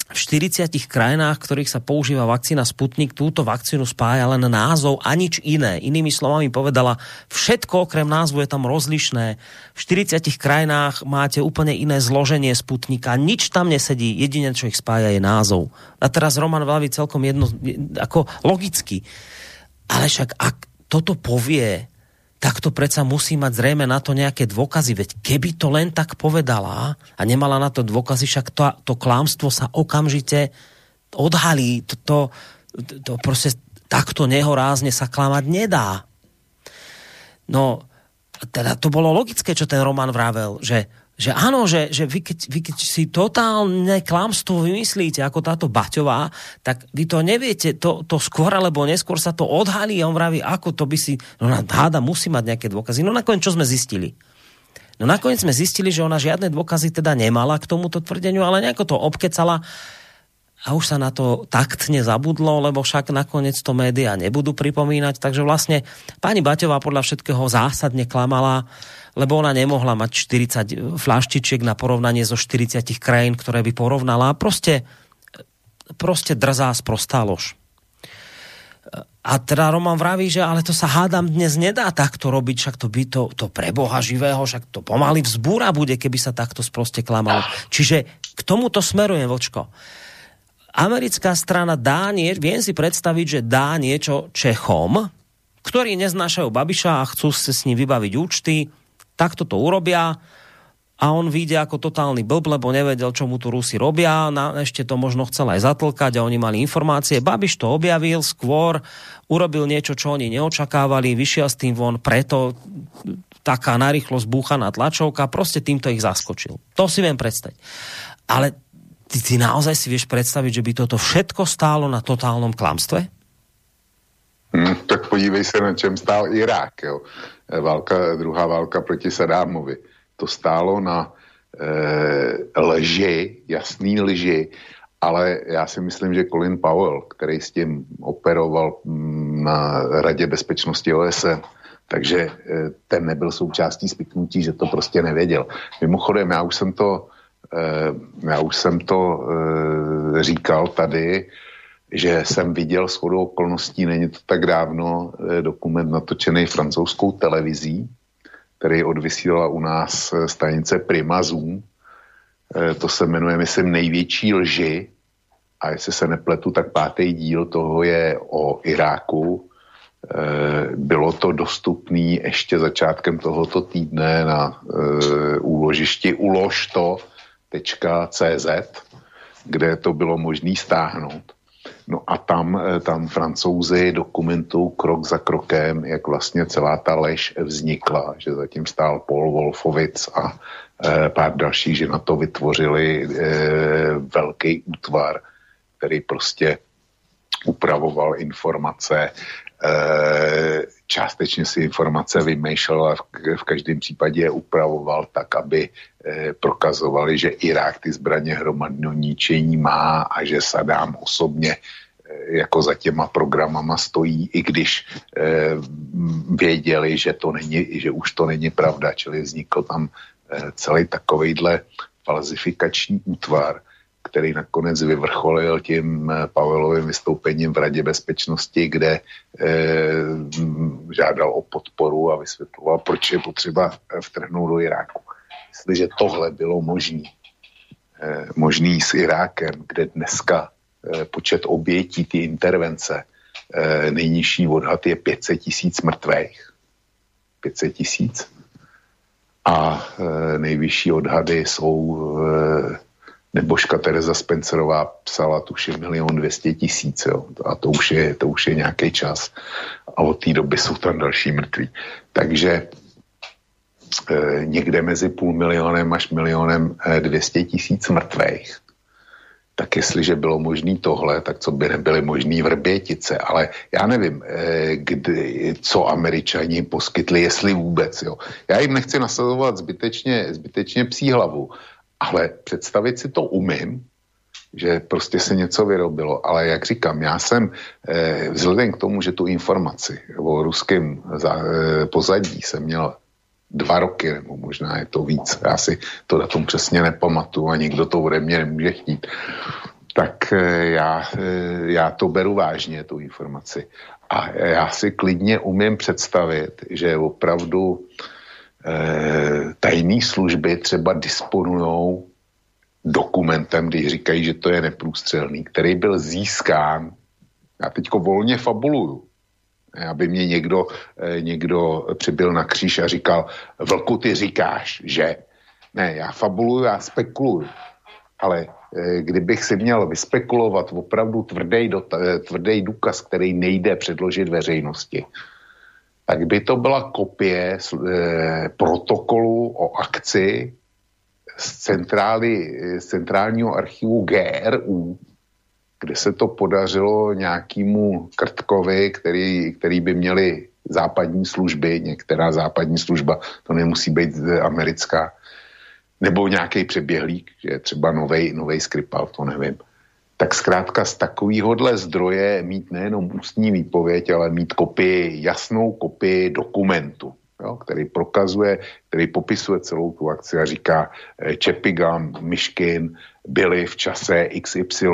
v 40 krajinách, ktorých sa používa vakcína Sputnik, túto vakcínu spája len názov a nič iné. Inými slovami povedala, všetko okrem názvu je tam rozlišné. V 40 krajinách máte úplne iné zloženie Sputnika, nič tam nesedí, jedine čo ich spája je názov. A teraz Roman Vlavi celkom jedno, ako logicky. Ale však ak toto povie tak to predsa musí mať zrejme na to nejaké dôkazy. Veď keby to len tak povedala a nemala na to dôkazy, však to, to klámstvo sa okamžite odhalí. To, to, to proste takto nehorázne sa klamať nedá. No, teda to bolo logické, čo ten Roman vravel, že že áno, že, že vy, keď, vy keď si totálne klamstvo vymyslíte, ako táto Baťová, tak vy to neviete, to, to skôr alebo neskôr sa to odhalí a on vraví, ako to by si, no háda musí mať nejaké dôkazy. No nakoniec čo sme zistili? No nakoniec sme zistili, že ona žiadne dôkazy teda nemala k tomuto tvrdeniu, ale nejako to obkecala a už sa na to taktne zabudlo, lebo však nakoniec to média nebudú pripomínať. Takže vlastne pani Baťová podľa všetkého zásadne klamala lebo ona nemohla mať 40 flaštičiek na porovnanie zo 40 krajín, ktoré by porovnala. Proste, proste drzá sprostá lož. A teda Roman vraví, že ale to sa hádam dnes nedá takto robiť, však to by to, to pre Boha živého, však to pomaly vzbúra bude, keby sa takto sproste klamalo. Čiže k tomuto smerujem, Vočko. Americká strana dá nie, viem si predstaviť, že dá niečo Čechom, ktorí neznášajú Babiša a chcú sa s ním vybaviť účty, takto to urobia a on vyjde ako totálny blb, lebo nevedel, čo mu tu Rusi robia. Na, ešte to možno chcel aj zatlkať a oni mali informácie. Babiš to objavil skôr, urobil niečo, čo oni neočakávali, vyšiel s tým von, preto taká narýchlo zbúchaná tlačovka, prostě týmto ich zaskočil. To si viem predstaviť. Ale ty, ty naozaj si vieš predstaviť, že by toto všetko stálo na totálnom klamstve? Hmm, tak podívej se, na čem stál Irák. Jo válka, druhá válka proti Sadámovi. To stálo na e, lži, jasný lži, ale já si myslím, že Colin Powell, který s tím operoval mm, na Radě bezpečnosti OSN, takže e, ten nebyl součástí spiknutí, že to prostě nevěděl. Mimochodem, já už jsem to, já už jsem to říkal tady, že jsem viděl shodou okolností, není to tak dávno, eh, dokument natočený francouzskou televizí, který odvysílala u nás eh, stanice Prima Zoom. Eh, to se jmenuje, myslím, Největší lži. A jestli se nepletu, tak pátý díl toho je o Iráku. Bylo to dostupné ještě začátkem tohoto týdne na úložišti uložto.cz, kde to bylo možné stáhnout. No a tam, eh, tam francouzi dokumentují krok za krokem, jak vlastně celá ta lež vznikla, že zatím stál Paul Wolfovic a e, pár dalších, že na to vytvořili e, velký útvar, který prostě upravoval informace, částečně si informace vymýšlel a v, každém případě je upravoval tak, aby e, prokazovali, že Irák ty zbraně hromadného ničení má a že Sadám osobně jako za těma programama stojí, i když eh, věděli, že, to není, že už to není pravda, čili vznikl tam eh, celý takovejhle falzifikační útvar, který nakonec vyvrcholil tím eh, Pavelovým vystoupením v Radě bezpečnosti, kde eh, žádal o podporu a vysvětloval, proč je potřeba vtrhnout do Iráku. Jestliže tohle bylo možné, eh, možný s Irákem, kde dneska Eh, počet obětí ty intervence, eh, nejnižší odhad je 500 tisíc mrtvých. 500 tisíc. A eh, nejvyšší odhady jsou, nebožka Tereza Spencerová psala tuším milion 200 tisíc, jo. a to už, je, to už je nějaký čas. A od té doby jsou tam další mrtví. Takže někde mezi půl milionem až milionem 200 tisíc mrtvých tak jestliže bylo možné tohle, tak co by nebyly možné vrbětice. Ale já nevím, eh, kdy, co američani poskytli, jestli vůbec. Jo. Já jim nechci nasazovat zbytečně, zbytečně psí hlavu, ale představit si to umím, že prostě se něco vyrobilo. Ale jak říkám, já jsem eh, vzhledem k tomu, že tu informaci o ruském eh, pozadí jsem měl dva roky, nebo možná je to víc. Já si to datum přesně nepamatuju a nikdo to ode mě nemůže chtít. tak já, já to beru vážně, tu informaci. A já si klidně umím představit, že opravdu eh, tajné služby třeba disponují dokumentem, když říkají, že to je neprůstřelný, který byl získán, já teďko volně fabuluju, aby mě někdo, eh, někdo přibyl na kříž a říkal, vlku, ty říkáš, že? Ne, já fabuluju, já spekuluju. Ale eh, kdybych si měl vyspekulovat opravdu tvrdý, eh, tvrdý důkaz, který nejde předložit veřejnosti, tak by to byla kopie protokolu o akci z, centrály, z centrálního archivu GRU, kde se to podařilo nějakému Krtkovi, který, který by měli západní služby, některá západní služba, to nemusí být americká, nebo nějaký přeběhlík, že třeba nový Skripal, to nevím. Tak zkrátka z takovýhodle zdroje mít nejenom ústní výpověď, ale mít kopii, jasnou kopii dokumentu, jo, který prokazuje, který popisuje celou tu akci a říká eh, Čepigan, Myškin byli v čase XY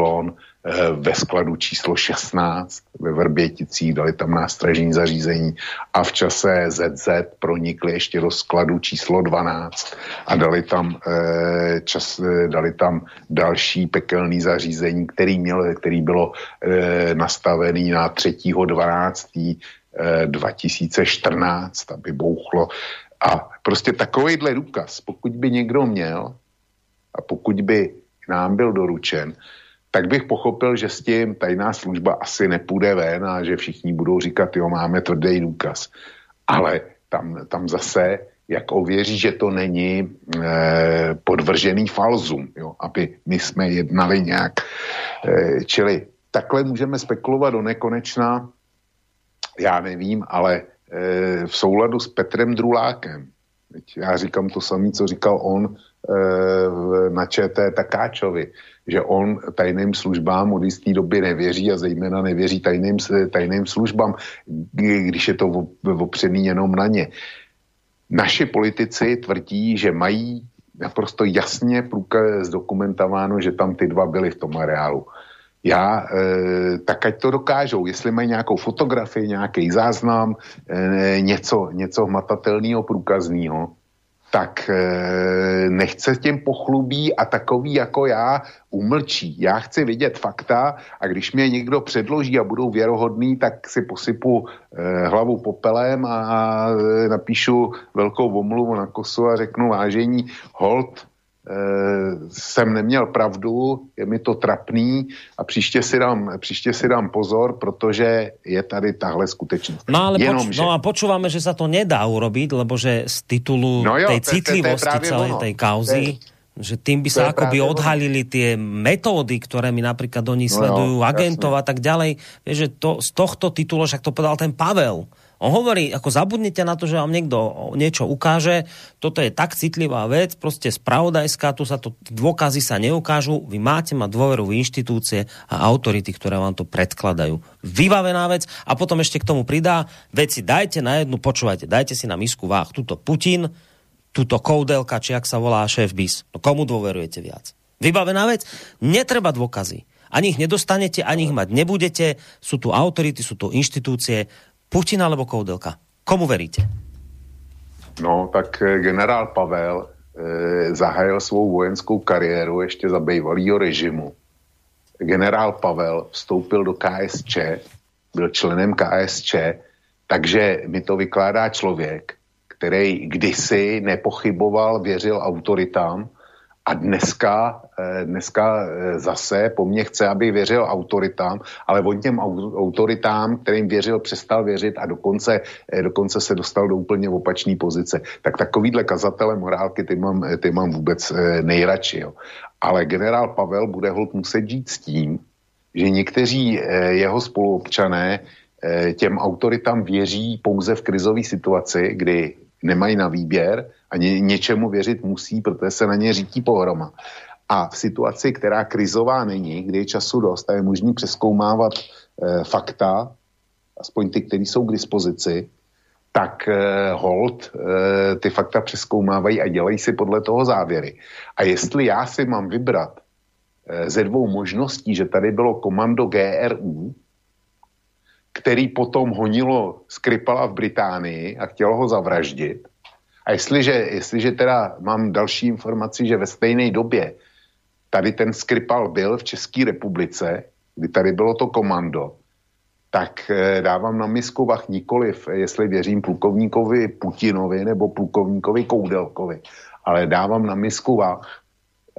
ve skladu číslo 16 ve Vrběticích, dali tam nástražní zařízení a v čase ZZ pronikli ještě do skladu číslo 12 a dali tam, eh, čas, eh, dali tam další pekelný zařízení, který, měl, který bylo nastavený na 3.12. 2014, aby bouchlo. A prostě takovýhle důkaz, pokud by někdo měl a pokud by nám byl doručen, tak bych pochopil, že s tím tajná služba asi nepůjde ven a že všichni budou říkat, jo, máme tvrdý důkaz. Ale tam, tam zase, jak ověří, že to není e, podvržený falzum, jo, aby my jsme jednali nějak. E, čili takhle můžeme spekulovat do nekonečna, já nevím, ale e, v souladu s Petrem Drulákem, já říkám to samé, co říkal on e, na ČT Takáčovi, že on tajným službám od jisté doby nevěří a zejména nevěří tajným, tajným službám, když je to opřený jenom na ně. Naši politici tvrdí, že mají naprosto jasně zdokumentováno, že tam ty dva byly v tom areálu. Já, e, tak ať to dokážou, jestli mají nějakou fotografii, nějaký záznam, e, něco, něco hmatatelného, průkazného, tak e, nechce tím pochlubí a takový jako já umlčí. Já chci vidět fakta a když mě někdo předloží a budou věrohodný, tak si posypu e, hlavu popelem a e, napíšu velkou omluvu na kosu a řeknu vážení, hold, Eh, jsem neměl pravdu, je mi to trapný a příště si dám, příště si dám pozor, protože je tady tahle skutečnost. No ale Jenom, poč- že... no a počúvame, že sa to nedá urobiť, lebo že z titulu no jo, tej citlivosti celej tej kauzy, že tým by sa akoby odhalili tie metódy, ktoré mi napríklad oni no sledujú, jo, agentov jasne. a tak ďalej. Vieš, že to, z tohto titulu, však to povedal ten Pavel, On hovorí, ako zabudnite na to, že vám niekto niečo ukáže, toto je tak citlivá vec, proste spravodajská, tu sa to, dôkazy sa neukážu, vy máte mať dôveru v inštitúcie a autority, ktoré vám to predkladajú. Vybavená vec a potom ešte k tomu pridá, veci dajte na jednu, počúvajte, dajte si na misku váh, tuto Putin, tuto Koudelka, či ak sa volá šéf BIS. No komu dôverujete viac? Vybavená vec, netreba dôkazy. Ani ich nedostanete, ani ich mať nebudete. Sú tu autority, sú tu inštitúcie. Putin alebo Koudelka? Komu veríte? No, tak eh, generál Pavel e, zahájil svou vojenskou kariéru ještě za bývalého režimu. Generál Pavel vstoupil do KSČ, byl členem KSČ, takže mi to vykládá člověk, který kdysi nepochyboval, věřil autoritám a dneska, eh, dneska eh, zase po mně chce, aby věřil autoritám, ale on těm autoritám, kterým věřil, přestal věřit a dokonce, eh, dokonce se dostal do úplně opačné pozice. Tak takovýhle kazatele morálky, ty mám, ty mám vůbec nejradši. Jo. Ale generál Pavel bude hold muset žít s tím, že někteří jeho spoluobčané těm autoritám věří pouze v krizové situaci, kdy nemají na výběr, a ně, něčemu věřit musí, protože se na ně řítí pohroma. A v situaci, která krizová není, kdy je času dost a je možný přeskoumávat e, fakta, aspoň ty, které jsou k dispozici, tak e, hold e, ty fakta přeskoumávají a dělají si podle toho závěry. A jestli já si mám vybrat eh, ze dvou možností, že tady bylo komando GRU, který potom honilo Skripala v Británii a chtělo ho zavraždit. A jestliže, jestliže teda mám další informaci, že ve stejné době tady ten Skripal byl v České republice, kdy tady bylo to komando, tak eh, dávám na misku vach nikoliv, jestli věřím plukovníkovi Putinovi nebo plukovníkovi Koudelkovi, ale dávám na misku vach,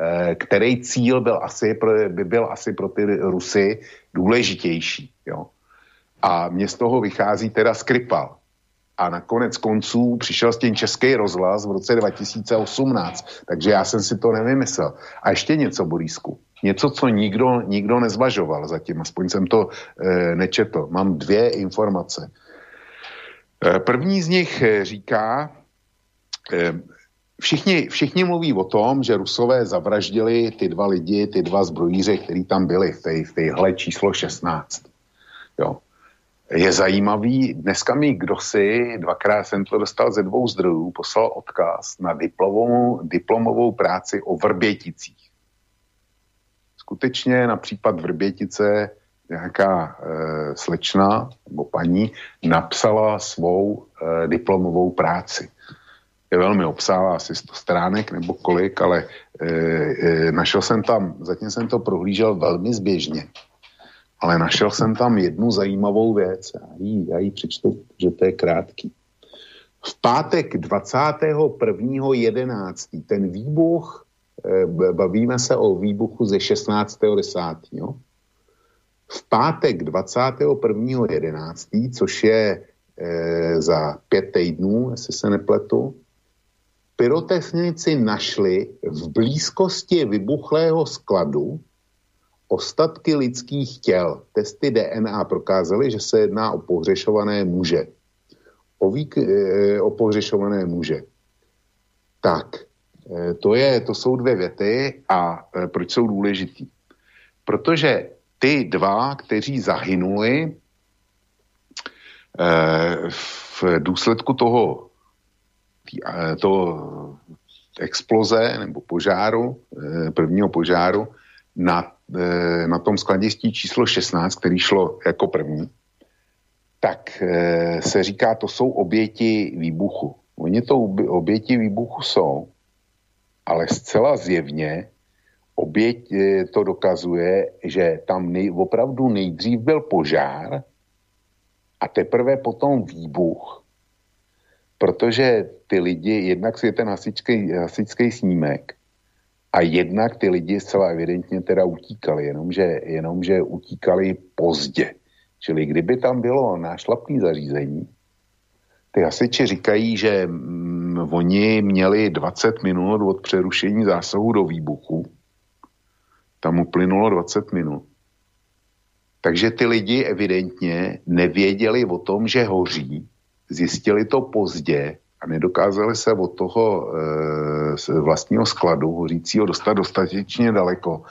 eh, který cíl byl asi, by byl asi pro ty Rusy důležitější. Jo? A mě z toho vychází teda Skripal. A nakonec konců přišel s tím český rozhlas v roce 2018. Takže já jsem si to nevymyslel. A ještě něco, Borísku. Něco, co nikdo, nikdo nezvažoval zatím, aspoň jsem to e, nečetl. Mám dvě informace. E, první z nich e, říká, e, všichni, všichni mluví o tom, že Rusové zavraždili ty dva lidi, ty dva zbrojíře, kteří tam byli v, té, téhle číslo 16. Jo je zajímavý, dneska mi kdo si, dvakrát jsem to dostal ze dvou zdrojů, poslal odkaz na diplomovou, diplomovou práci o Vrběticích. Skutečně na případ Vrbětice nějaká e, slečna nebo paní napsala svou e, diplomovou práci. Je velmi obsáhlá, asi 100 stránek nebo kolik, ale e, e, našel jsem tam, zatím jsem to prohlížel velmi zběžně ale našel jsem tam jednu zajímavou věc. Já ji, já ji přečtu, že to je krátký. V pátek 21.11. ten výbuch, eh, bavíme se o výbuchu ze 16.10. Jo? V pátek 21.11., což je e, za pět týdnů, jestli se nepletu, pyrotechnici našli v blízkosti vybuchlého skladu Ostatky lidských těl. Testy DNA prokázaly, že se jedná o pohřešované muže. O, vík, e, o pohřešované muže. Tak, e, to, je, to jsou dvě věty a e, proč jsou důležitý? Protože ty dva, kteří zahynuli v důsledku toho, toho exploze nebo požáru, prvního požáru na na tom skladistí číslo 16, který šlo jako první, tak eh, se říká, to jsou oběti výbuchu. Oni to oběti výbuchu jsou, ale zcela zjevně oběť eh, to dokazuje, že tam nej, opravdu nejdřív byl požár a teprve potom výbuch, protože ty lidi, jednak je ten hasičský, hasičský snímek, a jednak ty lidi zcela evidentně teda utíkali, jenomže, jenomže utíkali pozdě. Čili kdyby tam bylo nášlapné zařízení, ty hasiči říkají, že mm, oni měli 20 minut od přerušení zásahu do výbuchu. Tam uplynulo 20 minut. Takže ty lidi evidentně nevěděli o tom, že hoří, zjistili to pozdě a nedokázali se od toho e, vlastního skladu hořícího dostat dostatečně daleko,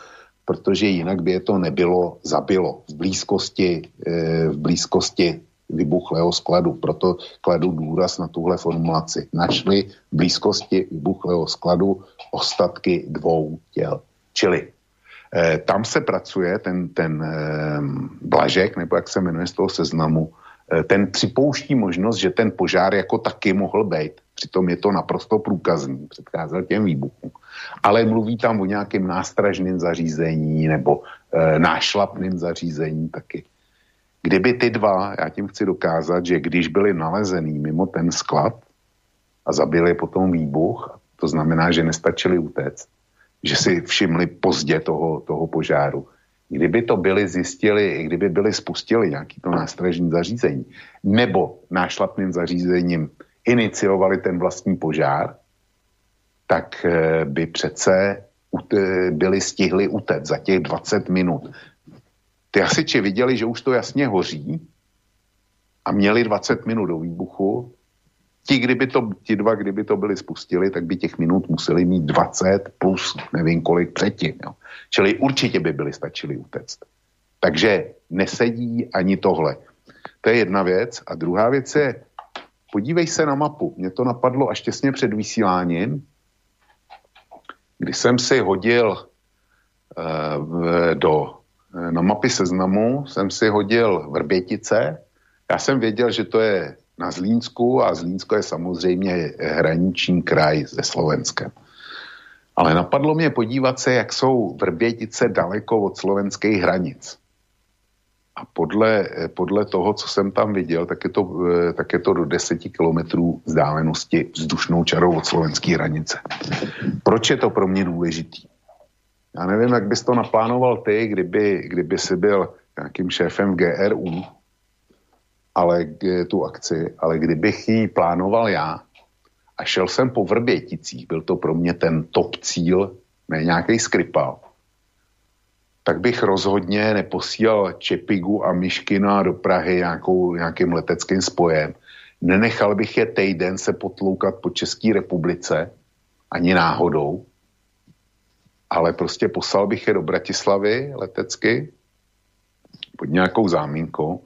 protože jinak by je to nebylo zabilo v blízkosti, e, v blízkosti vybuchlého skladu. Proto kladu důraz na tuhle formulaci. Našli v blízkosti vybuchlého skladu ostatky dvou těl. Čili e, tam se pracuje ten, ten e, Blažek, nebo jak se jmenuje z toho seznamu, ten připouští možnost, že ten požár jako taky mohl být. Přitom je to naprosto průkazný, předcházel těm výbuchům. Ale mluví tam o nějakém nástražném zařízení nebo e, nášlapném zařízení taky. Kdyby ty dva, já tím chci dokázat, že když byli nalezený mimo ten sklad a zabili potom výbuch, to znamená, že nestačili utéct, že si všimli pozdě toho, toho požáru, kdyby to byli zjistili, kdyby byli spustili nějaký to nástražní zařízení, nebo nášlapným zařízením iniciovali ten vlastní požár, tak eh, by přece byli stihli utéct za těch 20 minut. Ty hasiči viděli, že už to jasně hoří a měli 20 minut do výbuchu, ti, kdyby to, ti dva, kdyby to byli spustili, tak by těch minut museli mít 20 plus nevím kolik předtím. Jo. Čili určitě by byli stačili utéct. Takže nesedí ani tohle. To je jedna věc. A druhá věc je, podívej se na mapu. Mě to napadlo až těsně před vysíláním, kdy jsem si hodil do, na mapy seznamu jsem si hodil Vrbětice. Já jsem věděl, že to je na Zlínsku a Zlínsko je samozřejmě hraniční kraj se Slovenskem. Ale napadlo mě podívat se, jak jsou Vrbětice daleko od slovenských hranic. A podle, podle toho, co jsem tam viděl, tak je to, tak je to do 10 kilometrů vzdálenosti vzdušnou čarou od slovenské hranice. Proč je to pro mě důležitý? Já nevím, jak bys to naplánoval ty, kdyby, kdyby jsi byl nějakým šéfem GRU, ale tu akci, ale kdybych ji plánoval já a šel jsem po Vrběticích, byl to pro mě ten top cíl, ne nějaký skripal, tak bych rozhodně neposílal Čepigu a Myškina do Prahy nějakou, nějakým leteckým spojem. Nenechal bych je týden se potloukat po České republice, ani náhodou, ale prostě poslal bych je do Bratislavy letecky pod nějakou zámínkou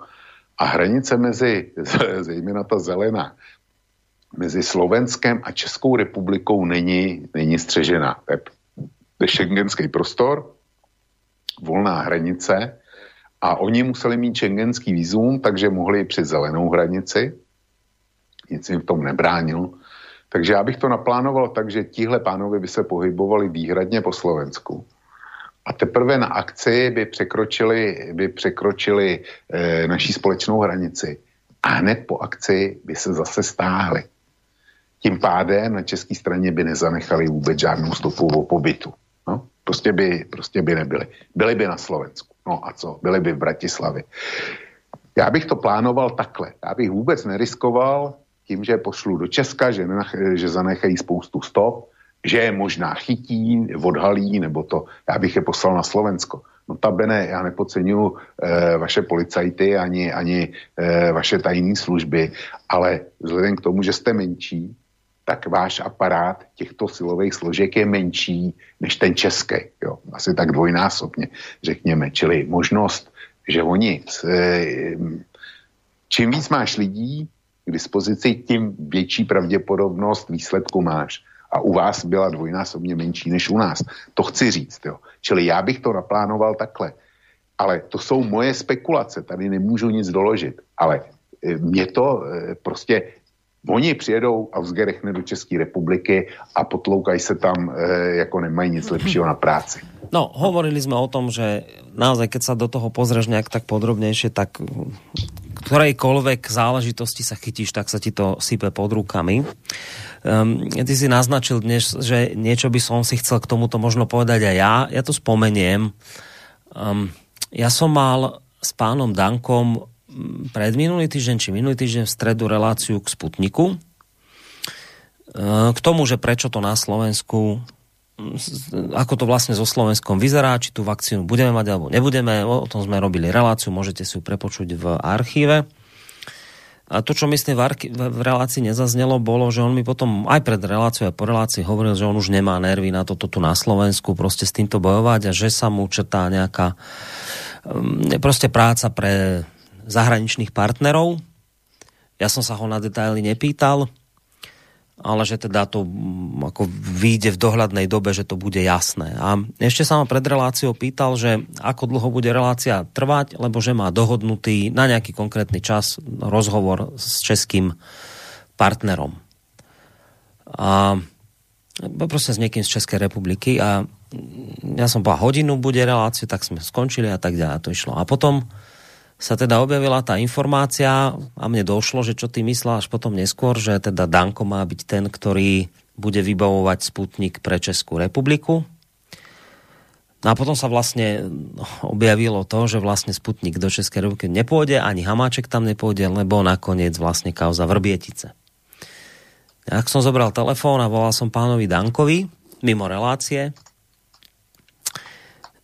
a hranice mezi, [laughs] zejména ta zelená, mezi Slovenskem a Českou republikou není, není střežená. To je šengenský prostor, volná hranice a oni museli mít šengenský výzum, takže mohli přes zelenou hranici. Nic jim v tom nebránil. Takže já bych to naplánoval tak, že tihle pánovi by se pohybovali výhradně po Slovensku. A teprve na akci by překročili, by překročili e, naší společnou hranici. A hned po akci by se zase stáhli. Tím pádem na české straně by nezanechali vůbec žádnou stopu o pobytu. No, prostě, by, prostě by nebyli. Byli by na Slovensku. No a co? Byli by v Bratislavě. Já bych to plánoval takhle. Já bych vůbec neriskoval tím, že pošlu do Česka, že, nenach, že zanechají spoustu stop, že je možná chytí, odhalí, nebo to, já bych je poslal na Slovensko. No ta bene, já nepodceňuji e, vaše policajty ani, ani e, vaše tajné služby, ale vzhledem k tomu, že jste menší, tak váš aparát těchto silových složek je menší než ten český. Jo? Asi tak dvojnásobně, řekněme. Čili možnost, že oni, e, čím víc máš lidí, k dispozici, tím větší pravděpodobnost výsledku máš. A u vás byla dvojnásobně menší než u nás. To chci říct. Jo. Čili já bych to naplánoval takhle. Ale to jsou moje spekulace, tady nemůžu nic doložit. Ale e, mě to e, prostě Oni přijedou a vzgerechne do České republiky a potloukají se tam, e, jako nemají nic lepšího na práci. No, hovorili jsme o tom, že naozaj, keď sa do toho pozrieš nejak tak podrobnejšie, tak ktorejkoľvek záležitosti sa chytíš, tak sa ti to sype pod rukami. Um, ty si naznačil dnes, že niečo by som si chcel k tomuto možno povedať aj ja. Ja to spomeniem. Um, ja som mal s pánom Dankom pred minulý týždeň, či minulý týždeň v stredu reláciu k Sputniku. K tomu, že prečo to na Slovensku ako to vlastne so Slovenskom vyzerá, či tú vakcínu budeme mať alebo nebudeme. O tom sme robili reláciu, môžete si ju prepočuť v archíve. A to, čo myslím v, archi- v relácii nezaznelo, bolo, že on mi potom aj pred reláciou a po relácii hovoril, že on už nemá nervy na toto tu na Slovensku, prostě s týmto bojovať a že sa mu četá nejaká um, prostě práca pre zahraničných partnerov. Ja som sa ho na detaily nepýtal, ale že teda to mm, ako vyjde v dohľadnej dobe, že to bude jasné. A ešte sa ma pred reláciou pýtal, že ako dlho bude relácia trvať, lebo že má dohodnutý na nejaký konkrétny čas rozhovor s českým partnerom. A prostě s někým z České republiky a ja som hodinu bude reláciu, tak sme skončili a tak. A to išlo. A potom sa teda objavila tá informácia a mne došlo, že čo ty myslel až potom neskôr, že teda Danko má byť ten, ktorý bude vybavovať Sputnik pre Českú republiku. No a potom sa vlastne objavilo to, že vlastne Sputnik do Českej republiky nepôjde, ani Hamáček tam nepôjde, lebo nakoniec vlastne kauza Vrbietice. Tak som zobral telefón a volal som pánovi Dankovi mimo relácie,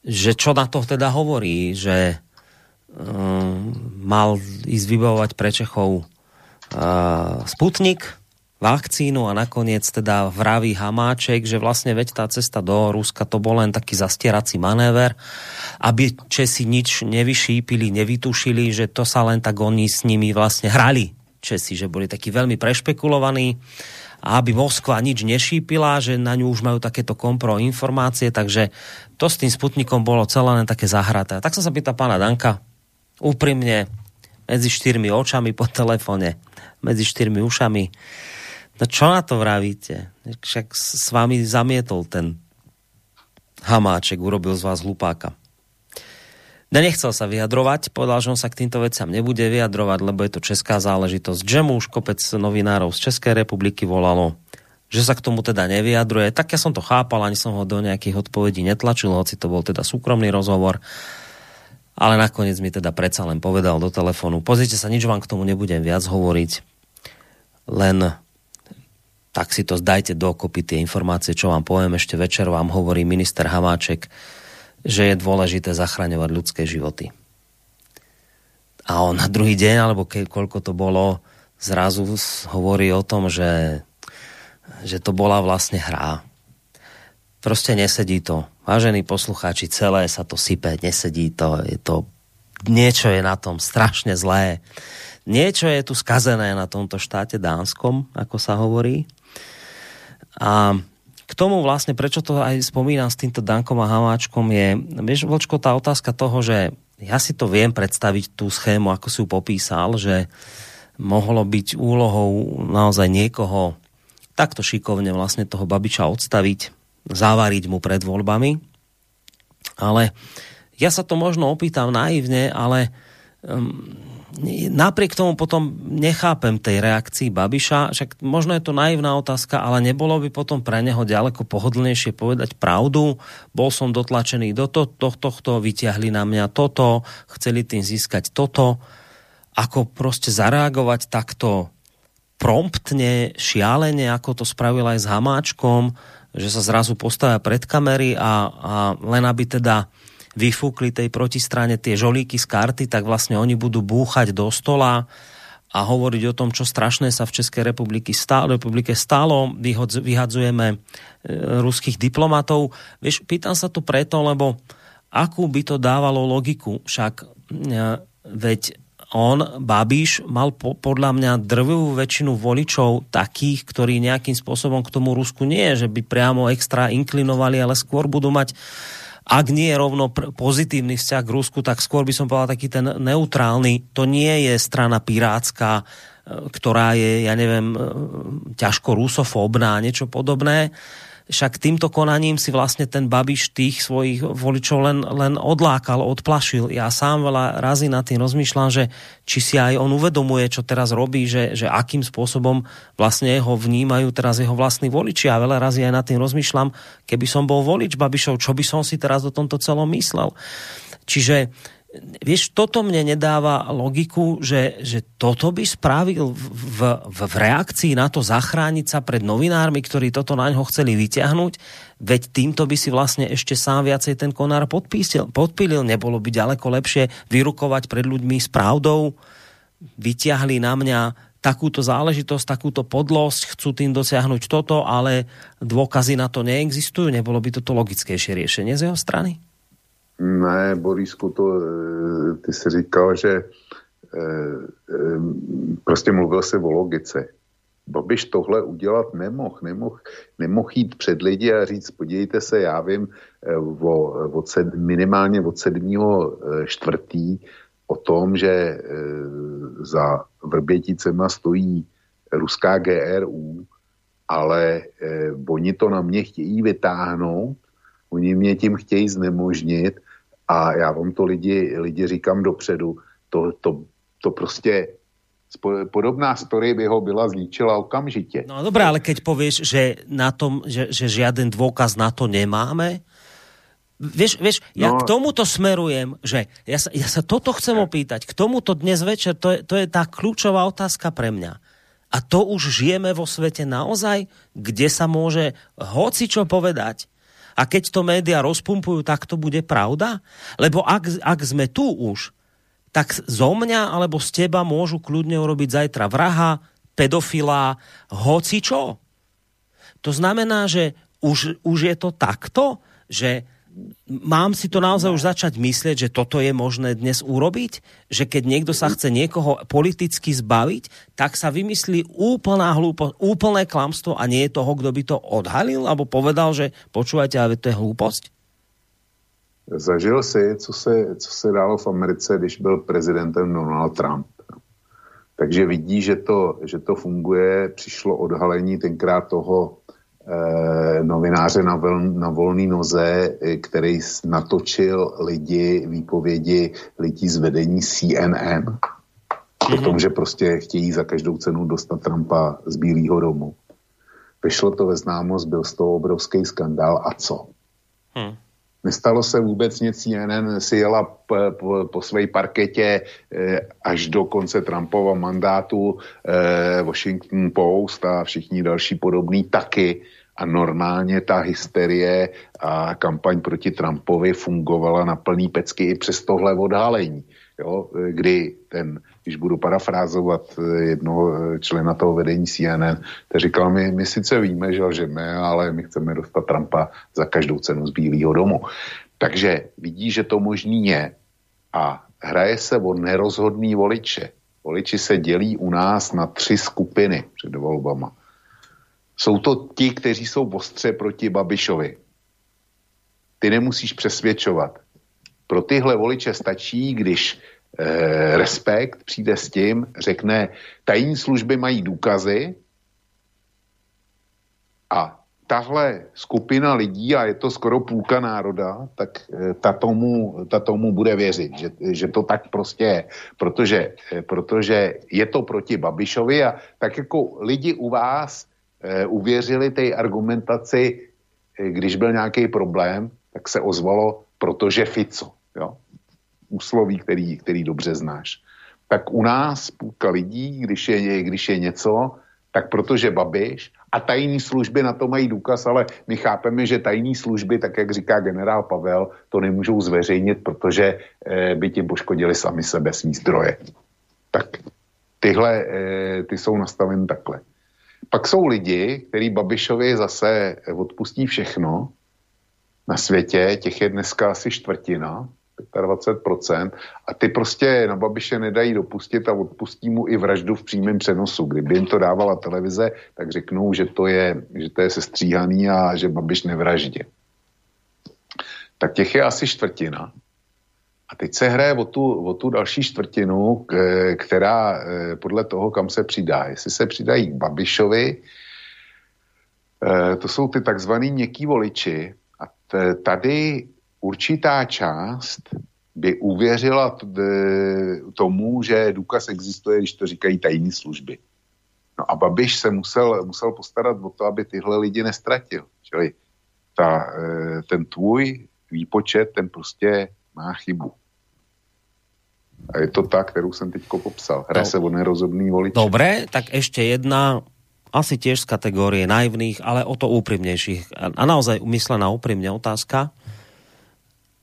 že čo na to teda hovorí, že mal ísť vybavovať pre Čechov uh, Sputnik, vakcínu a nakoniec teda vraví Hamáček, že vlastne veď tá cesta do Ruska to bol len taký zastierací manéver, aby Česi nič nevyšípili, nevytušili, že to sa len tak oni s nimi vlastne hrali Česi, že boli takí veľmi prešpekulovaní a aby Moskva nič nešípila, že na ňu už majú takéto kompro informácie, takže to s tým Sputnikom bolo celé len také zahraté. Tak som sa pýtal pána Danka, úprimne, medzi štyrmi očami po telefone, medzi štyrmi ušami, no čo na to vravíte? Však s vami zamietol ten Hamáček, urobil z vás hlupáka. No nechcel sa vyjadrovať, povedal, že on sa k týmto veciam nebude vyjadrovať, lebo je to česká záležitosť. Že mu už kopec novinárov z Českej republiky volalo, že sa k tomu teda nevyjadruje. Tak ja som to chápal, ani som ho do nejakých odpovedí netlačil, hoci to bol teda súkromný rozhovor. Ale nakoniec mi teda predsa len povedal do telefonu, pozrite sa, nič vám k tomu nebudem viac hovoriť, len tak si to zdajte dokopy tie informácie, čo vám poviem. Ešte večer vám hovorí minister Hamáček, že je dôležité zachraňovať ľudské životy. A on na druhý deň, alebo ke, koľko to bolo, zrazu hovorí o tom, že, že to bola vlastne hra. Proste nesedí to. Vážení poslucháči, celé sa to sype, nesedí to. Je to niečo je na tom strašne zlé. Niečo je tu skazené na tomto štáte dánskom, ako sa hovorí. A k tomu vlastne, prečo to aj spomínam s týmto Dankom a Hamáčkom je, vieš, Vlčko, tá otázka toho, že ja si to viem predstaviť tú schému, ako si ju popísal, že mohlo byť úlohou naozaj niekoho takto šikovne vlastne toho Babiča odstaviť, zavariť mu pred voľbami. Ale ja sa to možno opýtam naivne, ale um, napriek tomu potom nechápem tej reakcii Babiša, však možno je to naivná otázka, ale nebolo by potom pre neho ďaleko pohodlnejšie povedať pravdu. Bol som dotlačený do to, to, tohto, vyťahli na mňa toto, chceli tým získať toto. Ako proste zareagovať takto promptne, šialene, ako to spravil aj s Hamáčkom, že sa zrazu postavia pred kamery a, a len aby teda vyfúkli tej protistrane tie žolíky z karty, tak vlastne oni budú búchať do stola a hovoriť o tom, čo strašné sa v Českej republiky stále, republike stalo. Vyhadzujeme e, ruských diplomatov. Vieš, pýtam sa to preto, lebo akú by to dávalo logiku? Však e, veď on, Babiš, mal po, podľa mňa drvivú väčšinu voličov takých, ktorí nejakým spôsobom k tomu Rusku nie, že by priamo extra inklinovali, ale skôr budú mať ak nie je rovno pozitívny vzťah k Rusku, tak skôr by som povedal taký ten neutrálny. To nie je strana pirátska, e, ktorá je, ja neviem, e, ťažko rusofóbna, niečo podobné však týmto konaním si vlastne ten Babiš tých svojich voličov len, len odlákal, odplašil. Ja sám veľa razy nad tým rozmýšľam, že či si aj on uvedomuje, čo teraz robí, že, že akým spôsobom vlastne ho vnímajú teraz jeho vlastní voliči. A veľa razy aj nad tým rozmýšľam, keby som bol volič Babišov, čo by som si teraz do tomto celom myslel. Čiže vieš, toto mne nedáva logiku, že, že toto by spravil v, v, v reakcii na to zachrániť sa pred novinármi, ktorí toto na ňo chceli vyťahnuť, veď týmto by si vlastne ešte sám viacej ten konár podpísil, podpílil. Nebolo by ďaleko lepšie vyrukovať pred ľuďmi s pravdou, vyťahli na mňa takúto záležitosť, takúto podlosť, chcú tým dosiahnuť toto, ale dôkazy na to neexistujú. Nebolo by toto logickejšie riešenie z jeho strany? Ne, Borisku, to, eh, ty jsi říkal, že eh, eh, prostě mluvil se o logice. Babiš tohle udělat nemohl, nemohl, nemohl jít před lidi a říct, podívejte se, já vím o, o sed, minimálně od sedmého čtvrtý o tom, že za Vrběticema stojí ruská GRU, ale oni to na mě chtějí vytáhnout, oni mě tím chtějí znemožnit a já vám to lidi, lidi říkám dopředu, to, to, to prostě podobná story by ho byla zničila okamžitě. No dobré, ale keď povieš, že, na tom, že, že žiaden dôkaz na to nemáme, Vieš, vieš, ja no. k tomuto smerujem, že ja sa, ja sa toto chcem opýtať, k tomuto dnes večer, to je, to je tá kľúčová otázka pre mňa. A to už žijeme vo svete naozaj, kde sa môže hoci čo povedať a keď to média rozpumpujú, tak to bude pravda? Lebo ak, ak sme tu už, tak zo mňa alebo z teba môžu kľudne urobiť zajtra vraha, pedofila, hoci čo. To znamená, že už, už je to takto, že mám si to naozaj už začať myslieť, že toto je možné dnes urobiť? Že keď niekto sa chce niekoho politicky zbaviť, tak sa vymyslí úplná hlúpo, úplné klamstvo a nie je toho, kdo by to odhalil alebo povedal, že počúvajte, ale to je hlúposť? Zažil si, co se, co se dálo v Americe, když byl prezidentem Donald Trump. Takže vidí, že to, že to funguje. Přišlo odhalení tenkrát toho novináře na, vel, na volný noze, eh, který natočil lidi, výpovědi lidí z vedení CNN mm-hmm. o tom, že prostě chtějí za každou cenu dostat Trumpa z Bílého domu. Vyšlo to ve známost, byl z toho obrovský skandál a co? Hmm. Nestalo se vůbec nic, CNN si jela po, po, po své parketě eh, až do konce Trumpova mandátu, eh, Washington Post a všichni další podobný taky. A normálně ta hysterie a kampaň proti Trumpovi fungovala na plný pecky i přes tohle odhálení. Jo, kdy ten, když budu parafrázovat eh, jednoho eh, člena toho vedení CNN, to říkal, my, my sice víme, že lžeme, ale my chceme dostat Trumpa za každou cenu z Bílého domu. Takže vidí, že to možný je a hraje se o nerozhodný voliče. Voliči se dělí u nás na tři skupiny před volbama. Jsou to ti, kteří jsou ostře proti Babišovi. Ty nemusíš přesvědčovat. Pro tyhle voliče stačí, když respekt přijde s tím, řekne, tajní služby mají důkazy a tahle skupina lidí, a je to skoro půlka národa, tak eh, ta tomu, ta tomu bude věřit, že, že to tak prostě je. Protože, eh, protože je to proti Babišovi a tak jako lidi u vás eh, uvěřili té argumentaci, eh, když byl nějaký problém, tak se ozvalo, protože Fico jo? Úsloví, který, který dobře znáš. Tak u nás půlka lidí, když je, když je něco, tak protože Babiš a tajní služby na to mají důkaz, ale my chápeme, že tajní služby, tak jak říká generál Pavel, to nemůžou zveřejnit, protože e, by tím poškodili sami sebe svý zdroje. Tak tyhle, e, ty jsou nastaveny takhle. Pak jsou lidi, kteří Babišovi zase odpustí všechno na světě, těch je dneska asi čtvrtina, 25%. A ty prostě na Babiše nedají dopustit a odpustí mu i vraždu v přímém přenosu. Kdyby jim to dávala televize, tak řeknou, že to je, že to je sestříhaný a že Babiš nevraždě. Tak těch je asi čtvrtina. A teď se hraje o tu, o tu další čtvrtinu, která eh, podle toho, kam se přidá. Jestli se přidají k Babišovi, eh, to jsou ty takzvaný měkký voliči. A tady určitá část by uvěřila tomu, že důkaz existuje, když to říkají tajní služby. No a Babiš se musel, musel postarat o to, aby tyhle lidi nestratil. Čili ta, e, ten tvůj výpočet, ten prostě má chybu. A je to ta, kterou jsem teď popsal. Hraje no. se o nerozhodný volič. Dobre, tak ještě jedna, asi tiež z kategórie naivných, ale o to úprimnejších. A naozaj umyslená úprimne otázka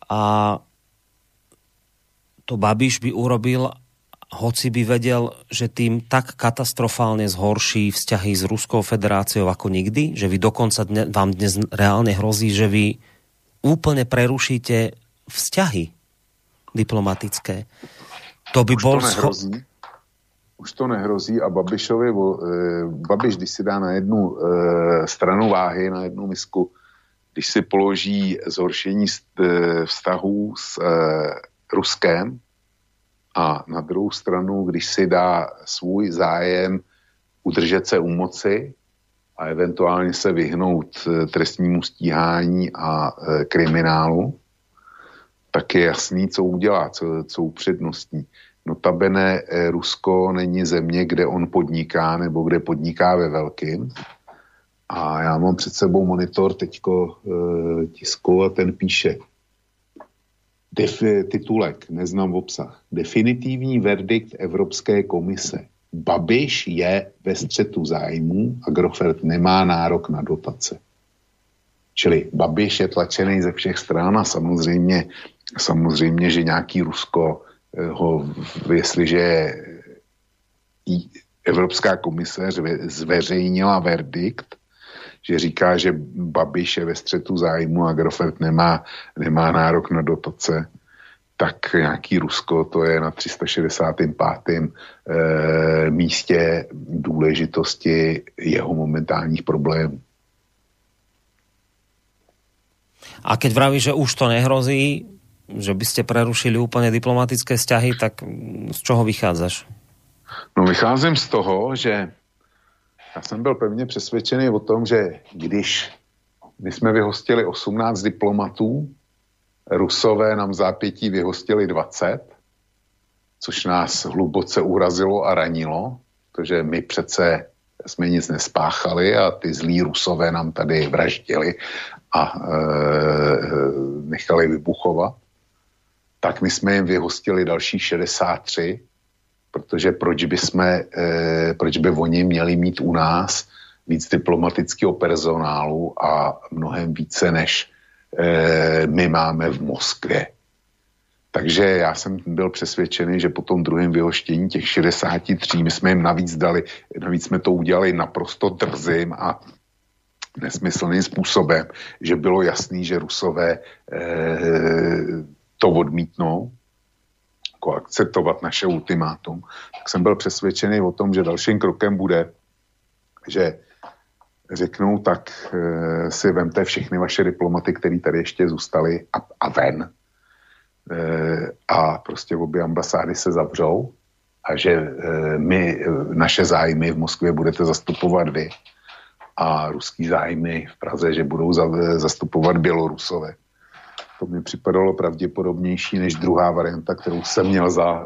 a to Babiš by urobil, hoci by vedel, že tým tak katastrofálne zhorší vzťahy s Ruskou federáciou ako nikdy, že vy dokonca dne, vám dnes reálne hrozí, že vy úplne prerušíte vzťahy diplomatické. To by Už bol... To nehrozí. Už to nehrozí a Babišovi, e, Babiš, když si dá na jednu e, stranu váhy, na jednu misku když si položí zhoršení eh, vztahů s eh, Ruskem a na druhou stranu, když si dá svůj zájem udržet se u moci a eventuálně se vyhnout eh, trestnímu stíhání a kriminálu, tak je jasný, co udělá, co, co upřednostní. Notabene Rusko není země, kde on podniká nebo kde podniká ve velkým, a já mám před sebou monitor teďko e, tisku a ten píše Def, titulek, neznám obsah. Definitivní verdikt Evropské komise. Babiš je ve střetu zájmů, Agrofert nemá nárok na dotace. Čili Babiš je tlačený ze všech stran a samozřejmě, samozřejmě že nějaký Rusko eh, ho, jestliže Evropská komise zveřejnila verdikt, že říká, že Babiš je ve střetu zájmu a Agrofert nemá, nemá nárok na dotace, tak nějaký Rusko, to je na 365. E, místě důležitosti jeho momentálních problémů. A keď vraví, že už to nehrozí, že by ste prerušili úplně diplomatické vzťahy, tak z čoho vychádzaš? No vycházím z toho, že já jsem byl pevně přesvědčený o tom, že když my jsme vyhostili 18 diplomatů, Rusové nám zápětí vyhostili 20, což nás hluboce urazilo a ranilo, protože my přece jsme nic nespáchali a ty zlí Rusové nám tady vraždili a e, nechali vybuchovat, tak my jsme jim vyhostili další 63, protože proč by, jsme, e, proč by oni měli mít u nás víc diplomatického personálu a mnohem více než e, my máme v Moskvě. Takže já jsem byl přesvědčený, že po tom druhém vyhoštění těch 63, my jsme jim navíc dali, navíc jsme to udělali naprosto drzým a nesmyslným způsobem, že bylo jasný, že Rusové e, to odmítnou, jako akceptovat naše ultimátum, tak jsem byl přesvědčený o tom, že dalším krokem bude, že řeknou, tak e, si vemte všechny vaše diplomaty, které tady ještě zůstaly a, a ven. E, a prostě obě ambasády se zavřou a že e, my, naše zájmy v Moskvě budete zastupovat vy a ruský zájmy v Praze, že budou za, zastupovat Bělorusové. To mi připadalo pravděpodobnější než druhá varianta, kterou jsem měl za,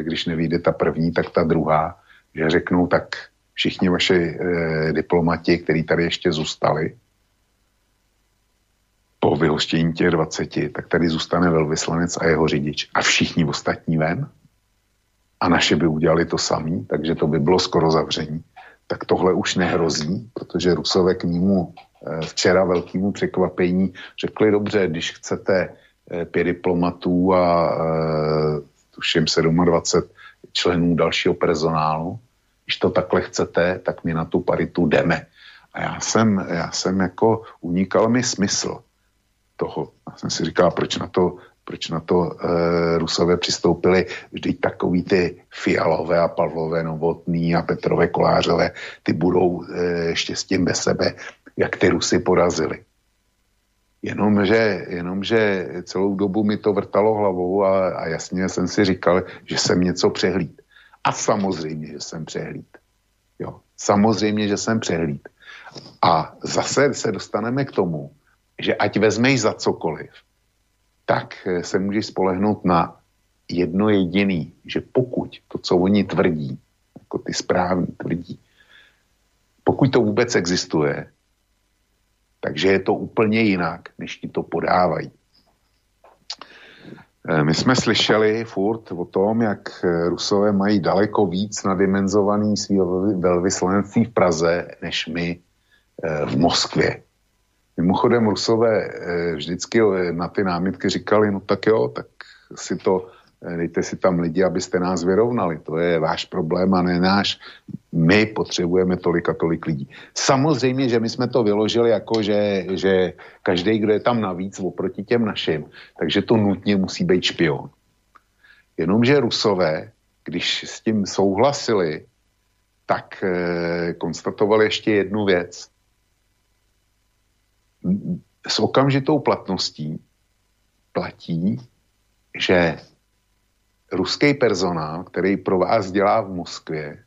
když nevíde ta první, tak ta druhá, že řeknou, tak všichni vaši eh, diplomati, kteří tady ještě zůstali, po vyhostění těch 20, tak tady zůstane velvyslanec a jeho řidič a všichni ostatní ven. A naše by udělali to samý, takže to by bylo skoro zavření. Tak tohle už nehrozí, protože Rusové k nímu eh, včera velkému překvapení řekli, dobře, když chcete eh, pět diplomatů a eh, tuším 27 členů dalšího personálu, když to takhle chcete, tak my na tu paritu jdeme. A já jsem, já jsem jako unikal mi smysl toho. Já jsem si říkal, proč na to, proč na to e, Rusové přistoupili vždyť takový ty Fialové a Pavlové Novotný a Petrové Kolářové, ty budou e, štěstím bez sebe, jak ty Rusy porazili. Jenomže, jenomže celou dobu mi to vrtalo hlavou a, a jasně jsem si říkal, že jsem něco přehlíd. A samozřejmě, že jsem přehlíd. Jo, samozřejmě, že jsem přehlíd. A zase se dostaneme k tomu, že ať vezmeš za cokoliv, tak eh, se můžeš spolehnout na jedno jediný, že pokud to, co oni tvrdí, jako ty správní tvrdí, pokud to vůbec existuje, takže je to úplně jinak, než ti to podávají. Eh, my jsme slyšeli furt o tom, jak eh, Rusové mají daleko víc nadimenzovaný svý velvyslanectví v Praze, než my eh, v Moskvě. Mimochodem Rusové vždycky na ty námitky říkali, no tak jo, tak si to dejte si tam lidi, abyste nás vyrovnali. To je váš problém a ne náš. My potřebujeme tolik a tolik lidí. Samozřejmě, že my jsme to vyložili jako, že, že každý, kdo je tam navíc oproti těm našim, takže to nutně musí být špion. Jenomže Rusové, když s tím souhlasili, tak e, konstatovali ještě jednu věc. S okamžitou platností platí, že ruský personál, který pro vás dělá v Moskvě,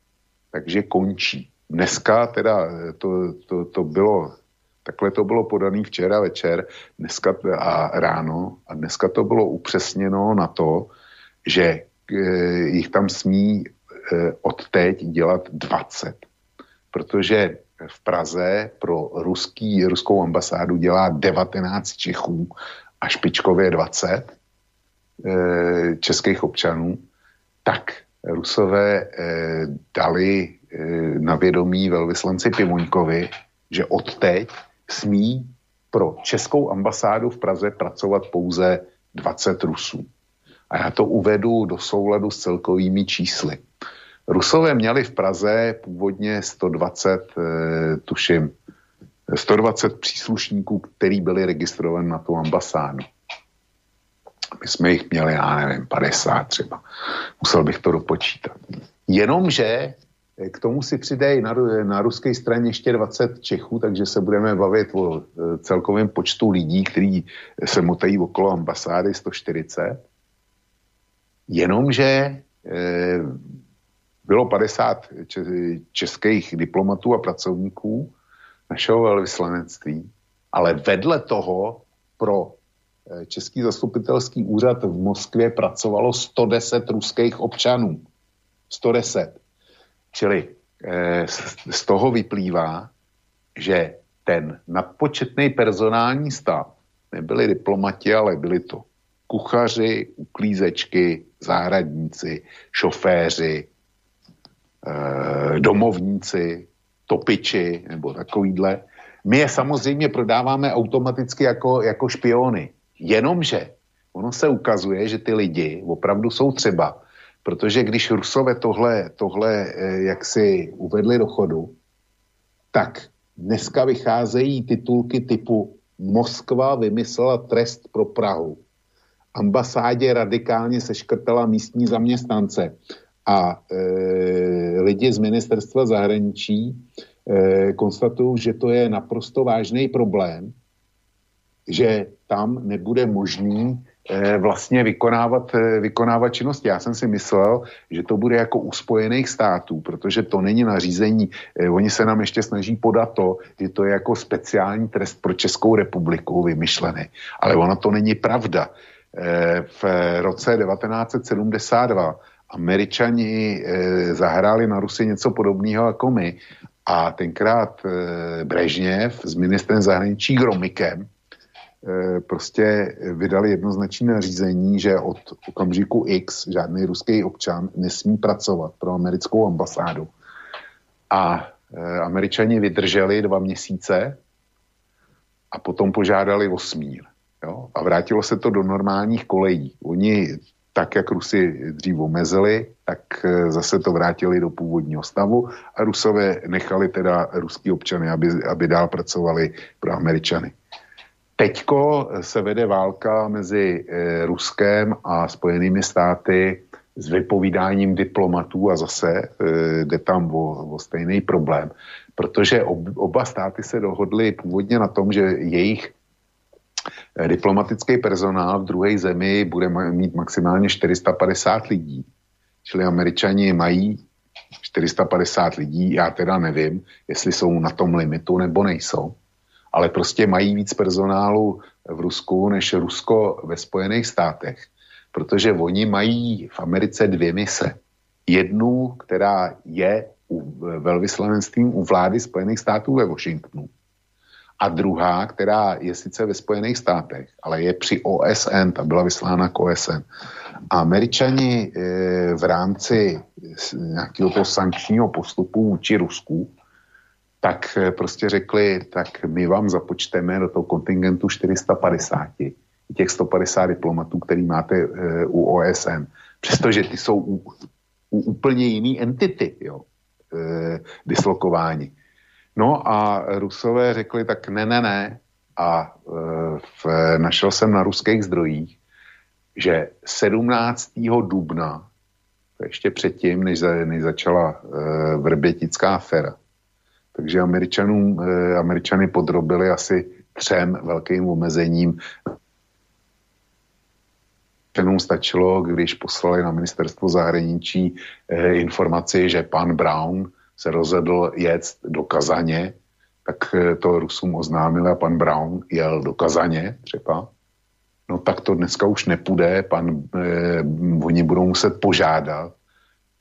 takže končí. Dneska teda to, to, to bylo, takhle to bylo podaný včera večer dneska a ráno a dneska to bylo upřesněno na to, že e, jich tam smí e, od teď dělat 20. Protože v Praze pro ruský, ruskou ambasádu dělá 19 Čechů a špičkově 20 Eh, českých občanů, tak Rusové eh, dali eh, na vědomí velvyslanci Pimoňkovi, že od teď smí pro českou ambasádu v Praze pracovat pouze 20 Rusů. A já to uvedu do souladu s celkovými čísly. Rusové měli v Praze původně 120, tuším, 120 příslušníků, který byli registrovaní na tu ambasádu. My jsme jich měli, já nevím, 50 třeba. Musel bych to dopočítat. Jenomže k tomu si přidají na, na ruské straně ještě 20 Čechů, takže se budeme bavit o e, celkovém počtu lidí, kteří se motají okolo ambasády 140. Jenomže e, bylo 50 českých diplomatů a pracovníků našeho velvyslanectví, ale vedle toho pro Český zastupitelský úřad v Moskvě pracovalo 110 ruských občanů. 110. Čili eh, z toho vyplývá, že ten nadpočetný personální stav nebyli diplomati, ale byli to kuchaři, uklízečky, zahradníci, šoféři, eh, domovníci, topiči nebo takovýhle. My je samozřejmě prodáváme automaticky jako, jako špiony. Jenomže ono se ukazuje, že ty lidi opravdu jsou třeba Protože když Rusové tohle, tohle eh, jak si uvedli do chodu, tak dneska vycházejí titulky typu Moskva vymyslela trest pro Prahu. Ambasádě radikálně seškrtala místní zaměstnance a e, lidi z ministerstva zahraničí e, konstatují, že to je naprosto vážný problém, že tam nebude možný Eh, vlastně vykonávat, eh, vykonávat činnosti. Já jsem si myslel, že to bude jako u Spojených států, protože to není nařízení. Eh, oni se nám ještě snaží podat to, že to je jako speciální trest pro Českou republiku vymyšlený. Ale ono to není pravda. V roce 1972 američani zahráli na Rusy něco podobného jako my a tenkrát Brežněv s ministrem zahraničí Gromikem prostě vydali jednoznačné nařízení, že od okamžiku X žádný ruský občan nesmí pracovat pro americkou ambasádu. A eh, američani vydrželi dva měsíce a potom požádali o smír. Jo? A vrátilo se to do normálních kolejí. Oni tak, jak Rusy dřív omezili, tak eh, zase to vrátili do původního stavu a Rusové nechali teda ruský občany, aby, aby dál pracovali pro Američany. Teďko se vede válka mezi e, Ruskem a Spojenými státy s vypovídáním diplomatů a zase e, jde tam o, o stejný problém, protože ob, oba státy se dohodly původně na tom, že jejich e, diplomatický personál v druhé zemi bude mít maximálně 450 lidí. Čili američani mají 450 lidí, já teda nevím, jestli jsou na tom limitu nebo nejsou ale prostě mají víc personálu v Rusku než Rusko ve Spojených státech, protože oni mají v Americe dvě mise. Jednu, která je u velvyslanectvím u vlády Spojených států ve Washingtonu. A druhá, která je sice ve Spojených státech, ale je při OSN, ta byla vyslána k OSN. A američani e, v rámci nějakého toho sankčního postupu vůči Rusku tak eh, prostě řekli, tak my vám započteme do toho kontingentu 450, těch 150 diplomatů, který máte e, u OSN, přestože ty jsou u, u úplně jiný entity, jo, e, dislokováni. No a Rusové řekli, tak ne, ne, ne, a v, našel jsem na ruských zdrojích, že 17. dubna, to ještě předtím, než, za, než začala e, vrbětická afera, takže Američanům, eh, Američany podrobili asi třem velkým omezením. Američanům stačilo, když poslali na ministerstvo zahraničí eh, informaci, že pan Brown se rozhodl jet do Kazaně, tak eh, to Rusům oznámil a pan Brown jel do Kazaně třeba. No tak to dneska už nepůjde, pan, eh, oni budou muset požádat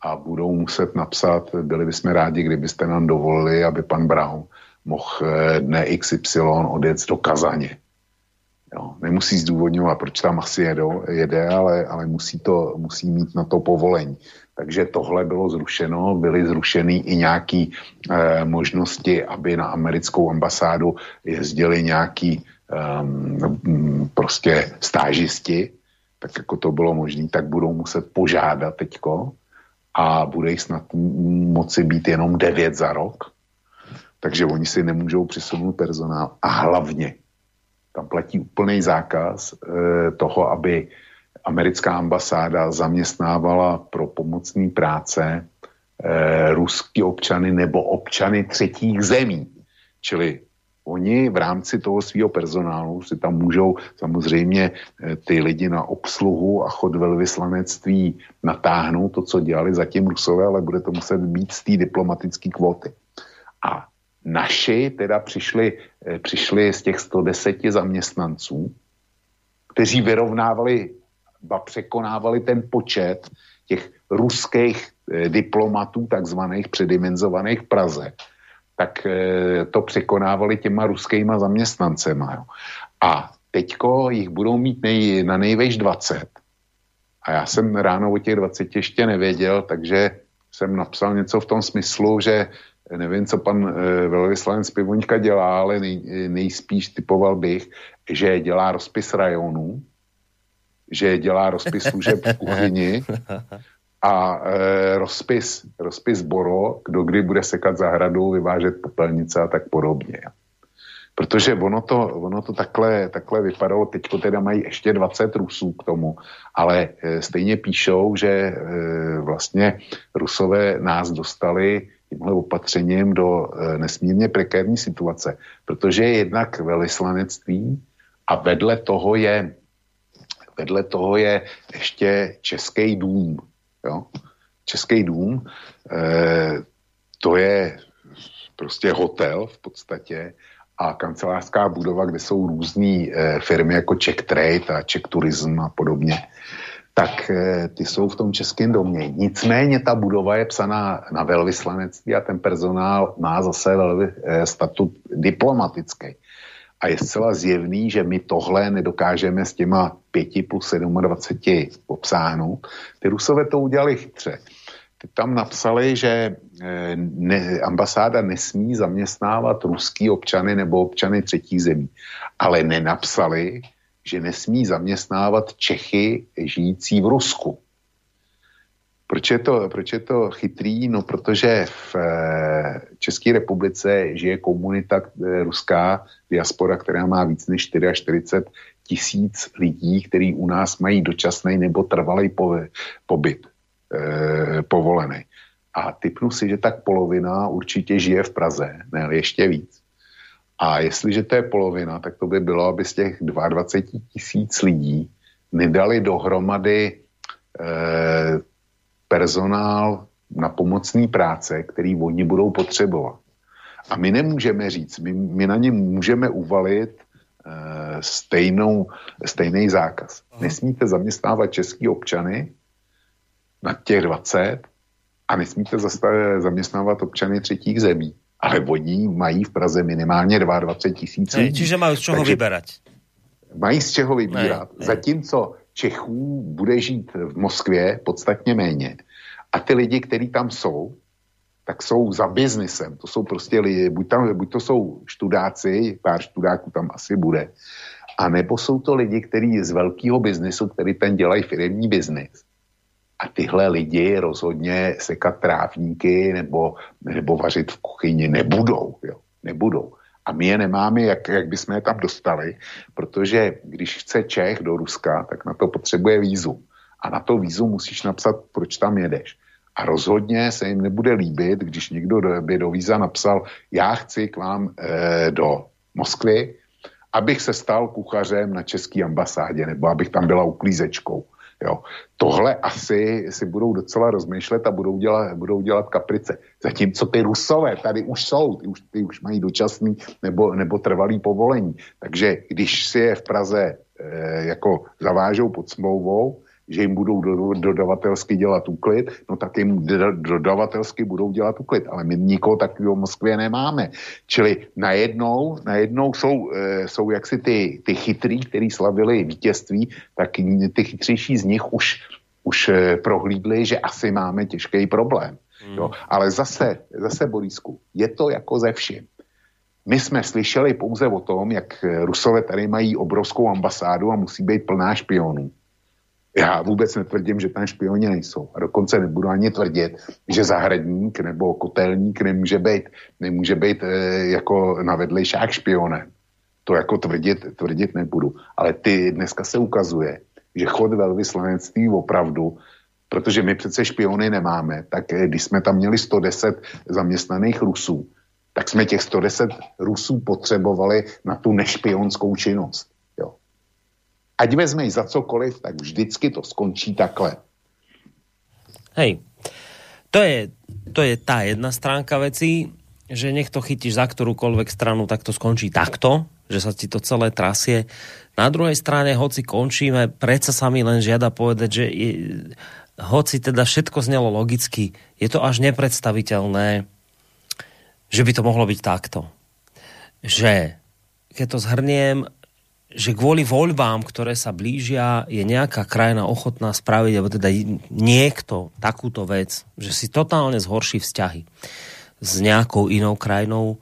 a budou muset napsat, byli bychom rádi, kdybyste nám dovolili, aby pan Brown mohl eh, dne XY odjet do Kazaně. Jo, nemusí zdůvodňovat, proč tam asi jedou, jede, ale, ale musí, to, musí mít na to povolení. Takže tohle bylo zrušeno, byly zrušeny i nějaké eh, možnosti, aby na americkou ambasádu jezdili nějaký um, prostě stážisti, tak jako to bylo možné, tak budou muset požádat teďko a bude jich snad moci být jenom devět za rok. takže oni si nemůžou přisunout personál. A hlavně tam platí úplný zákaz e, toho, aby americká ambasáda zaměstnávala pro pomocní práce e, ruský občany nebo občany třetích zemí. Čili oni v rámci toho svého personálu si tam můžou samozřejmě eh, ty lidi na obsluhu a chod velvyslanectví natáhnout to, co dělali zatím Rusové, ale bude to muset být z té diplomatické kvóty. A naši teda přišli, eh, přišli z těch 110 zaměstnanců, kteří vyrovnávali, ba překonávali ten počet těch ruských eh, diplomatů, takzvaných předimenzovaných v Praze, tak eh, to překonávali těma ruskýma zaměstnancema. Jo. A teďko jich budou mít nej, na nejvejš 20. A já jsem ráno o těch 20 ještě nevěděl, takže jsem napsal něco v tom smyslu, že nevím, co pan e, velvyslanec Pivoňka dělá, ale nej, nejspíš typoval bych, že dělá rozpis rajonů, že dělá rozpis služeb v kuchyni [laughs] a e, rozpis, rozpis Boro, kdo kdy bude sekat zahradu, vyvážet popelnice a tak podobně. Protože ono to, ono to takhle, takhle vypadalo, teďko teda mají ještě 20 Rusů k tomu, ale e, stejně píšou, že e, vlastně Rusové nás dostali tímhle opatřením do e, nesmírně prekérní situace, protože je jednak velislanectví a vedle toho je vedle toho je ještě Český dům, Jo? Český dům, eh, to je prostě hotel v podstatě a kancelářská budova, kde jsou různé eh, firmy jako Czech Trade a Czech Tourism a podobně, tak eh, ty jsou v tom českém domě. Nicméně ta budova je psaná na velvyslanectví a ten personál má zase velvy, eh, statut diplomatický. A je zcela zjevný, že my tohle nedokážeme s těma 5 plus 27 obsáhnout. Ty Rusové to udělali chytře. Ty tam napsali, že eh, ne, ambasáda nesmí zaměstnávat ruský občany nebo občany třetí zemí. Ale nenapsali, že nesmí zaměstnávat Čechy žijící v Rusku. Proč je, to, proč je to chytrý? No, protože v eh, České republice žije komunita eh, ruská diaspora, která má víc než 44 tisíc lidí, kteří u nás mají dočasný nebo trvalý pobyt eh, povolený. A typnu si, že tak polovina určitě žije v Praze, ne ještě víc. A jestliže to je polovina, tak to by bylo, aby z těch 22 tisíc lidí nedali dohromady eh, personál na pomocný práce, který oni budou potřebovat. A my nemůžeme říct, my, my na ně můžeme uvalit stejnou, stejný zákaz. Aha. Nesmíte zaměstnávat český občany na těch 20 a nesmíte zaměstnávat občany třetích zemí. Ale oni mají v Praze minimálně 22 tisíc lidí. Čiže mají z čeho vybírat. Mají z čeho vybírat. Ne, ne. Zatímco Čechů bude žít v Moskvě podstatně méně. A ty lidi, kteří tam jsou, tak jsou za biznisem. To jsou prostě lidi, buď, tam, buď to jsou študáci, pár študáků tam asi bude, a nebo jsou to lidi, kteří z velkého biznisu, který ten dělají firmní biznis. A tyhle lidi rozhodně sekat trávníky nebo, nebo vařit v kuchyni nebudou. Jo? Nebudou. A my je nemáme, jak, jak bychom je tam dostali, protože když chce Čech do Ruska, tak na to potřebuje vízu. A na to vízu musíš napsat, proč tam jedeš. A rozhodně se jim nebude líbit, když někdo by do víza napsal, já chci k vám e, do Moskvy, abych se stal kuchařem na české ambasádě, nebo abych tam byla uklízečkou. Jo. Tohle asi si budou docela rozmýšlet a budou dělat, budou dělat kaprice. Zatímco ty rusové tady už jsou, ty už, ty už mají dočasný nebo, nebo trvalý povolení. Takže když si je v Praze e, jako zavážou pod smlouvou, že jim budou do, dodavatelsky dělat úklid, no tak jim dodavatelsky budou dělat úklid. Ale my nikoho takového v Moskvě nemáme. Čili najednou, najednou jsou, e, jsou jaksi ty, ty chytrý, který slavili vítězství, tak ty chytřejší z nich už, už e, prohlídli, že asi máme těžký problém. Hmm. Jo. Ale zase, zase Borisku, je to jako ze vším. My jsme slyšeli pouze o tom, jak Rusové tady mají obrovskou ambasádu a musí být plná špionů Já vůbec netvrdím, že tam špioni nejsou. A dokonce nebudu ani tvrdit, že zahradník nebo kotelník nemůže být, nemůže být e, jako na vedlejšák špionem. To jako tvrdit, tvrdit nebudu. Ale ty dneska se ukazuje, že chod velvyslanectví opravdu, protože my přece špiony nemáme, tak eh, když jsme tam měli 110 zaměstnaných Rusů, tak jsme těch 110 Rusů potřebovali na tu nešpionskou činnost. Ať vezmej za cokoliv, tak vždycky to skončí takhle. Hej, to je, to je tá jedna stránka veci, že nech to chytíš za ktorúkoľvek stranu, tak to skončí takto, že sa ti to celé trasie. Na druhej strane, hoci končíme, predsa sa mi len žiada povedať, že je, hoci teda všetko znelo logicky, je to až nepredstaviteľné, že by to mohlo byť takto. Že, keď to zhrniem, že kvôli voľbám, ktoré sa blížia, je nejaká krajina ochotná spraviť, alebo teda niekto takúto vec, že si totálne zhorší vzťahy s nejakou inou krajinou,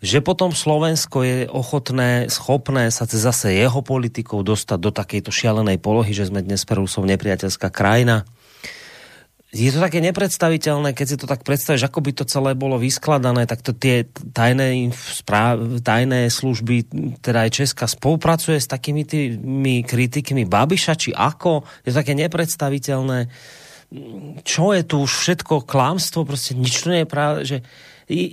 že potom Slovensko je ochotné, schopné sa zase jeho politikou dostať do takejto šialenej polohy, že sme dnes pre Rusov nepriateľská krajina je to také nepredstaviteľné, keď si to tak predstavíš, ako by to celé bolo vyskladané, tak to tie tajné, tajné služby, teda aj Česka, spolupracuje s takými tými kritikmi Babiša, či ako? Je to také nepredstaviteľné. Čo je tu už všetko klamstvo, prostě nič to nie je pravda, že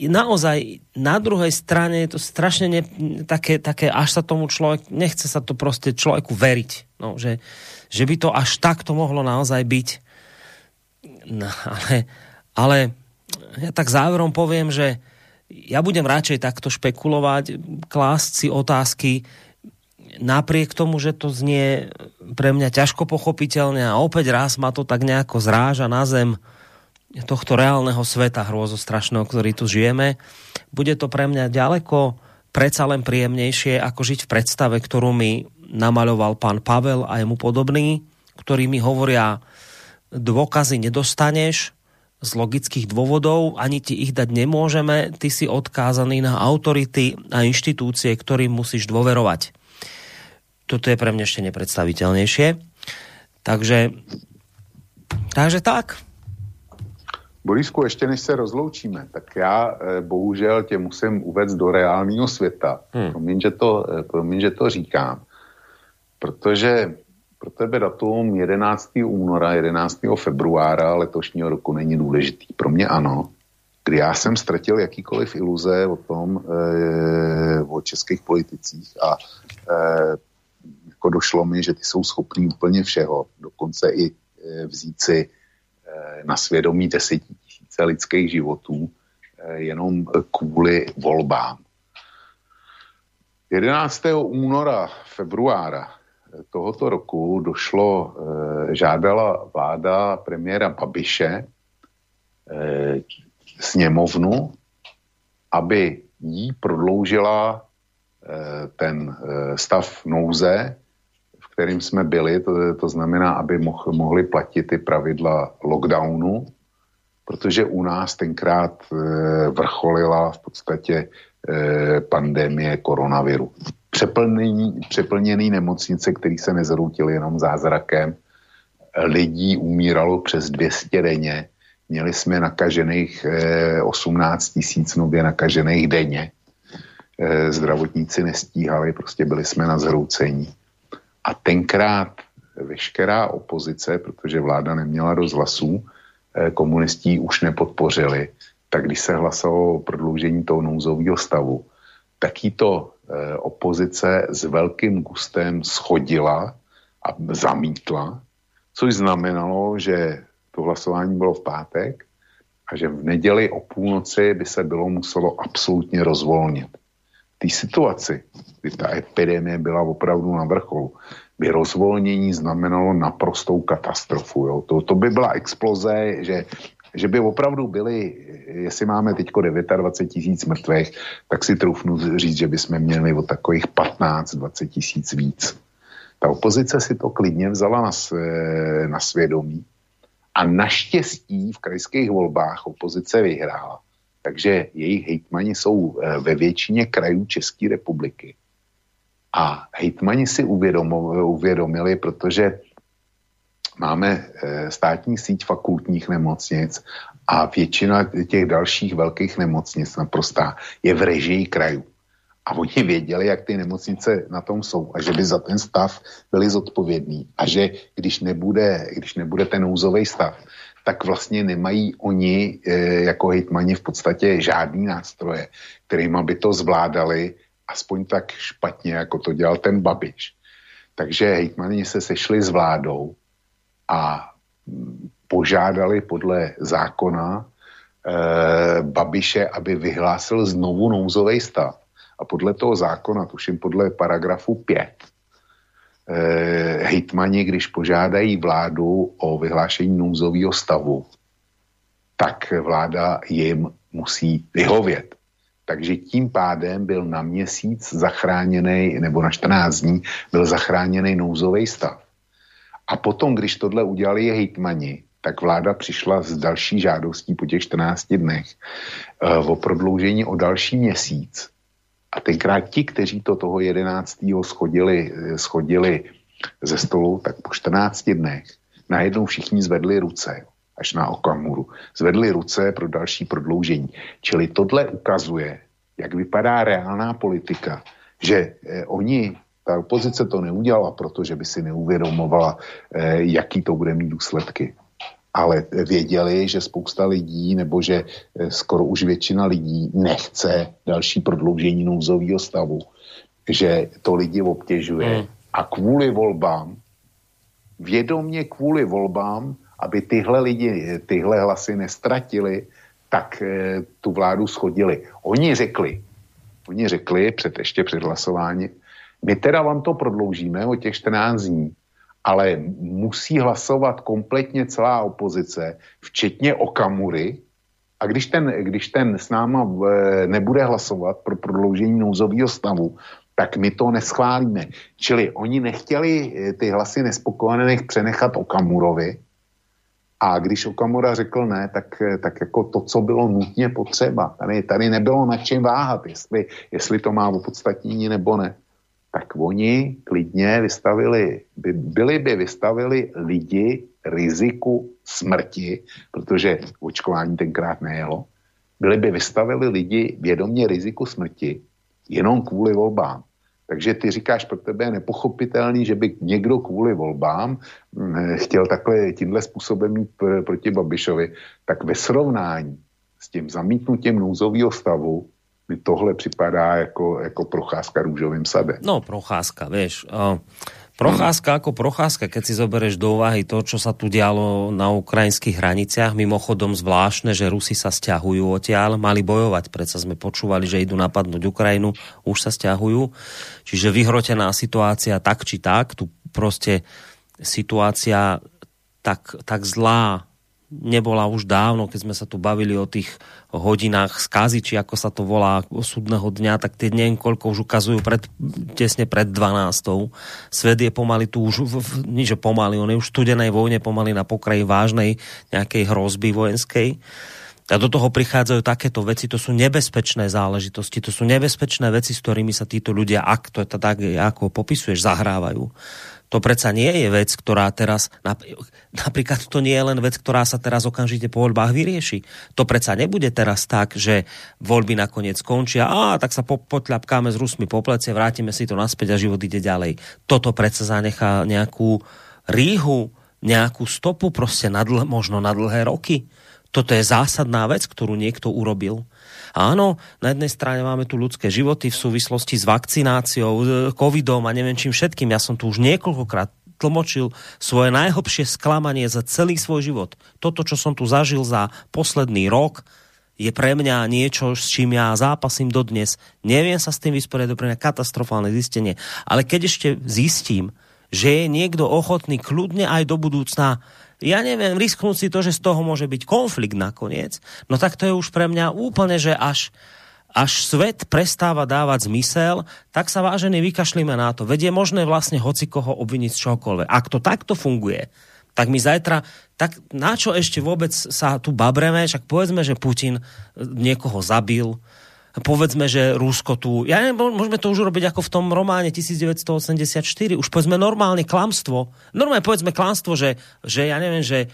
naozaj na druhej strane je to strašne ne, také, také, až sa tomu človek, nechce sa to prostě človeku veriť, no, že, že by to až takto mohlo naozaj byť No, ale, ale ja tak záverom poviem, že ja budem radšej takto špekulovať, klásť si otázky, napriek tomu, že to znie pre mňa ťažko pochopiteľne a opäť raz ma to tak nejako zráža na zem tohto reálneho sveta hrozostrašného, ktorý tu žijeme. Bude to pre mňa ďaleko predsa len príjemnejšie, ako žiť v predstave, ktorú mi namaľoval pán Pavel a jemu podobný, ktorí mi hovoria, dôkazy nedostaneš z logických dôvodov, ani ti ich dať nemôžeme, ty si odkázaný na autority a inštitúcie, ktorým musíš dôverovať. Toto je pre mňa ešte nepredstaviteľnejšie. Takže, takže tak. Borisku, ještě než se rozloučíme, tak já eh, bohužel tě musím uvést do reálného světa. Hmm. Promiň, že to, eh, promiň, že to říkám. Protože pro tebe datum 11. února, 11. februára letošního roku není důležitý. Pro mě ano, kdy já jsem ztratil jakýkoliv iluze o tom, e, o českých politicích a e, jako došlo mi, že ty jsou schopní úplně všeho, dokonce i e, vzít si e, na svědomí desetitisíce lidských životů e, jenom kvůli volbám. 11. února, februára tohoto roku došlo, eh, žádala vláda premiéra Babiše eh, sněmovnu, aby jí prodloužila eh, ten stav nouze, v kterým jsme byli, to, to znamená, aby moh, mohli platit ty pravidla lockdownu, protože u nás tenkrát vrcholila v podstatě pandemie koronaviru přeplněný, přeplněný nemocnice, který se nezroutily jenom zázrakem. Lidí umíralo přes 200 denně. Měli jsme nakažených 18 eh, tisíc nově nakažených denně. Eh, zdravotníci nestíhali, prostě byli jsme na zhroucení. A tenkrát veškerá opozice, protože vláda neměla dost hlasů, eh, komunistí už nepodpořili, tak když se hlasovalo o prodloužení toho nouzového stavu, tak jí to opozice s velkým gustem schodila a zamítla, což znamenalo, že to hlasování bylo v pátek a že v neděli o půlnoci by se bylo muselo absolutně rozvolnit. V té situaci, kdy ta epidemie byla opravdu na vrcholu, by rozvolnění znamenalo naprostou katastrofu. Jo. To, to by byla exploze, že že by opravdu byli, jestli máme teď 29 tisíc mrtvých, tak si troufnu říct, že bychom měli o takových 15-20 tisíc víc. Ta opozice si to klidně vzala na, na svědomí a naštěstí v krajských volbách opozice vyhrála. Takže jejich hejtmani jsou eh, ve většině krajů České republiky. A hejtmani si uvědomili, protože máme státní síť fakultních nemocnic a většina těch dalších velkých nemocnic naprostá je v režii krajů. A oni věděli, jak ty nemocnice na tom jsou a že by za ten stav byli zodpovědní. A že když nebude, když nebude ten nouzový stav, tak vlastně nemají oni e, jako hejtmani v podstatě žádný nástroje, kterými by to zvládali aspoň tak špatně, jako to dělal ten Babiš. Takže hejtmani se sešli s vládou a požádali podle zákona e, Babiše, aby vyhlásil znovu nouzový stav a podle toho zákona, tuším podle paragrafu 5, eh, hejtmani, když požádají vládu o vyhlášení nouzového stavu, tak vláda jim musí vyhovět. Takže tím pádem byl na měsíc zachráněný, nebo na 14 dní byl zachráněný nouzový stav. A potom, když tohle udělali hejtmani, tak vláda přišla s další žádostí po těch 14 dnech eh, o prodloužení o další měsíc a tenkrát ti, kteří to toho 11. schodili, schodili ze stolu, tak po 14 dnech najednou všichni zvedli ruce, až na Okamuru, zvedli ruce pro další prodloužení. Čili tohle ukazuje, jak vypadá reálná politika, že eh, oni, ta opozice to neudělala, protože by si neuvědomovala, eh, jaký to bude mít důsledky ale věděli, že spousta lidí, nebo že eh, skoro už většina lidí nechce další prodloužení nouzového stavu, že to lidi obtěžuje. Hmm. A kvůli volbám, vědomně kvůli volbám, aby tyhle lidi, tyhle hlasy nestratili, tak e, tu vládu schodili. Oni řekli, oni řekli před, ještě před hlasováním, my teda vám to prodloužíme o těch 14 dní, ale musí hlasovat kompletně celá opozice, včetně Okamury, a když ten, když ten s náma e, nebude hlasovat pro prodloužení nouzového stavu, tak my to neschválíme. Čili oni nechtěli e, ty hlasy nespokojených přenechat Okamurovi, a když Okamura řekl ne, tak, e, tak jako to, co bylo nutně potřeba. Tady, tady nebylo na čem váhat, jestli, jestli to má opodstatnění nebo ne tak oni klidně vystavili, by, byli by vystavili lidi riziku smrti, protože očkování tenkrát nejelo, byli by vystavili lidi vědomě riziku smrti jenom kvůli volbám. Takže ty říkáš, pro tebe je nepochopitelný, že by někdo kvůli volbám hm, chtěl takhle tímhle způsobem mít proti Babišovi, tak ve srovnání s tím zamítnutím nouzového stavu mi tohle připadá jako, jako procházka růžovým sadem. No, procházka, vieš. Uh, procházka ako procházka, keď si zobereš do úvahy to, čo sa tu dialo na ukrajinských hraniciach, mimochodom zvláštne, že Rusi sa stiahujú odtiaľ, mali bojovať, predsa sme počúvali, že idú napadnúť Ukrajinu, už sa stiahujú. Čiže vyhrotená situácia tak či tak, tu proste situácia tak, tak zlá nebola už dávno, keď sme sa tu bavili o tých hodinách skazy, či ako sa to volá, súdneho dňa, tak tie dne, koľko už ukazujú pred, tesne pred 12. Svet je pomaly tu už, v, v, nič pomaly, on je už v studenej vojne pomaly na pokraji vážnej nejakej hrozby vojenskej. A do toho prichádzajú takéto veci, to sú nebezpečné záležitosti, to sú nebezpečné veci, s ktorými sa títo ľudia, ak to je tak, ako popisuješ, zahrávajú. To predsa nie je vec, ktorá teraz, napríklad to nie je len vec, ktorá sa teraz okamžite po voľbách vyrieši. To predsa nebude teraz tak, že voľby nakoniec skončia, a tak sa po, potľapkáme s Rusmi po plece, vrátime si to naspäť a život ide ďalej. Toto predsa zanechá nejakú ríhu, nejakú stopu proste na dl- možno na dlhé roky. Toto je zásadná vec, ktorú niekto urobil. Áno, na jednej strane máme tu ľudské životy v súvislosti s vakcináciou, covidom a neviem čím všetkým. Ja som tu už niekoľkokrát tlmočil svoje najhlbšie sklamanie za celý svoj život. Toto, čo som tu zažil za posledný rok, je pre mňa niečo, s čím ja zápasím dodnes. Neviem sa s tým vysporiadať, pre mňa katastrofálne zistenie. Ale keď ešte zistím, že je niekto ochotný kľudne aj do budúcna ja neviem, risknúť si to, že z toho môže byť konflikt nakoniec, no tak to je už pre mňa úplne, že až až svet prestáva dávať zmysel, tak sa vážený vykašlíme na to. Vedie možné vlastne hoci koho obviniť z čokoľvek. Ak to takto funguje, tak my zajtra, tak na čo ešte vôbec sa tu babreme, však povedzme, že Putin niekoho zabil, povedzme, že Rusko tu, ja neviem, môžeme to už urobiť ako v tom románe 1984, už povedzme normálne klamstvo, normálne povedzme klamstvo, že, že ja neviem, že,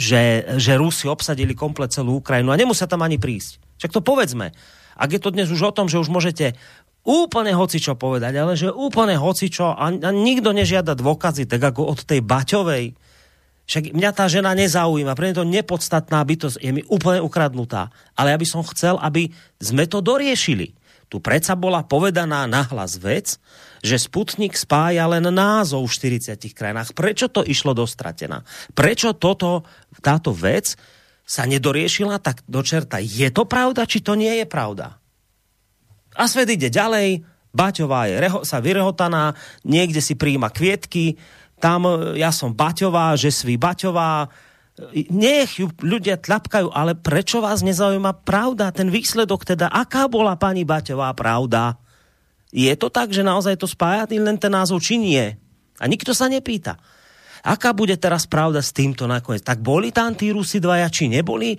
že, že Rusi obsadili komplet celú Ukrajinu a nemusia tam ani prísť. Však to povedzme. Ak je to dnes už o tom, že už môžete úplne hocičo povedať, ale že úplne hocičo a, a nikto nežiada dôkazy, tak ako od tej Baťovej, však mňa tá žena nezaujíma, pre mňa to nepodstatná bytosť, je mi úplne ukradnutá. Ale ja by som chcel, aby sme to doriešili. Tu predsa bola povedaná nahlas vec, že Sputnik spája len názov v 40 krajinách. Prečo to išlo dostratená? Prečo toto, táto vec sa nedoriešila tak do čerta? Je to pravda, či to nie je pravda? A svet ide ďalej, Baťová je reho, sa vyrehotaná, niekde si príjima kvietky, tam e, ja som Baťová, že sví Baťová, nech ju ľudia tlapkajú, ale prečo vás nezaujíma pravda, ten výsledok teda, aká bola pani Baťová pravda? Je to tak, že naozaj to spája len ten názov, či nie? A nikto sa nepýta. Aká bude teraz pravda s týmto nakoniec? Tak boli tam tí Rusi dvaja, či neboli?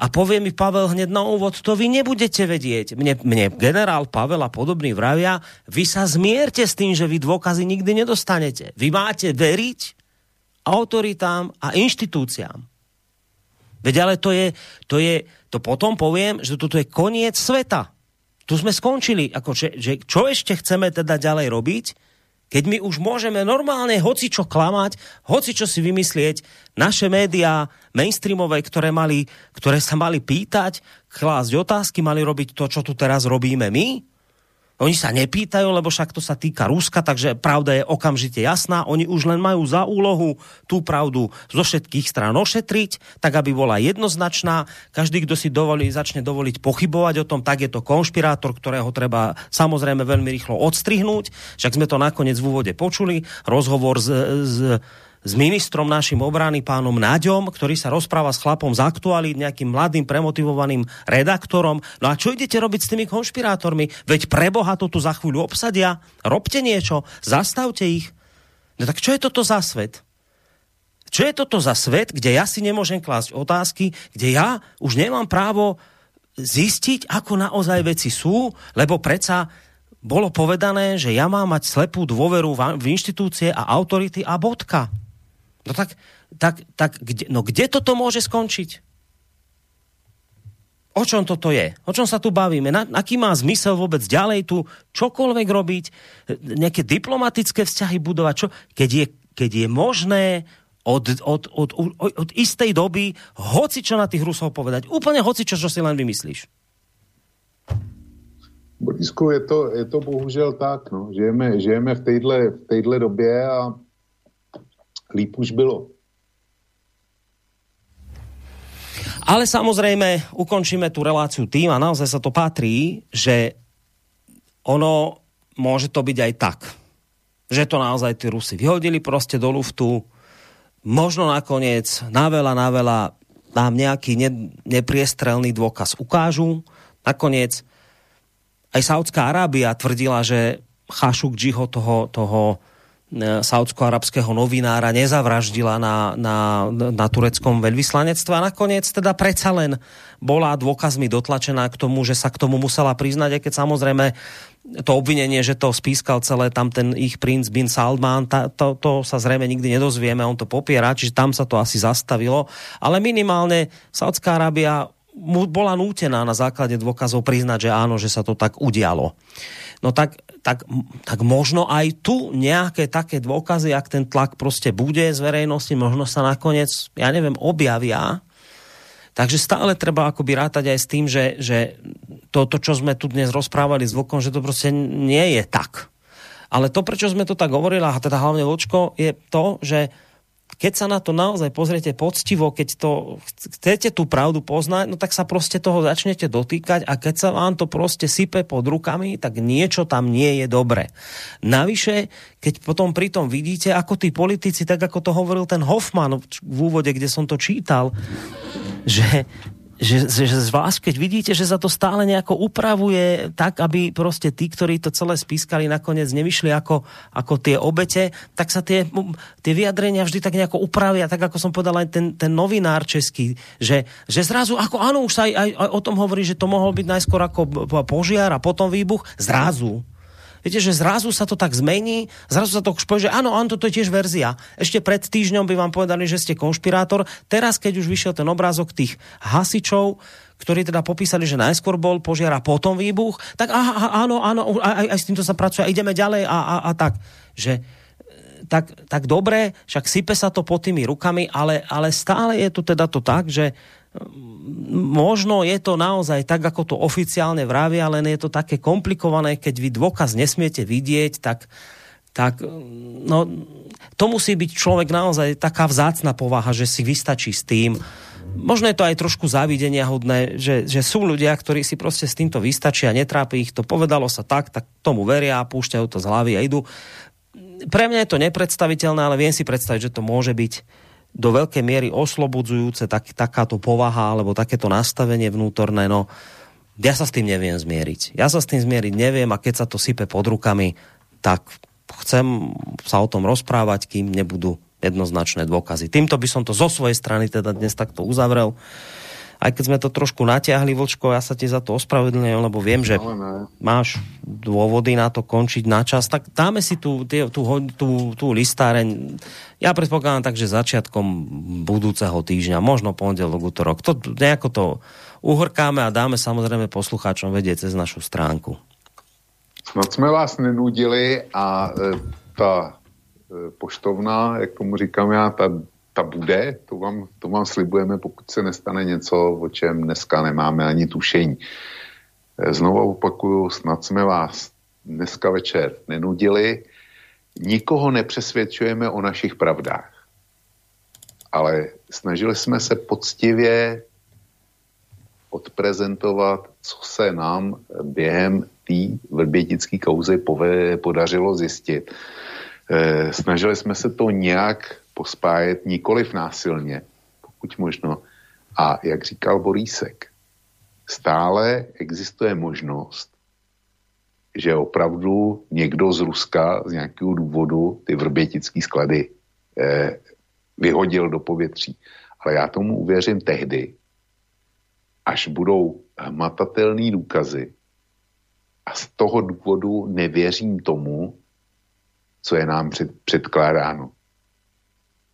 A povie mi Pavel hneď na úvod, to vy nebudete vedieť. Mne, mne generál Pavel a podobný vravia, vy sa zmierte s tým, že vy dôkazy nikdy nedostanete. Vy máte veriť autoritám a inštitúciám. Veď ale to je, to je, to potom poviem, že toto je koniec sveta. Tu sme skončili. Ako, že, že čo ešte chceme teda ďalej robiť? Keď my už môžeme normálne hoci čo klamať, hoci čo si vymyslieť, naše médiá mainstreamové, ktoré, mali, ktoré sa mali pýtať, klásť otázky, mali robiť to, čo tu teraz robíme my, Oni sa nepýtajú, lebo však to sa týka Ruska, takže pravda je okamžite jasná. Oni už len majú za úlohu tú pravdu zo všetkých strán ošetriť, tak aby bola jednoznačná. Každý, kdo si dovolí, začne dovoliť pochybovať o tom, tak je to konšpirátor, ktorého treba samozrejme veľmi rýchlo odstrihnúť. Však sme to nakoniec v úvode počuli. Rozhovor s, s s ministrom našim obrany, pánom Naďom, ktorý sa rozpráva s chlapom z aktuálí, nejakým mladým premotivovaným redaktorom. No a čo idete robiť s tými konšpirátormi? Veď preboha to tu za chvíľu obsadia. Robte niečo, zastavte ich. No tak čo je toto za svet? Čo je toto za svet, kde ja si nemôžem klásť otázky, kde ja už nemám právo zistiť, ako naozaj veci sú, lebo predsa bolo povedané, že ja mám mať slepú dôveru v inštitúcie a autority a bodka. No tak, tak, tak kde, no kde toto môže skončiť? O čom toto je? O čom sa tu bavíme? Na, aký má zmysel vôbec ďalej tu čokoľvek robiť? Nejaké diplomatické vzťahy budovať? Čo? Keď, je, keď je možné od, od, od, od, od istej doby hoci čo na tých Rusov povedať. Úplne hoci čo, čo si len vymyslíš. Borisku, je to, je to bohužel tak. No. Žijeme, žijeme v téhle v době a líp už bylo. Ale samozrejme, ukončíme tú reláciu tým a naozaj sa to patrí, že ono môže to byť aj tak, že to naozaj tí Rusy vyhodili proste do luftu, možno nakoniec na veľa, na veľa nám nejaký ne, nepriestrelný dôkaz ukážu. Nakoniec aj Saudská Arábia tvrdila, že Khashoggiho, toho, toho saudsko-arabského novinára nezavraždila na, na, na tureckom veľvyslanectve. A nakoniec teda predsa len bola dôkazmi dotlačená k tomu, že sa k tomu musela priznať, aj keď samozrejme to obvinenie, že to spískal celé tam ten ich princ bin Salman, ta, to, to sa zrejme nikdy nedozvieme, on to popiera, čiže tam sa to asi zastavilo, ale minimálne Saudská Arábia bola nútená na základe dôkazov priznať, že áno, že sa to tak udialo. No tak tak, tak možno aj tu nejaké také dôkazy, ak ten tlak prostě bude z verejnosti, možno sa nakoniec, ja neviem, objavia. Takže stále treba akoby rátať aj s tým, že, že to, to, čo sme tu dnes rozprávali s Vokom, že to prostě nie je tak. Ale to, prečo sme to tak hovorili, a teda hlavne Vočko, je to, že keď sa na to naozaj pozriete poctivo, keď to chcete tú pravdu poznať, no tak sa prostě toho začnete dotýkať a keď sa vám to prostě sype pod rukami, tak niečo tam nie je dobre. Navyše, keď potom pritom vidíte, ako tí politici, tak ako to hovoril ten Hoffman v úvode, kde som to čítal, že že, že zvlášť keď vidíte, že sa to stále nejako upravuje tak, aby proste tí, ktorí to celé spískali, nakoniec nevyšli ako, ako tie obete, tak sa tie, tie vyjadrenia vždy tak nejako upravia, tak ako som povedal aj ten, ten novinár český, že, že zrazu, ako áno, už sa aj, aj, aj o tom hovorí, že to mohol byť najskôr ako požiar a potom výbuch, zrazu Viete, že zrazu sa to tak zmení, zrazu sa to povie, že áno, áno, toto je tiež verzia. Ešte pred týždňom by vám povedali, že ste konšpirátor. Teraz, keď už vyšiel ten obrázok tých hasičov, ktorí teda popísali, že najskôr bol požiar a potom výbuch, tak aha, áno, áno, aj, aj s týmto sa pracuje ideme ďalej a, a, a tak. Že tak, tak dobre, však sype sa to pod tými rukami, ale, ale stále je tu teda to tak, že možno je to naozaj tak, ako to oficiálne vravia, len je to také komplikované, keď vy dôkaz nesmiete vidieť, tak, tak no, to musí byť človek naozaj taká vzácna povaha, že si vystačí s tým. Možno je to aj trošku závidenia hodné, že, že sú ľudia, ktorí si prostě s týmto vystačia, netrápi ich to, povedalo sa tak, tak tomu veria, púšťajú to z hlavy a idú. Pre mňa je to nepredstaviteľné, ale viem si predstaviť, že to môže byť do veľkej miery oslobodzujúce tak, takáto povaha alebo takéto nastavenie vnútorné, no ja sa s tým neviem zmieriť. Ja sa s tým zmieriť neviem a keď sa to sype pod rukami, tak chcem sa o tom rozprávať, kým nebudú jednoznačné dôkazy. Týmto by som to zo svojej strany teda dnes takto uzavrel aj keď sme to trošku natiahli, Vlčko, ja sa ti za to ospravedlňujem, lebo viem, že no, máš dôvody na to končiť na čas, tak dáme si tú, tú, tú, tú listáreň, ja predpokladám tak, že začiatkom budúceho týždňa, možno pondelok, útorok, to nejako to uhrkáme a dáme samozrejme poslucháčom vedieť cez našu stránku. Snad jsme vás nenudili a e, ta e, poštovna, jak tomu říkám já, ta ta bude, to vám, to vám slibujeme, pokud se nestane něco, o čem dneska nemáme ani tušení. Eh, znovu opakuju, snad jsme vás dneska večer nenudili, nikoho nepřesvědčujeme o našich pravdách, ale snažili jsme se poctivě odprezentovat, co se nám během té vrbětické kauzy podařilo zjistit. Eh, snažili jsme se to nějak pospájet nikoliv násilně, pokud možno. A jak říkal Borísek, stále existuje možnost, že opravdu někdo z Ruska z nějakého důvodu ty vrbětické sklady eh, vyhodil do povětří. Ale já tomu uvěřím tehdy, až budou hmatatelné důkazy a z toho důvodu nevěřím tomu, co je nám před, předkládáno.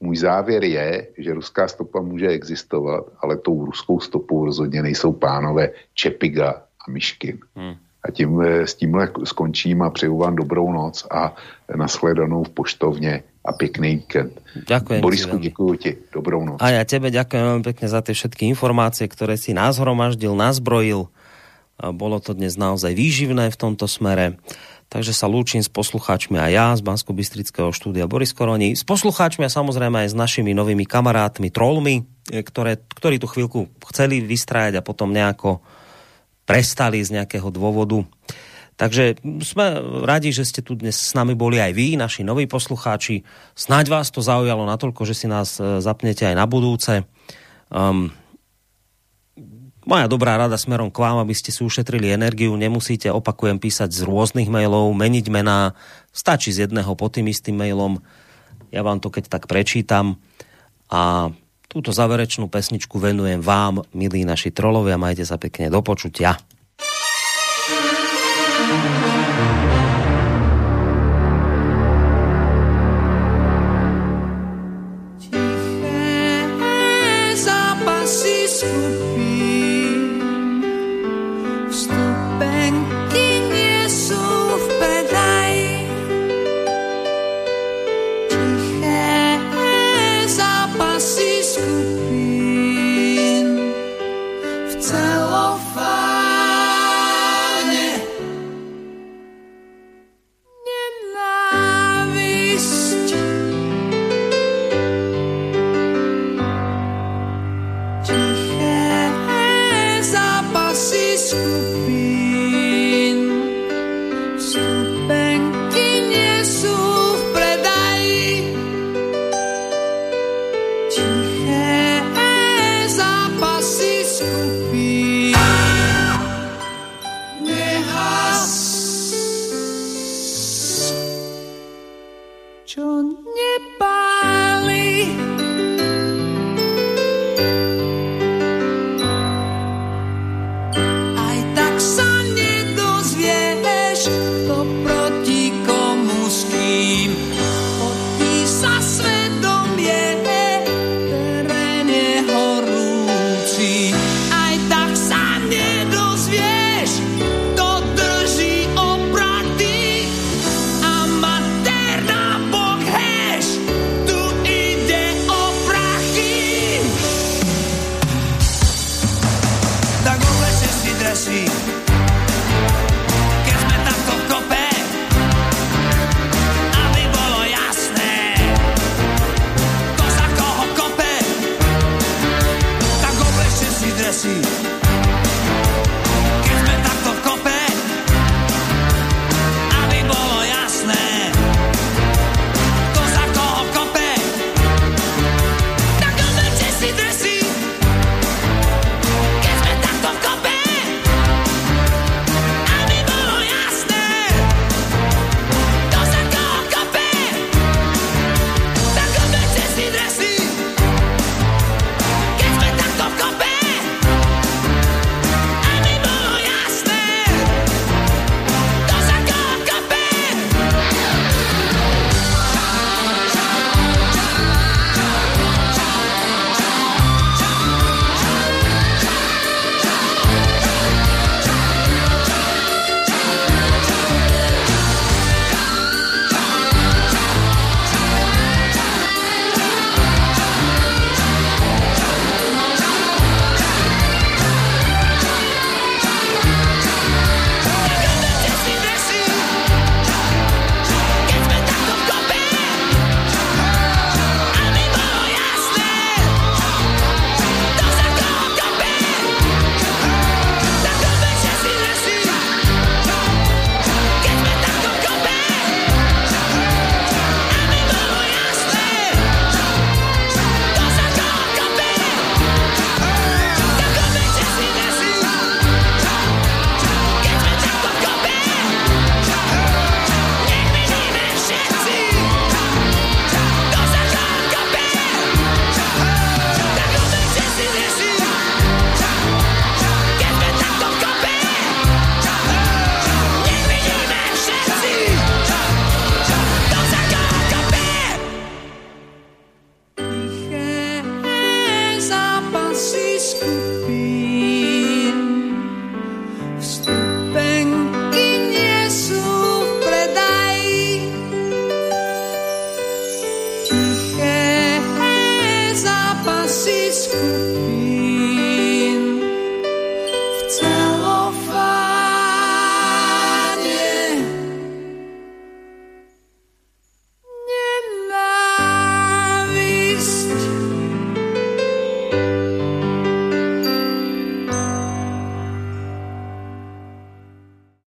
Můj závěr je, že ruská stopa může existovat, ale tou ruskou stopou rozhodně nejsou pánové Čepiga a Myškin. Hmm. A tím, eh, s tímhle skončím a přeju vám dobrou noc a nashledanou v poštovně a pěkný víkend. Ďakujem Borisku, děkuji ti. Dobrou noc. A ja tebe ďakujem veľmi pekne za tie všetky informácie, ktoré si nás hromaždil, nazbrojil. Bolo to dnes naozaj výživné v tomto smere. Takže sa lúčim s poslucháčmi a ja z bansko bystrického štúdia Boris Koroni. S poslucháčmi a samozrejme aj s našimi novými kamarátmi, trolmi, e, ktoré, ktorí tu chvíľku chceli vystrajať a potom nejako prestali z nejakého dôvodu. Takže sme radi, že ste tu dnes s nami boli aj vy, naši noví poslucháči. Snaď vás to zaujalo natoľko, že si nás e, zapnete aj na budúce. Um, moja dobrá rada smerom k vám, aby ste si ušetrili energiu, nemusíte, opakujem, písať z rôznych mailov, meniť mená, stačí z jedného pod tým istým mailom. Ja vám to keď tak prečítam. A túto záverečnú pesničku venujem vám, milí naši trolovia, majte sa pekne. Do počutia. Zápasy